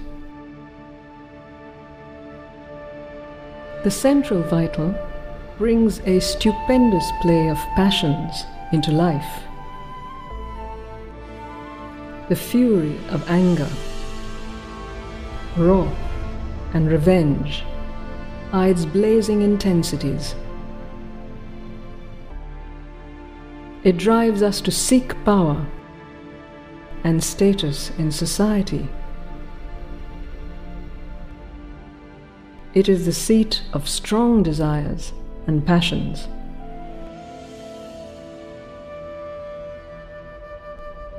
The central vital brings a stupendous play of passions into life. The fury of anger, wrath, and revenge are its blazing intensities. It drives us to seek power and status in society. It is the seat of strong desires and passions.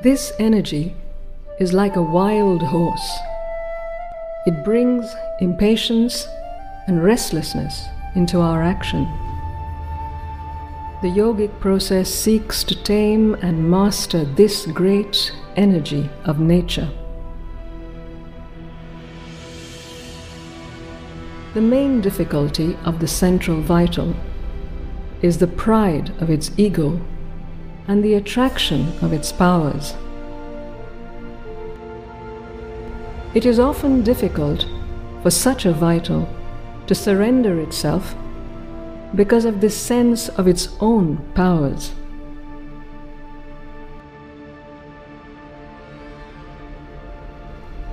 This energy is like a wild horse. It brings impatience and restlessness into our action. The yogic process seeks to tame and master this great energy of nature. The main difficulty of the central vital is the pride of its ego and the attraction of its powers. It is often difficult for such a vital to surrender itself because of this sense of its own powers.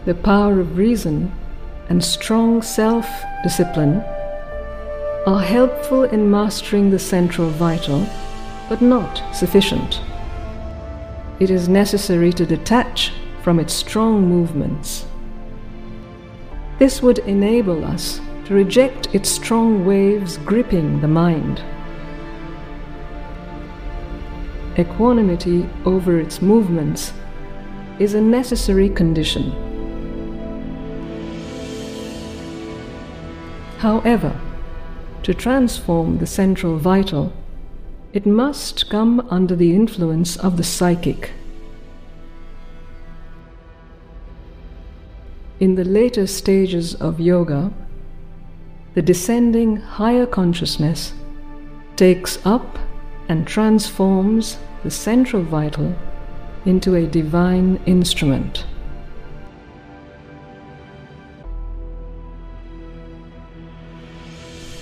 The power of reason and strong self discipline are helpful in mastering the central vital, but not sufficient. It is necessary to detach from its strong movements. This would enable us to reject its strong waves gripping the mind. Equanimity over its movements is a necessary condition. However, to transform the central vital, it must come under the influence of the psychic. In the later stages of yoga, the descending higher consciousness takes up and transforms the central vital into a divine instrument.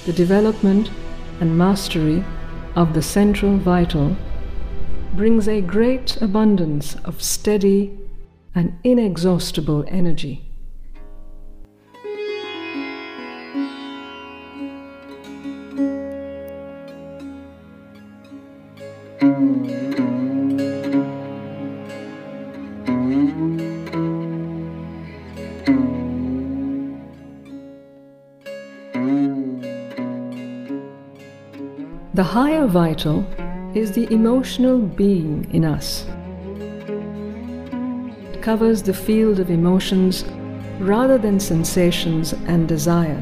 The development and mastery of the central vital brings a great abundance of steady and inexhaustible energy. The higher vital is the emotional being in us. It covers the field of emotions rather than sensations and desire.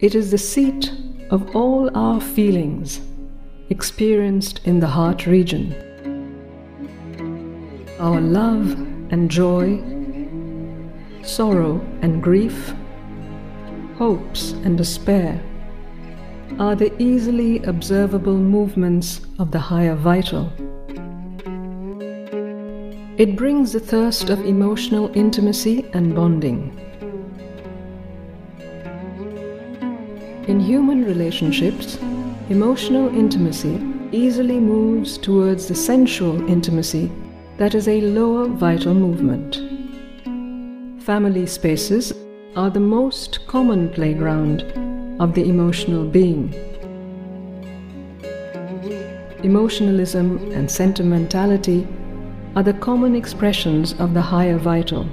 It is the seat of all our feelings experienced in the heart region. Our love and joy, sorrow and grief, hopes and despair are the easily observable movements of the higher vital. It brings the thirst of emotional intimacy and bonding. In human relationships, emotional intimacy easily moves towards the sensual intimacy that is a lower vital movement. Family spaces are the most common playground of the emotional being. Emotionalism and sentimentality are the common expressions of the higher vital.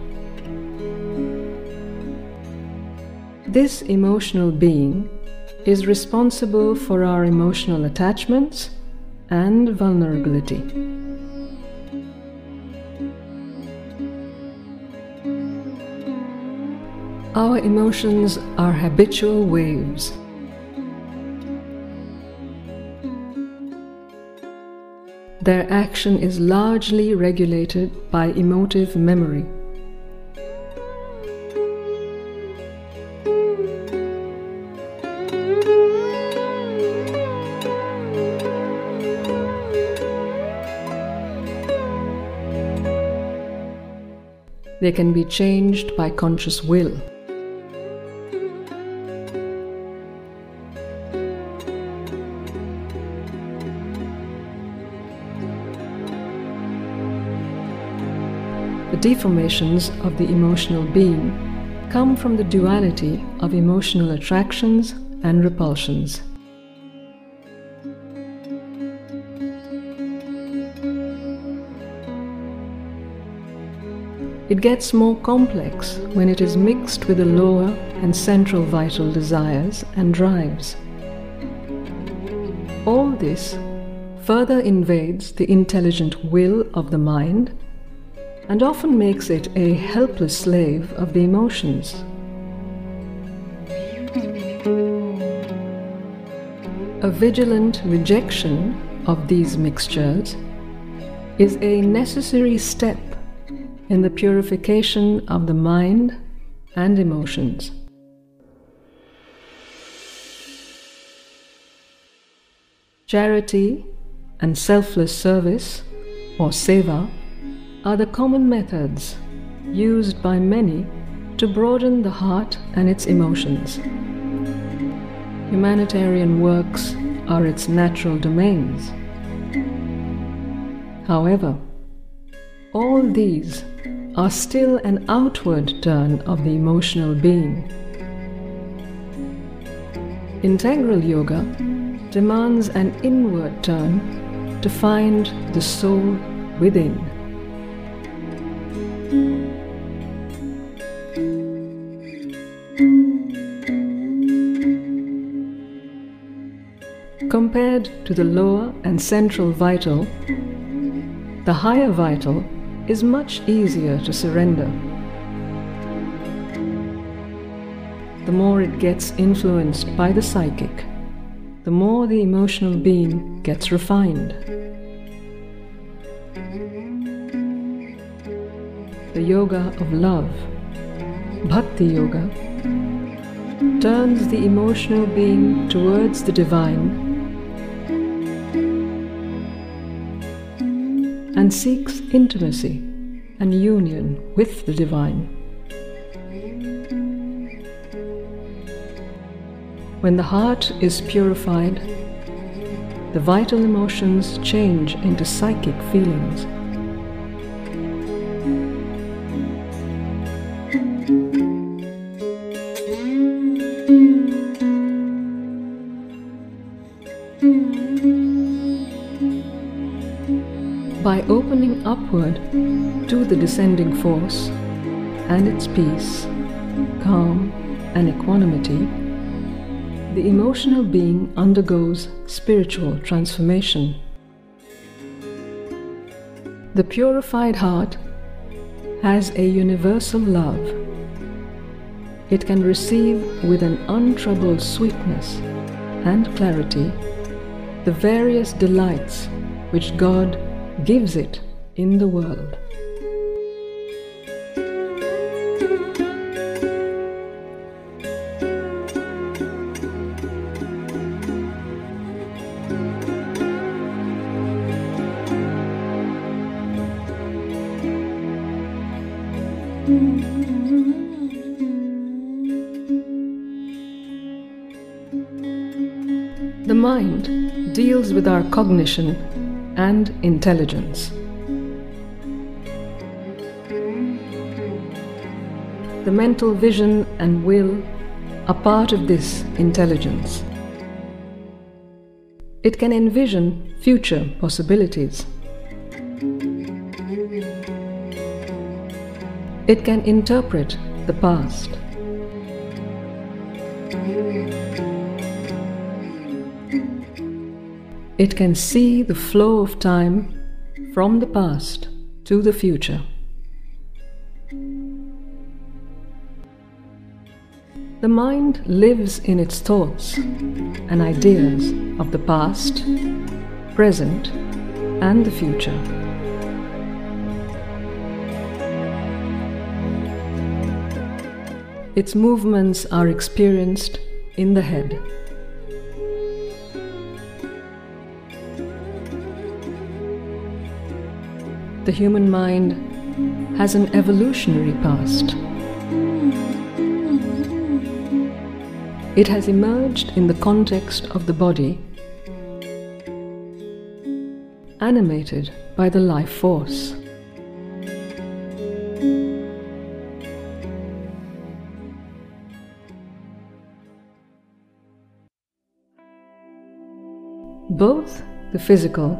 This emotional being is responsible for our emotional attachments and vulnerability. Our emotions are habitual waves. Their action is largely regulated by emotive memory. They can be changed by conscious will. Deformations of the emotional being come from the duality of emotional attractions and repulsions. It gets more complex when it is mixed with the lower and central vital desires and drives. All this further invades the intelligent will of the mind and often makes it a helpless slave of the emotions. A vigilant rejection of these mixtures is a necessary step in the purification of the mind and emotions. Charity and selfless service, or seva, are the common methods used by many to broaden the heart and its emotions. Humanitarian works are its natural domains. However, all these are still an outward turn of the emotional being. Integral yoga demands an inward turn to find the soul within. Compared to the lower and central vital, the higher vital is much easier to surrender. The more it gets influenced by the psychic, the more the emotional being gets refined. The yoga of love, Bhakti Yoga, turns the emotional being towards the divine and seeks intimacy and union with the divine. When the heart is purified, the vital emotions change into psychic feelings. Upward to the descending force and its peace, calm, and equanimity, the emotional being undergoes spiritual transformation. The purified heart has a universal love. It can receive with an untroubled sweetness and clarity the various delights which God gives it in the world. The mind deals with our cognition and intelligence. The mental vision and will are part of this intelligence. It can envision future possibilities. It can interpret the past. It can see the flow of time from the past to the future. The mind lives in its thoughts and ideas of the past, present, and the future. Its movements are experienced in the head. The human mind has an evolutionary past. It has emerged in the context of the body, animated by the life force. Both the physical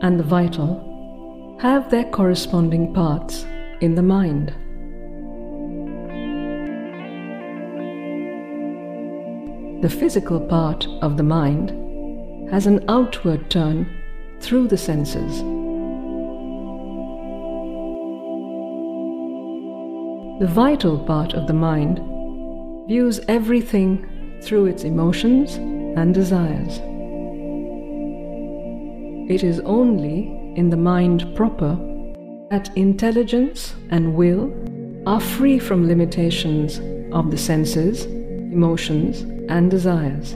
and the vital have their corresponding parts in the mind. The physical part of the mind has an outward turn through the senses. The vital part of the mind views everything through its emotions and desires. It is only in the mind proper that intelligence and will are free from limitations of the senses, emotions, and desires.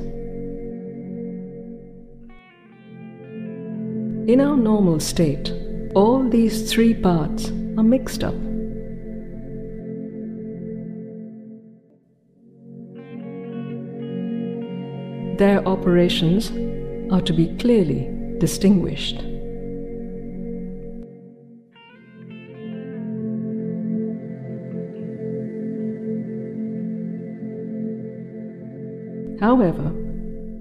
In our normal state, all these three parts are mixed up. Their operations are to be clearly distinguished. However,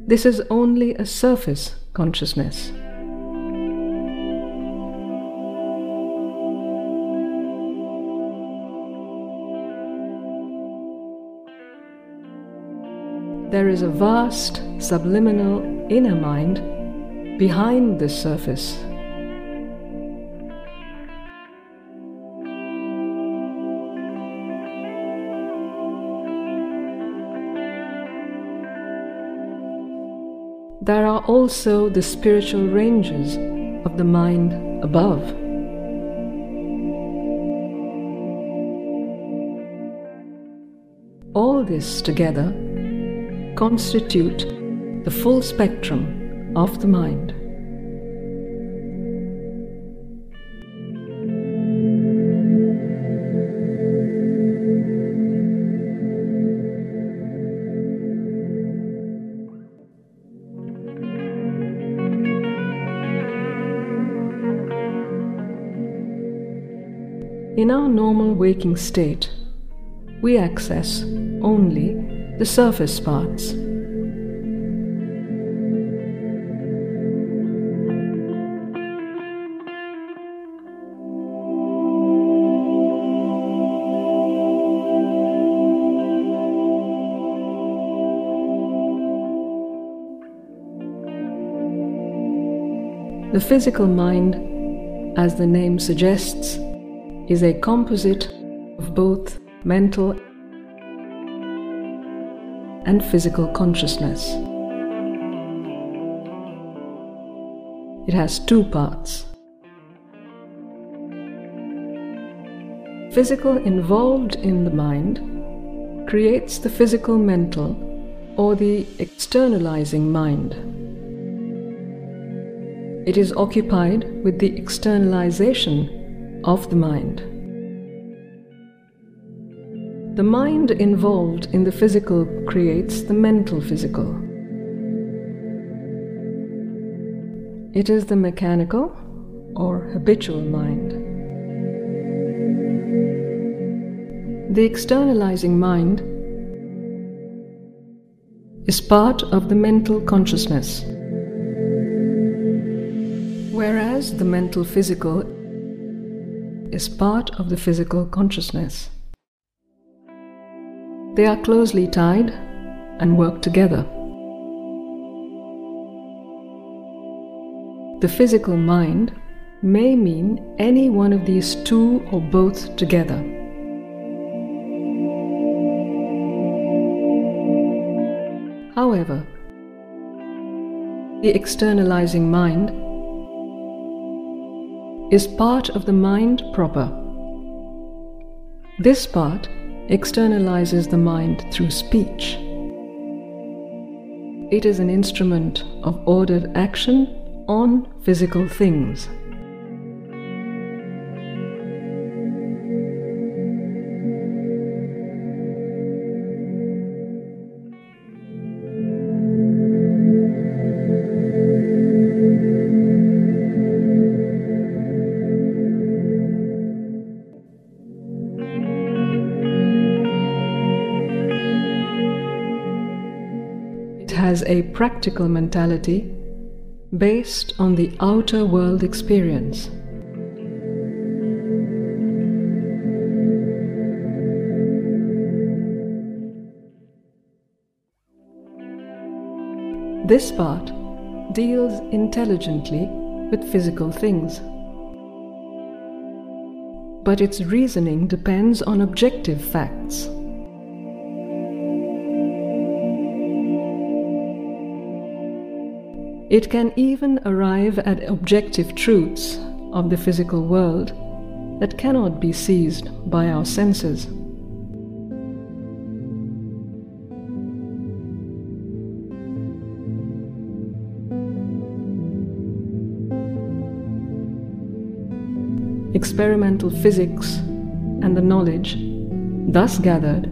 this is only a surface consciousness. There is a vast subliminal inner mind behind this surface. There are also the spiritual ranges of the mind above. All this together constitute the full spectrum of the mind. Normal waking state, we access only the surface parts. The physical mind, as the name suggests, is a composite of both mental and physical consciousness. It has two parts. Physical involved in the mind creates the physical mental or the externalizing mind. It is occupied with the externalization of the mind. The mind involved in the physical creates the mental physical. It is the mechanical or habitual mind. The externalizing mind is part of the mental consciousness, whereas the mental physical is part of the physical consciousness. They are closely tied and work together. The physical mind may mean any one of these two or both together. However, the externalizing mind is part of the mind proper. This part externalizes the mind through speech. It is an instrument of ordered action on physical things. It has a practical mentality based on the outer world experience. This part deals intelligently with physical things. But its reasoning depends on objective facts. It can even arrive at objective truths of the physical world that cannot be seized by our senses. Experimental physics and the knowledge thus gathered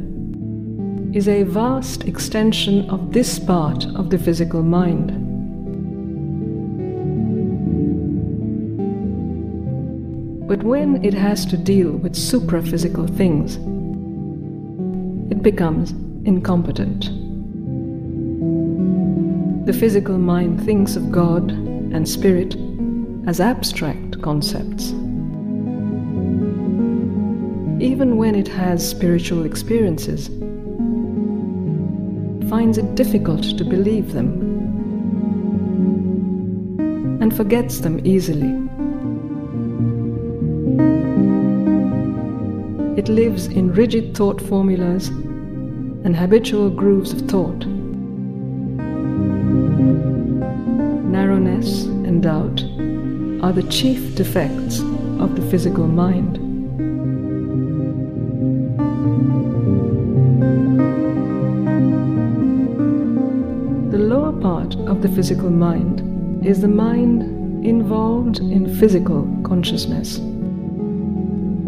is a vast extension of this part of the physical mind. But when it has to deal with supraphysical things, it becomes incompetent. The physical mind thinks of God and spirit as abstract concepts. Even when it has spiritual experiences, it finds it difficult to believe them and forgets them easily. It lives in rigid thought formulas and habitual grooves of thought. Narrowness and doubt are the chief defects of the physical mind. The lower part of the physical mind is the mind involved in physical consciousness.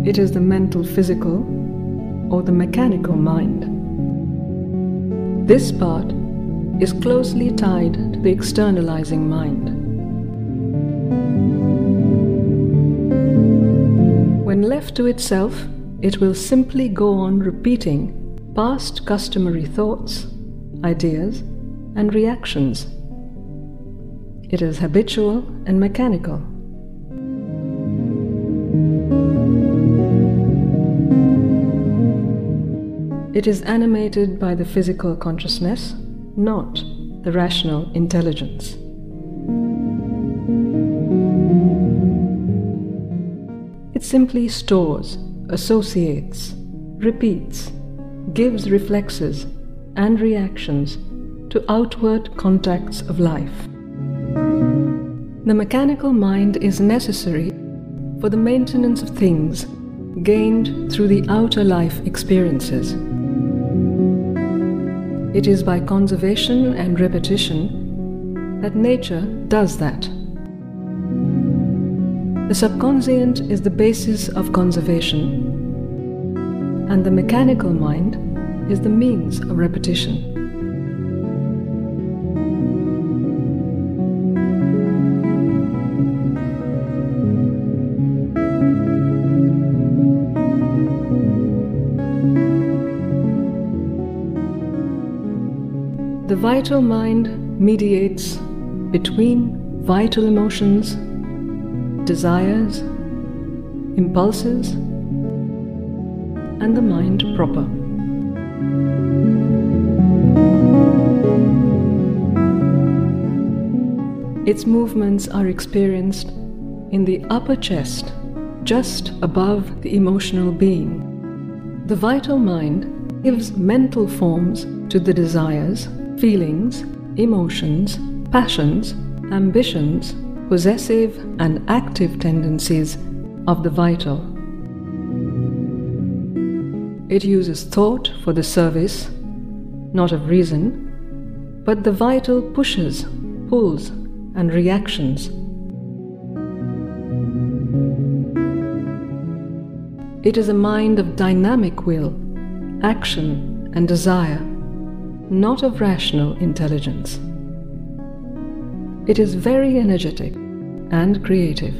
It is the mental physical or the mechanical mind. This part is closely tied to the externalizing mind. When left to itself, it will simply go on repeating past customary thoughts, ideas, and reactions. It is habitual and mechanical. It is animated by the physical consciousness, not the rational intelligence. It simply stores, associates, repeats, gives reflexes and reactions to outward contacts of life. The mechanical mind is necessary for the maintenance of things gained through the outer life experiences. It is by conservation and repetition that nature does that. The subconscient is the basis of conservation, and the mechanical mind is the means of repetition. Vital mind mediates between vital emotions, desires, impulses, and the mind proper. Its movements are experienced in the upper chest, just above the emotional being. The vital mind gives mental forms to the desires, feelings, emotions, passions, ambitions, possessive and active tendencies of the vital. It uses thought for the service, not of reason, but the vital pushes, pulls, and reactions. It is a mind of dynamic will, action, and desire, not of rational intelligence. It is very energetic and creative.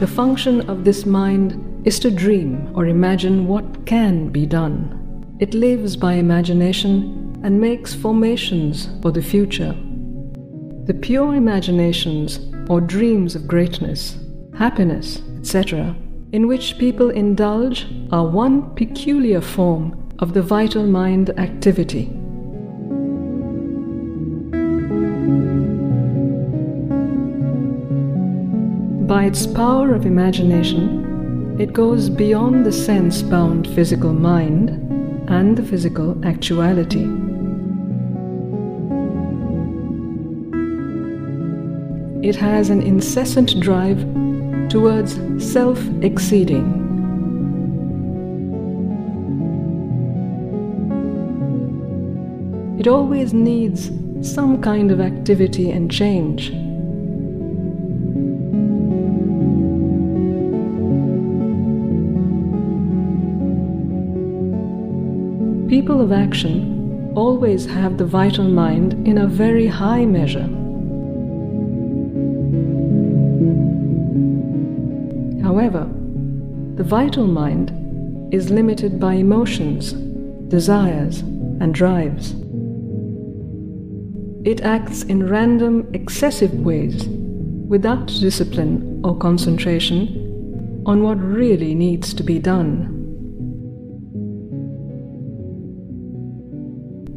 The function of this mind is to dream or imagine what can be done. It lives by imagination and makes formations for the future. The pure imaginations or dreams of greatness, happiness, etc., in which people indulge are one peculiar form of the vital mind activity. By its power of imagination, it goes beyond the sense bound physical mind and the physical actuality. It has an incessant drive towards self exceeding. It always needs some kind of activity and change. People of action always have the vital mind in a very high measure. However, the vital mind is limited by emotions, desires, and drives. It acts in random, excessive ways without discipline or concentration on what really needs to be done.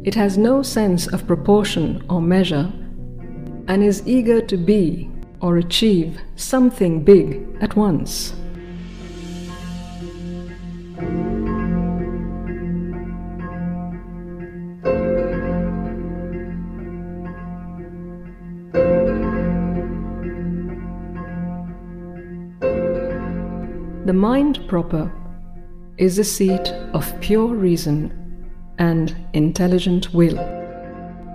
It has no sense of proportion or measure and is eager to be or achieve something big at once. The mind proper is the seat of pure reason and intelligent will.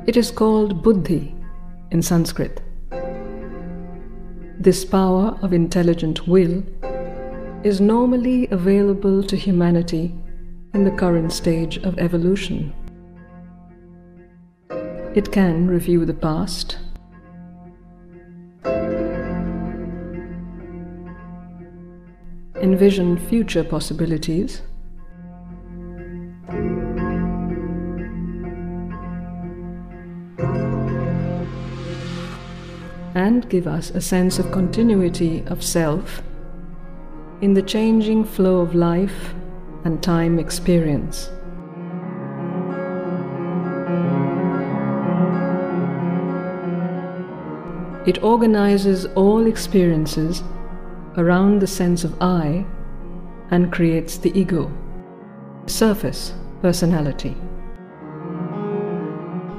It is called buddhi in Sanskrit. This power of intelligent will is normally available to humanity in the current stage of evolution. It can review the past, envision future possibilities, and give us a sense of continuity of self in the changing flow of life and time experience. It organizes all experiences around the sense of I and creates the ego, surface personality.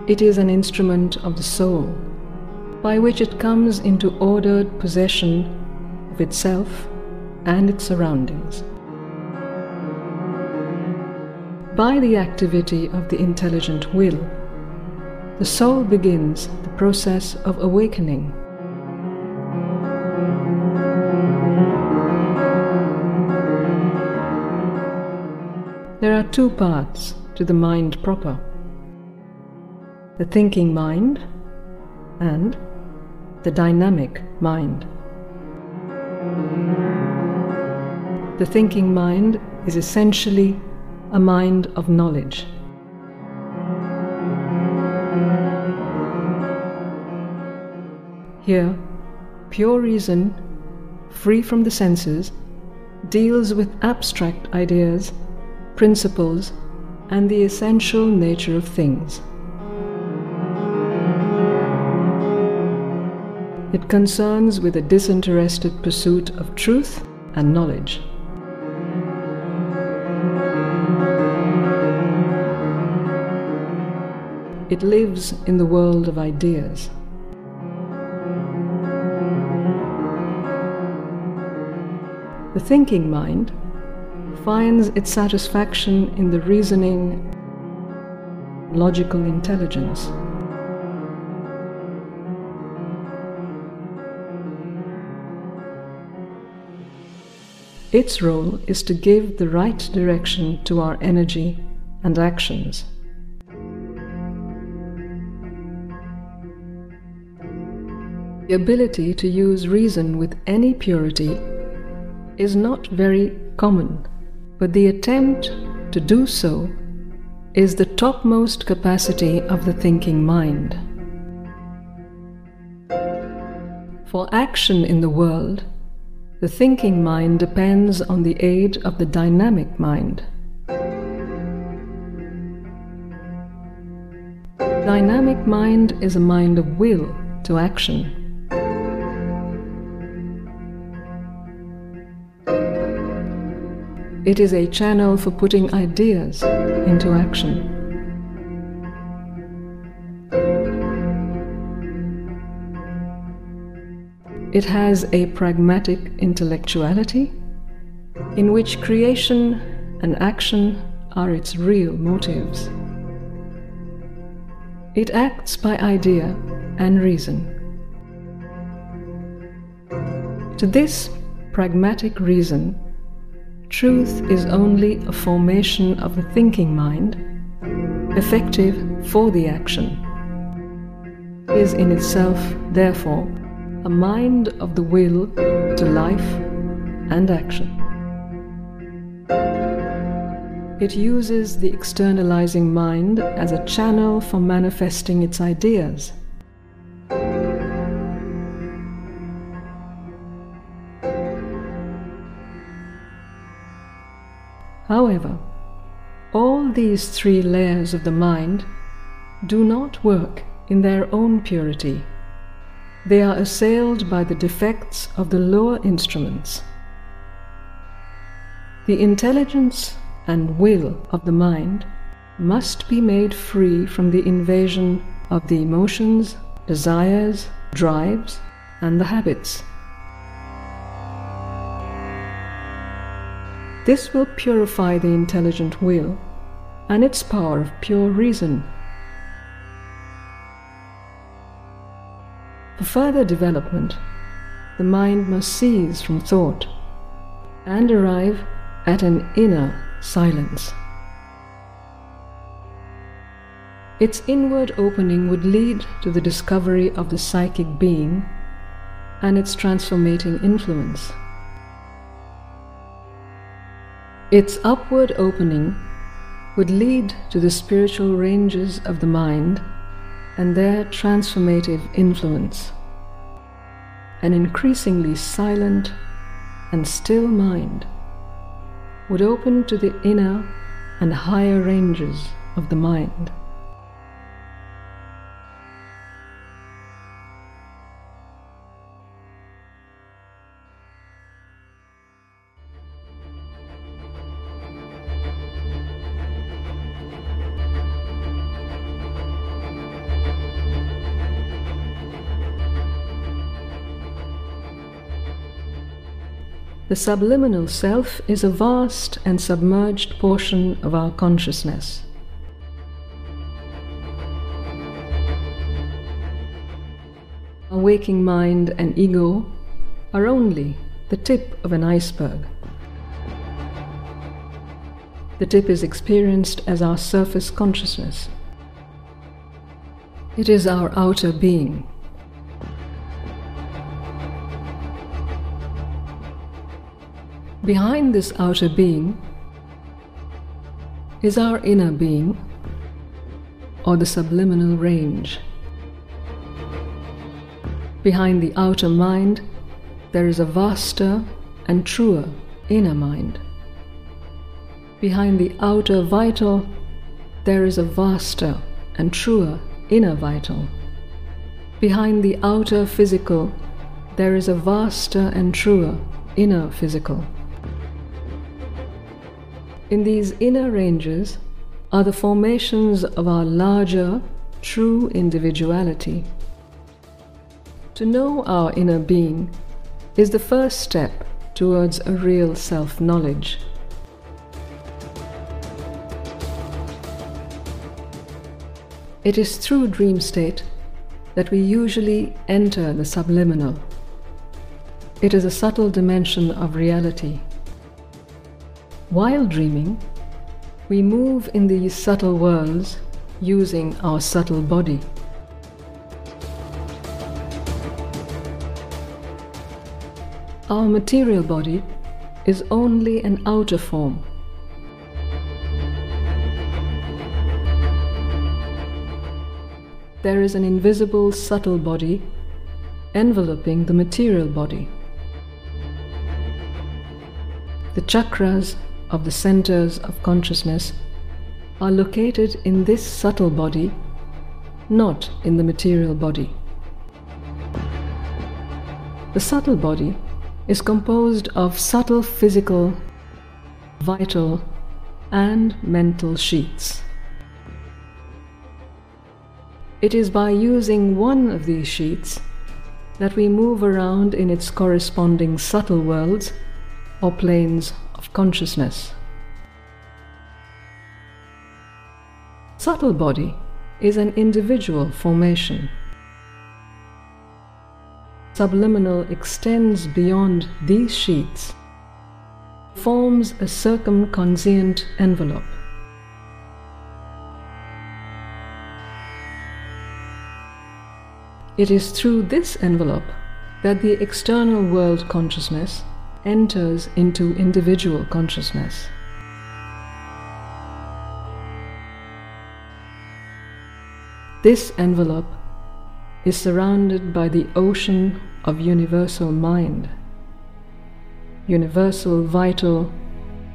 It is an instrument of the soul by which it comes into ordered possession of itself and its surroundings. By the activity of the intelligent will, the soul begins the process of awakening. There are two parts to the mind proper the thinking mind and the dynamic mind. The thinking mind is essentially a mind of knowledge. Here, pure reason, free from the senses, deals with abstract ideas, principles, and the essential nature of things. It concerns with a disinterested pursuit of truth and knowledge. It lives in the world of ideas. The thinking mind finds its satisfaction in the reasoning, logical intelligence. Its role is to give the right direction to our energy and actions. The ability to use reason with any purity is not very common, but the attempt to do so is the topmost capacity of the thinking mind. For action in the world, the thinking mind depends on the aid of the dynamic mind. Dynamic mind is a mind of will to action. It is a channel for putting ideas into action. It has a pragmatic intellectuality in which creation and action are its real motives. It acts by idea and reason. To this pragmatic reason, Truth is only a formation of the thinking mind, effective for the action. Is in itself, therefore, a mind of the will to life and action. It uses the externalizing mind as a channel for manifesting its ideas. However, all these three layers of the mind do not work in their own purity. They are assailed by the defects of the lower instruments. The intelligence and will of the mind must be made free from the invasion of the emotions, desires, drives, and the habits. This will purify the intelligent will and its power of pure reason. For further development, the mind must cease from thought and arrive at an inner silence. Its inward opening would lead to the discovery of the psychic being and its transformating influence. Its upward opening would lead to the spiritual ranges of the mind and their transformative influence. An increasingly silent and still mind would open to the inner and higher ranges of the mind. The subliminal self is a vast and submerged portion of our consciousness. Our waking mind and ego are only the tip of an iceberg. The tip is experienced as our surface consciousness. It is our outer being. Behind this outer being is our inner being, or the subliminal range. Behind the outer mind, there is a vaster and truer inner mind. Behind the outer vital, there is a vaster and truer inner vital. Behind the outer physical, there is a vaster and truer inner physical. In these inner ranges are the formations of our larger, true individuality. To know our inner being is the first step towards a real self knowledge. It is through dream state that we usually enter the subliminal. It is a subtle dimension of reality. While dreaming, we move in these subtle worlds using our subtle body. Our material body is only an outer form. There is an invisible, subtle body enveloping the material body. The chakras of the centers of consciousness are located in this subtle body, not in the material body. The subtle body is composed of subtle physical, vital, and mental sheets. It is by using one of these sheets that we move around in its corresponding subtle worlds or planes consciousness. Subtle body is an individual formation. Subliminal extends beyond these sheets, forms a circumconscient envelope. It is through this envelope that the external world consciousness enters into individual consciousness. This envelope is surrounded by the ocean of universal mind, universal vital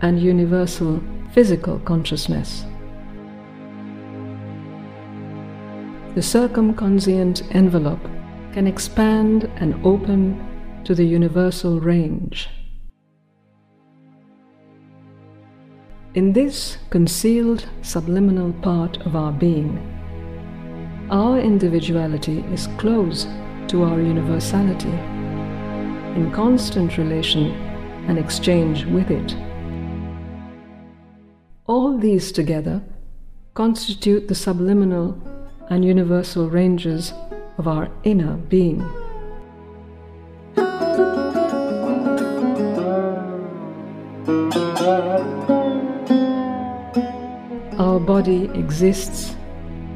and universal physical consciousness. The circumconscient envelope can expand and open to the universal range. In this concealed subliminal part of our being, our individuality is close to our universality, in constant relation and exchange with it. All these together constitute the subliminal and universal ranges of our inner being. Our body exists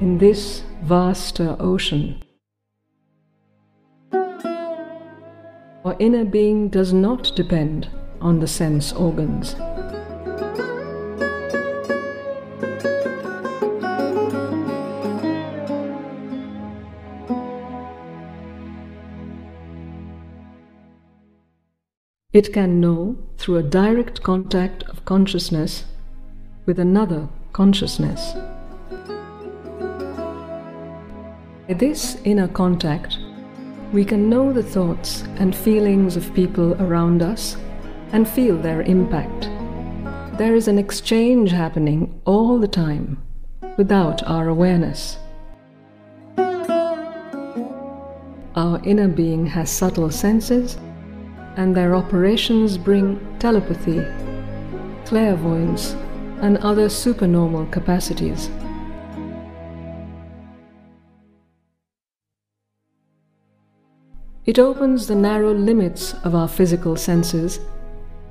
in this vaster ocean. Our inner being does not depend on the sense organs. It can know through a direct contact of consciousness with another consciousness. By this inner contact, we can know the thoughts and feelings of people around us and feel their impact. There is an exchange happening all the time without our awareness. Our inner being has subtle senses, and their operations bring telepathy, clairvoyance, and other supernormal capacities. It opens the narrow limits of our physical senses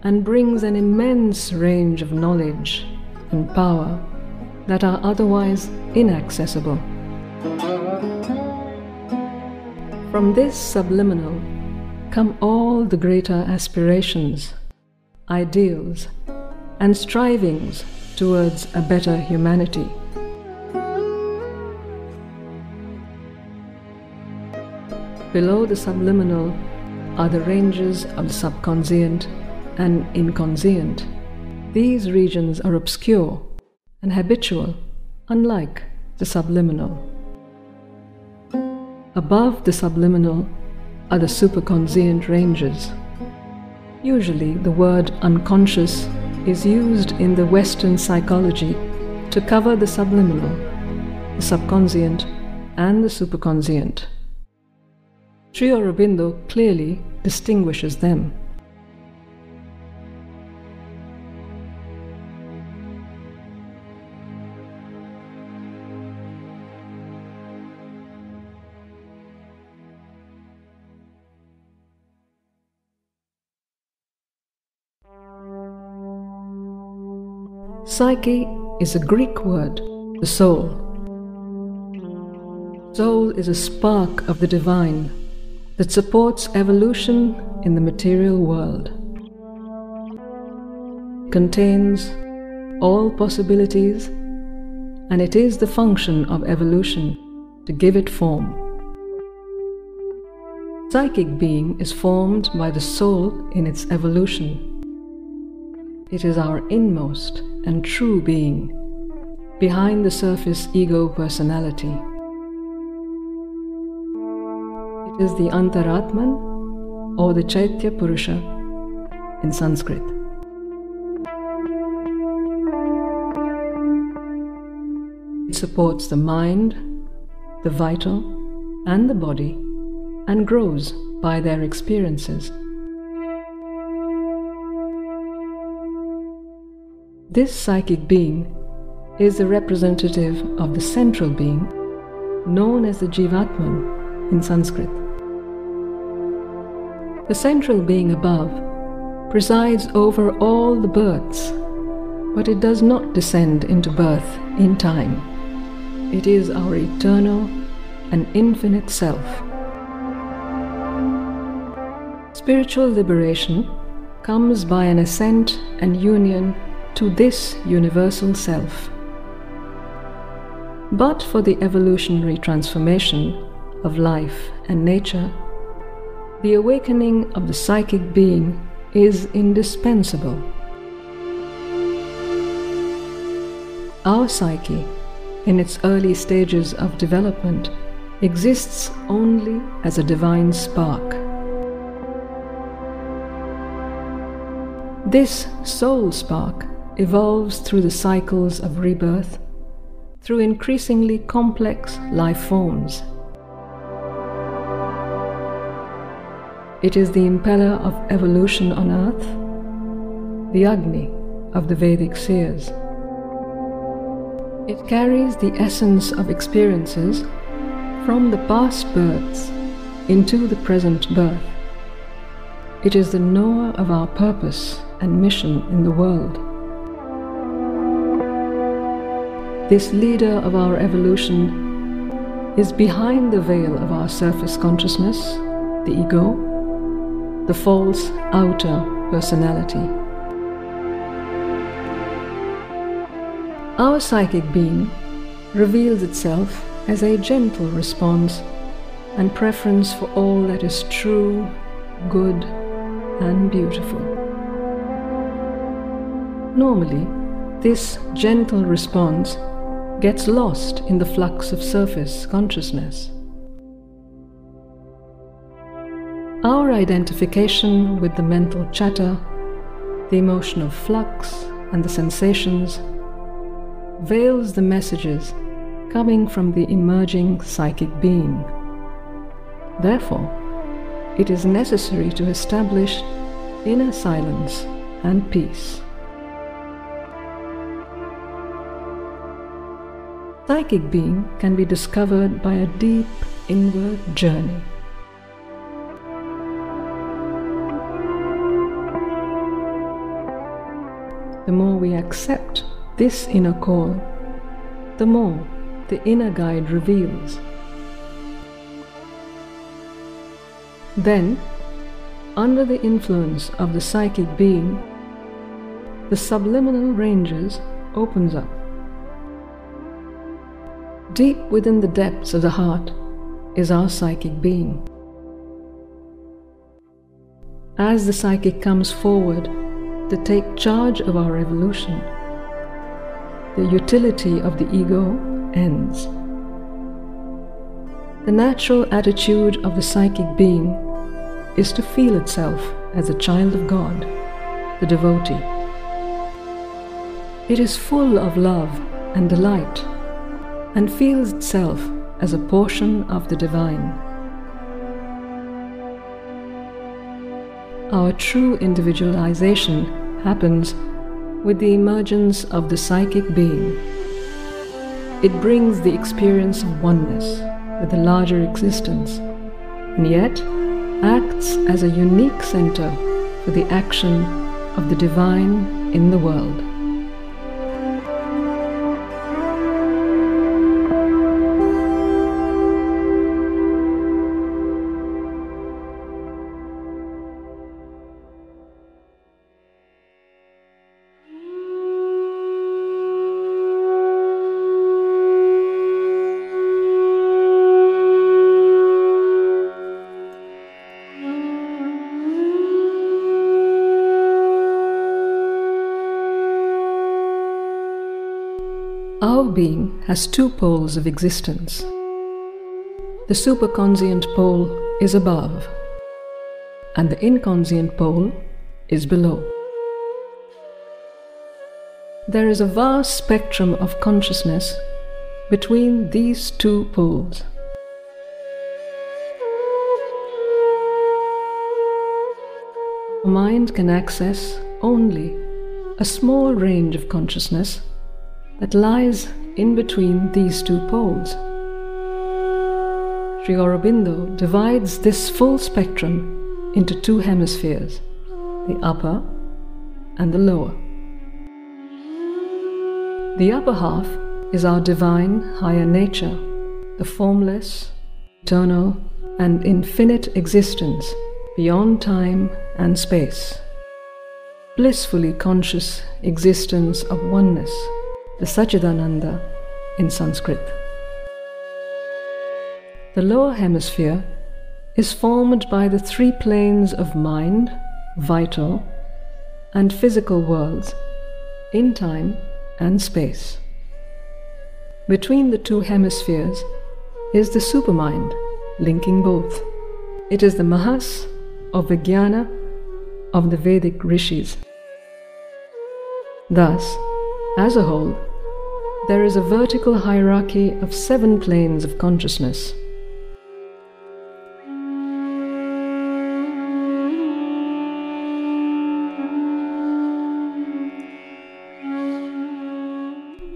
and brings an immense range of knowledge and power that are otherwise inaccessible. From this subliminal come all the greater aspirations, ideals, and strivings towards a better humanity. Below the subliminal are the ranges of the subconscient and inconscient. These regions are obscure and habitual, unlike the subliminal. Above the subliminal are the superconscient ranges. Usually, the word unconscious is used in the Western psychology to cover the subliminal, the subconscient, and the superconscient. Sri Aurobindo clearly distinguishes them. Psyche is a Greek word, the soul. Soul is a spark of the divine that supports evolution in the material world. It contains all possibilities, and it is the function of evolution to give it form. Psychic being is formed by the soul in its evolution. It is our inmost and true being, behind the surface ego personality. It is the Antaratman or the Chaitya Purusha in Sanskrit. It supports the mind, the vital, and the body and grows by their experiences. This psychic being is the representative of the central being known as the Jivatman in Sanskrit. The central being above presides over all the births, but it does not descend into birth in time. It is our eternal and infinite self. Spiritual liberation comes by an ascent and union to this universal self. But for the evolutionary transformation of life and nature, the awakening of the psychic being is indispensable. Our psyche, in its early stages of development, exists only as a divine spark. This soul spark evolves through the cycles of rebirth, through increasingly complex life forms. It is the impeller of evolution on earth, the Agni of the Vedic seers. It carries the essence of experiences from the past births into the present birth. It is the knower of our purpose and mission in the world. This leader of our evolution is behind the veil of our surface consciousness, the ego, the false outer personality. Our psychic being reveals itself as a gentle response and preference for all that is true, good, and beautiful. Normally, this gentle response gets lost in the flux of surface consciousness. Our identification with the mental chatter, the emotional flux, and the sensations veils the messages coming from the emerging psychic being. Therefore, it is necessary to establish inner silence and peace. Psychic being can be discovered by a deep inward journey. The more we accept this inner call, the more the inner guide reveals. Then, under the influence of the psychic being, the subliminal ranges opens up. Deep within the depths of the heart is our psychic being. As the psychic comes forward to take charge of our evolution, the utility of the ego ends. The natural attitude of the psychic being is to feel itself as a child of God, the devotee. It is full of love and delight and feels itself as a portion of the divine. Our true individualization happens with the emergence of the psychic being. It brings the experience of oneness with the larger existence, and yet acts as a unique center for the action of the divine in the world. Has two poles of existence. The superconscient pole is above, and the inconscient pole is below. There is a vast spectrum of consciousness between these two poles. Mind can access only a small range of consciousness that lies in between these two poles. Sri Aurobindo divides this full spectrum into two hemispheres, the upper and the lower. The upper half is our divine higher nature, the formless, eternal, and infinite existence beyond time and space. Blissfully conscious existence of oneness, the Satchidananda in Sanskrit. The lower hemisphere is formed by the three planes of mind, vital, and physical worlds in time and space. Between the two hemispheres is the supermind, linking both. It is the Mahas of Vijnana of the Vedic rishis. Thus, as a whole, there is a vertical hierarchy of seven planes of consciousness.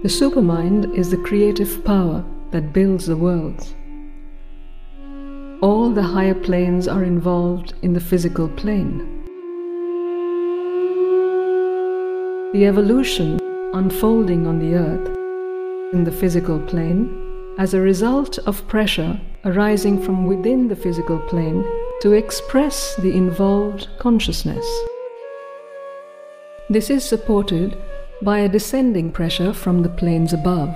The supermind is the creative power that builds the worlds. All the higher planes are involved in the physical plane. The evolution unfolding on the earth in the physical plane as a result of pressure arising from within the physical plane to express the involved consciousness. This is supported by a descending pressure from the planes above.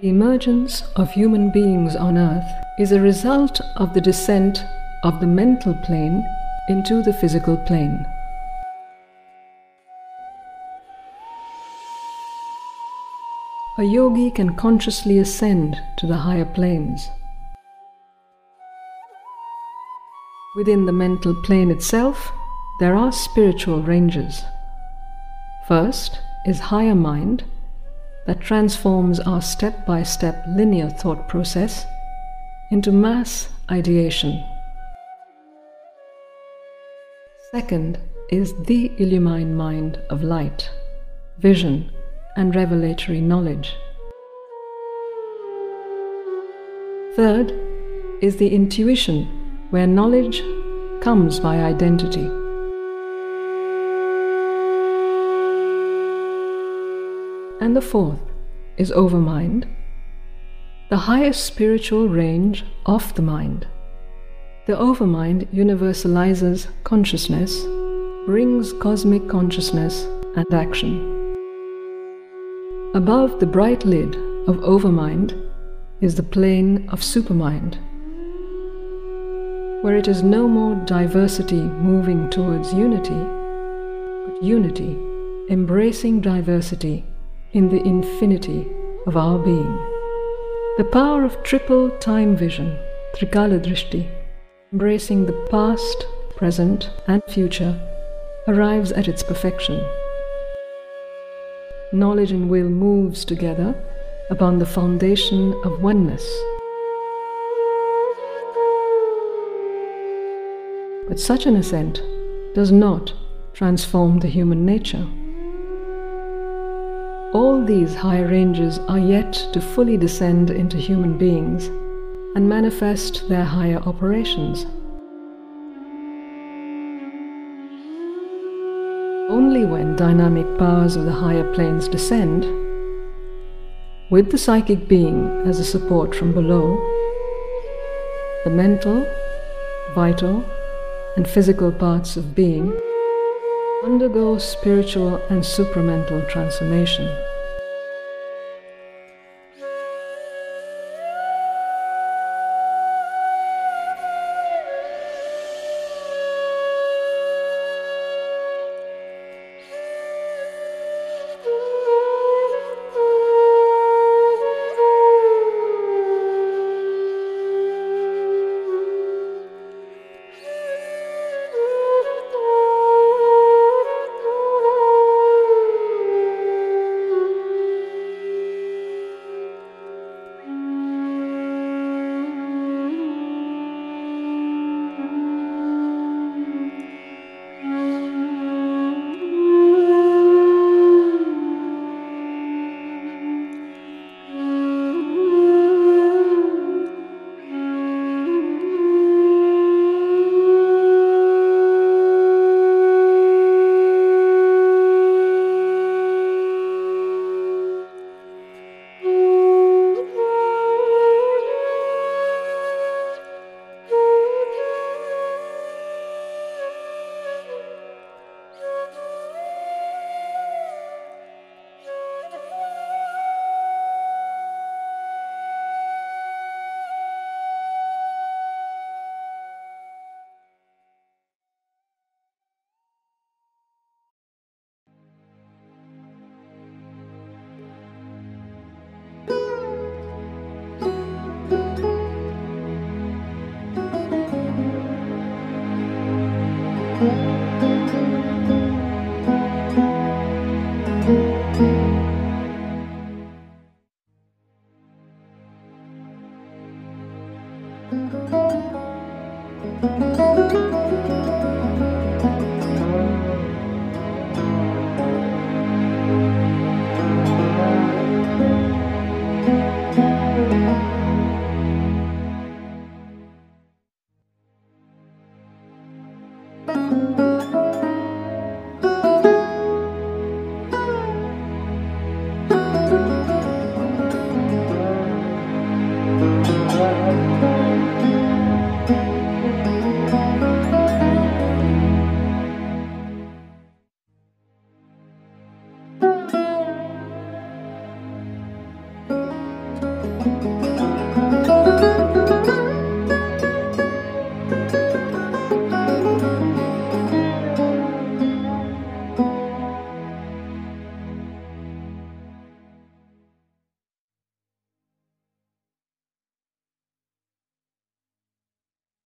The emergence of human beings on earth is a result of the descent of the mental plane into the physical plane. A yogi can consciously ascend to the higher planes. Within the mental plane itself, there are spiritual ranges. First is higher mind that transforms our step by step linear thought process into mass ideation. Second is the illumined mind of light, vision, and revelatory knowledge. Third is the intuition, where knowledge comes by identity. And the fourth is overmind, the highest spiritual range of the mind. The overmind universalizes consciousness, brings cosmic consciousness and action. Above the bright lid of overmind is the plane of supermind, where it is no more diversity moving towards unity, but unity embracing diversity in the infinity of our being. The power of triple time vision, Trikala Drishti, embracing the past, present, and future, arrives at its perfection knowledge and will moves together upon the foundation of oneness. But such an ascent does not transform the human nature. All these higher ranges are yet to fully descend into human beings and manifest their higher operations. Only when dynamic powers of the higher planes descend, with the psychic being as a support from below, the mental, vital, and physical parts of being undergo spiritual and supramental transformation.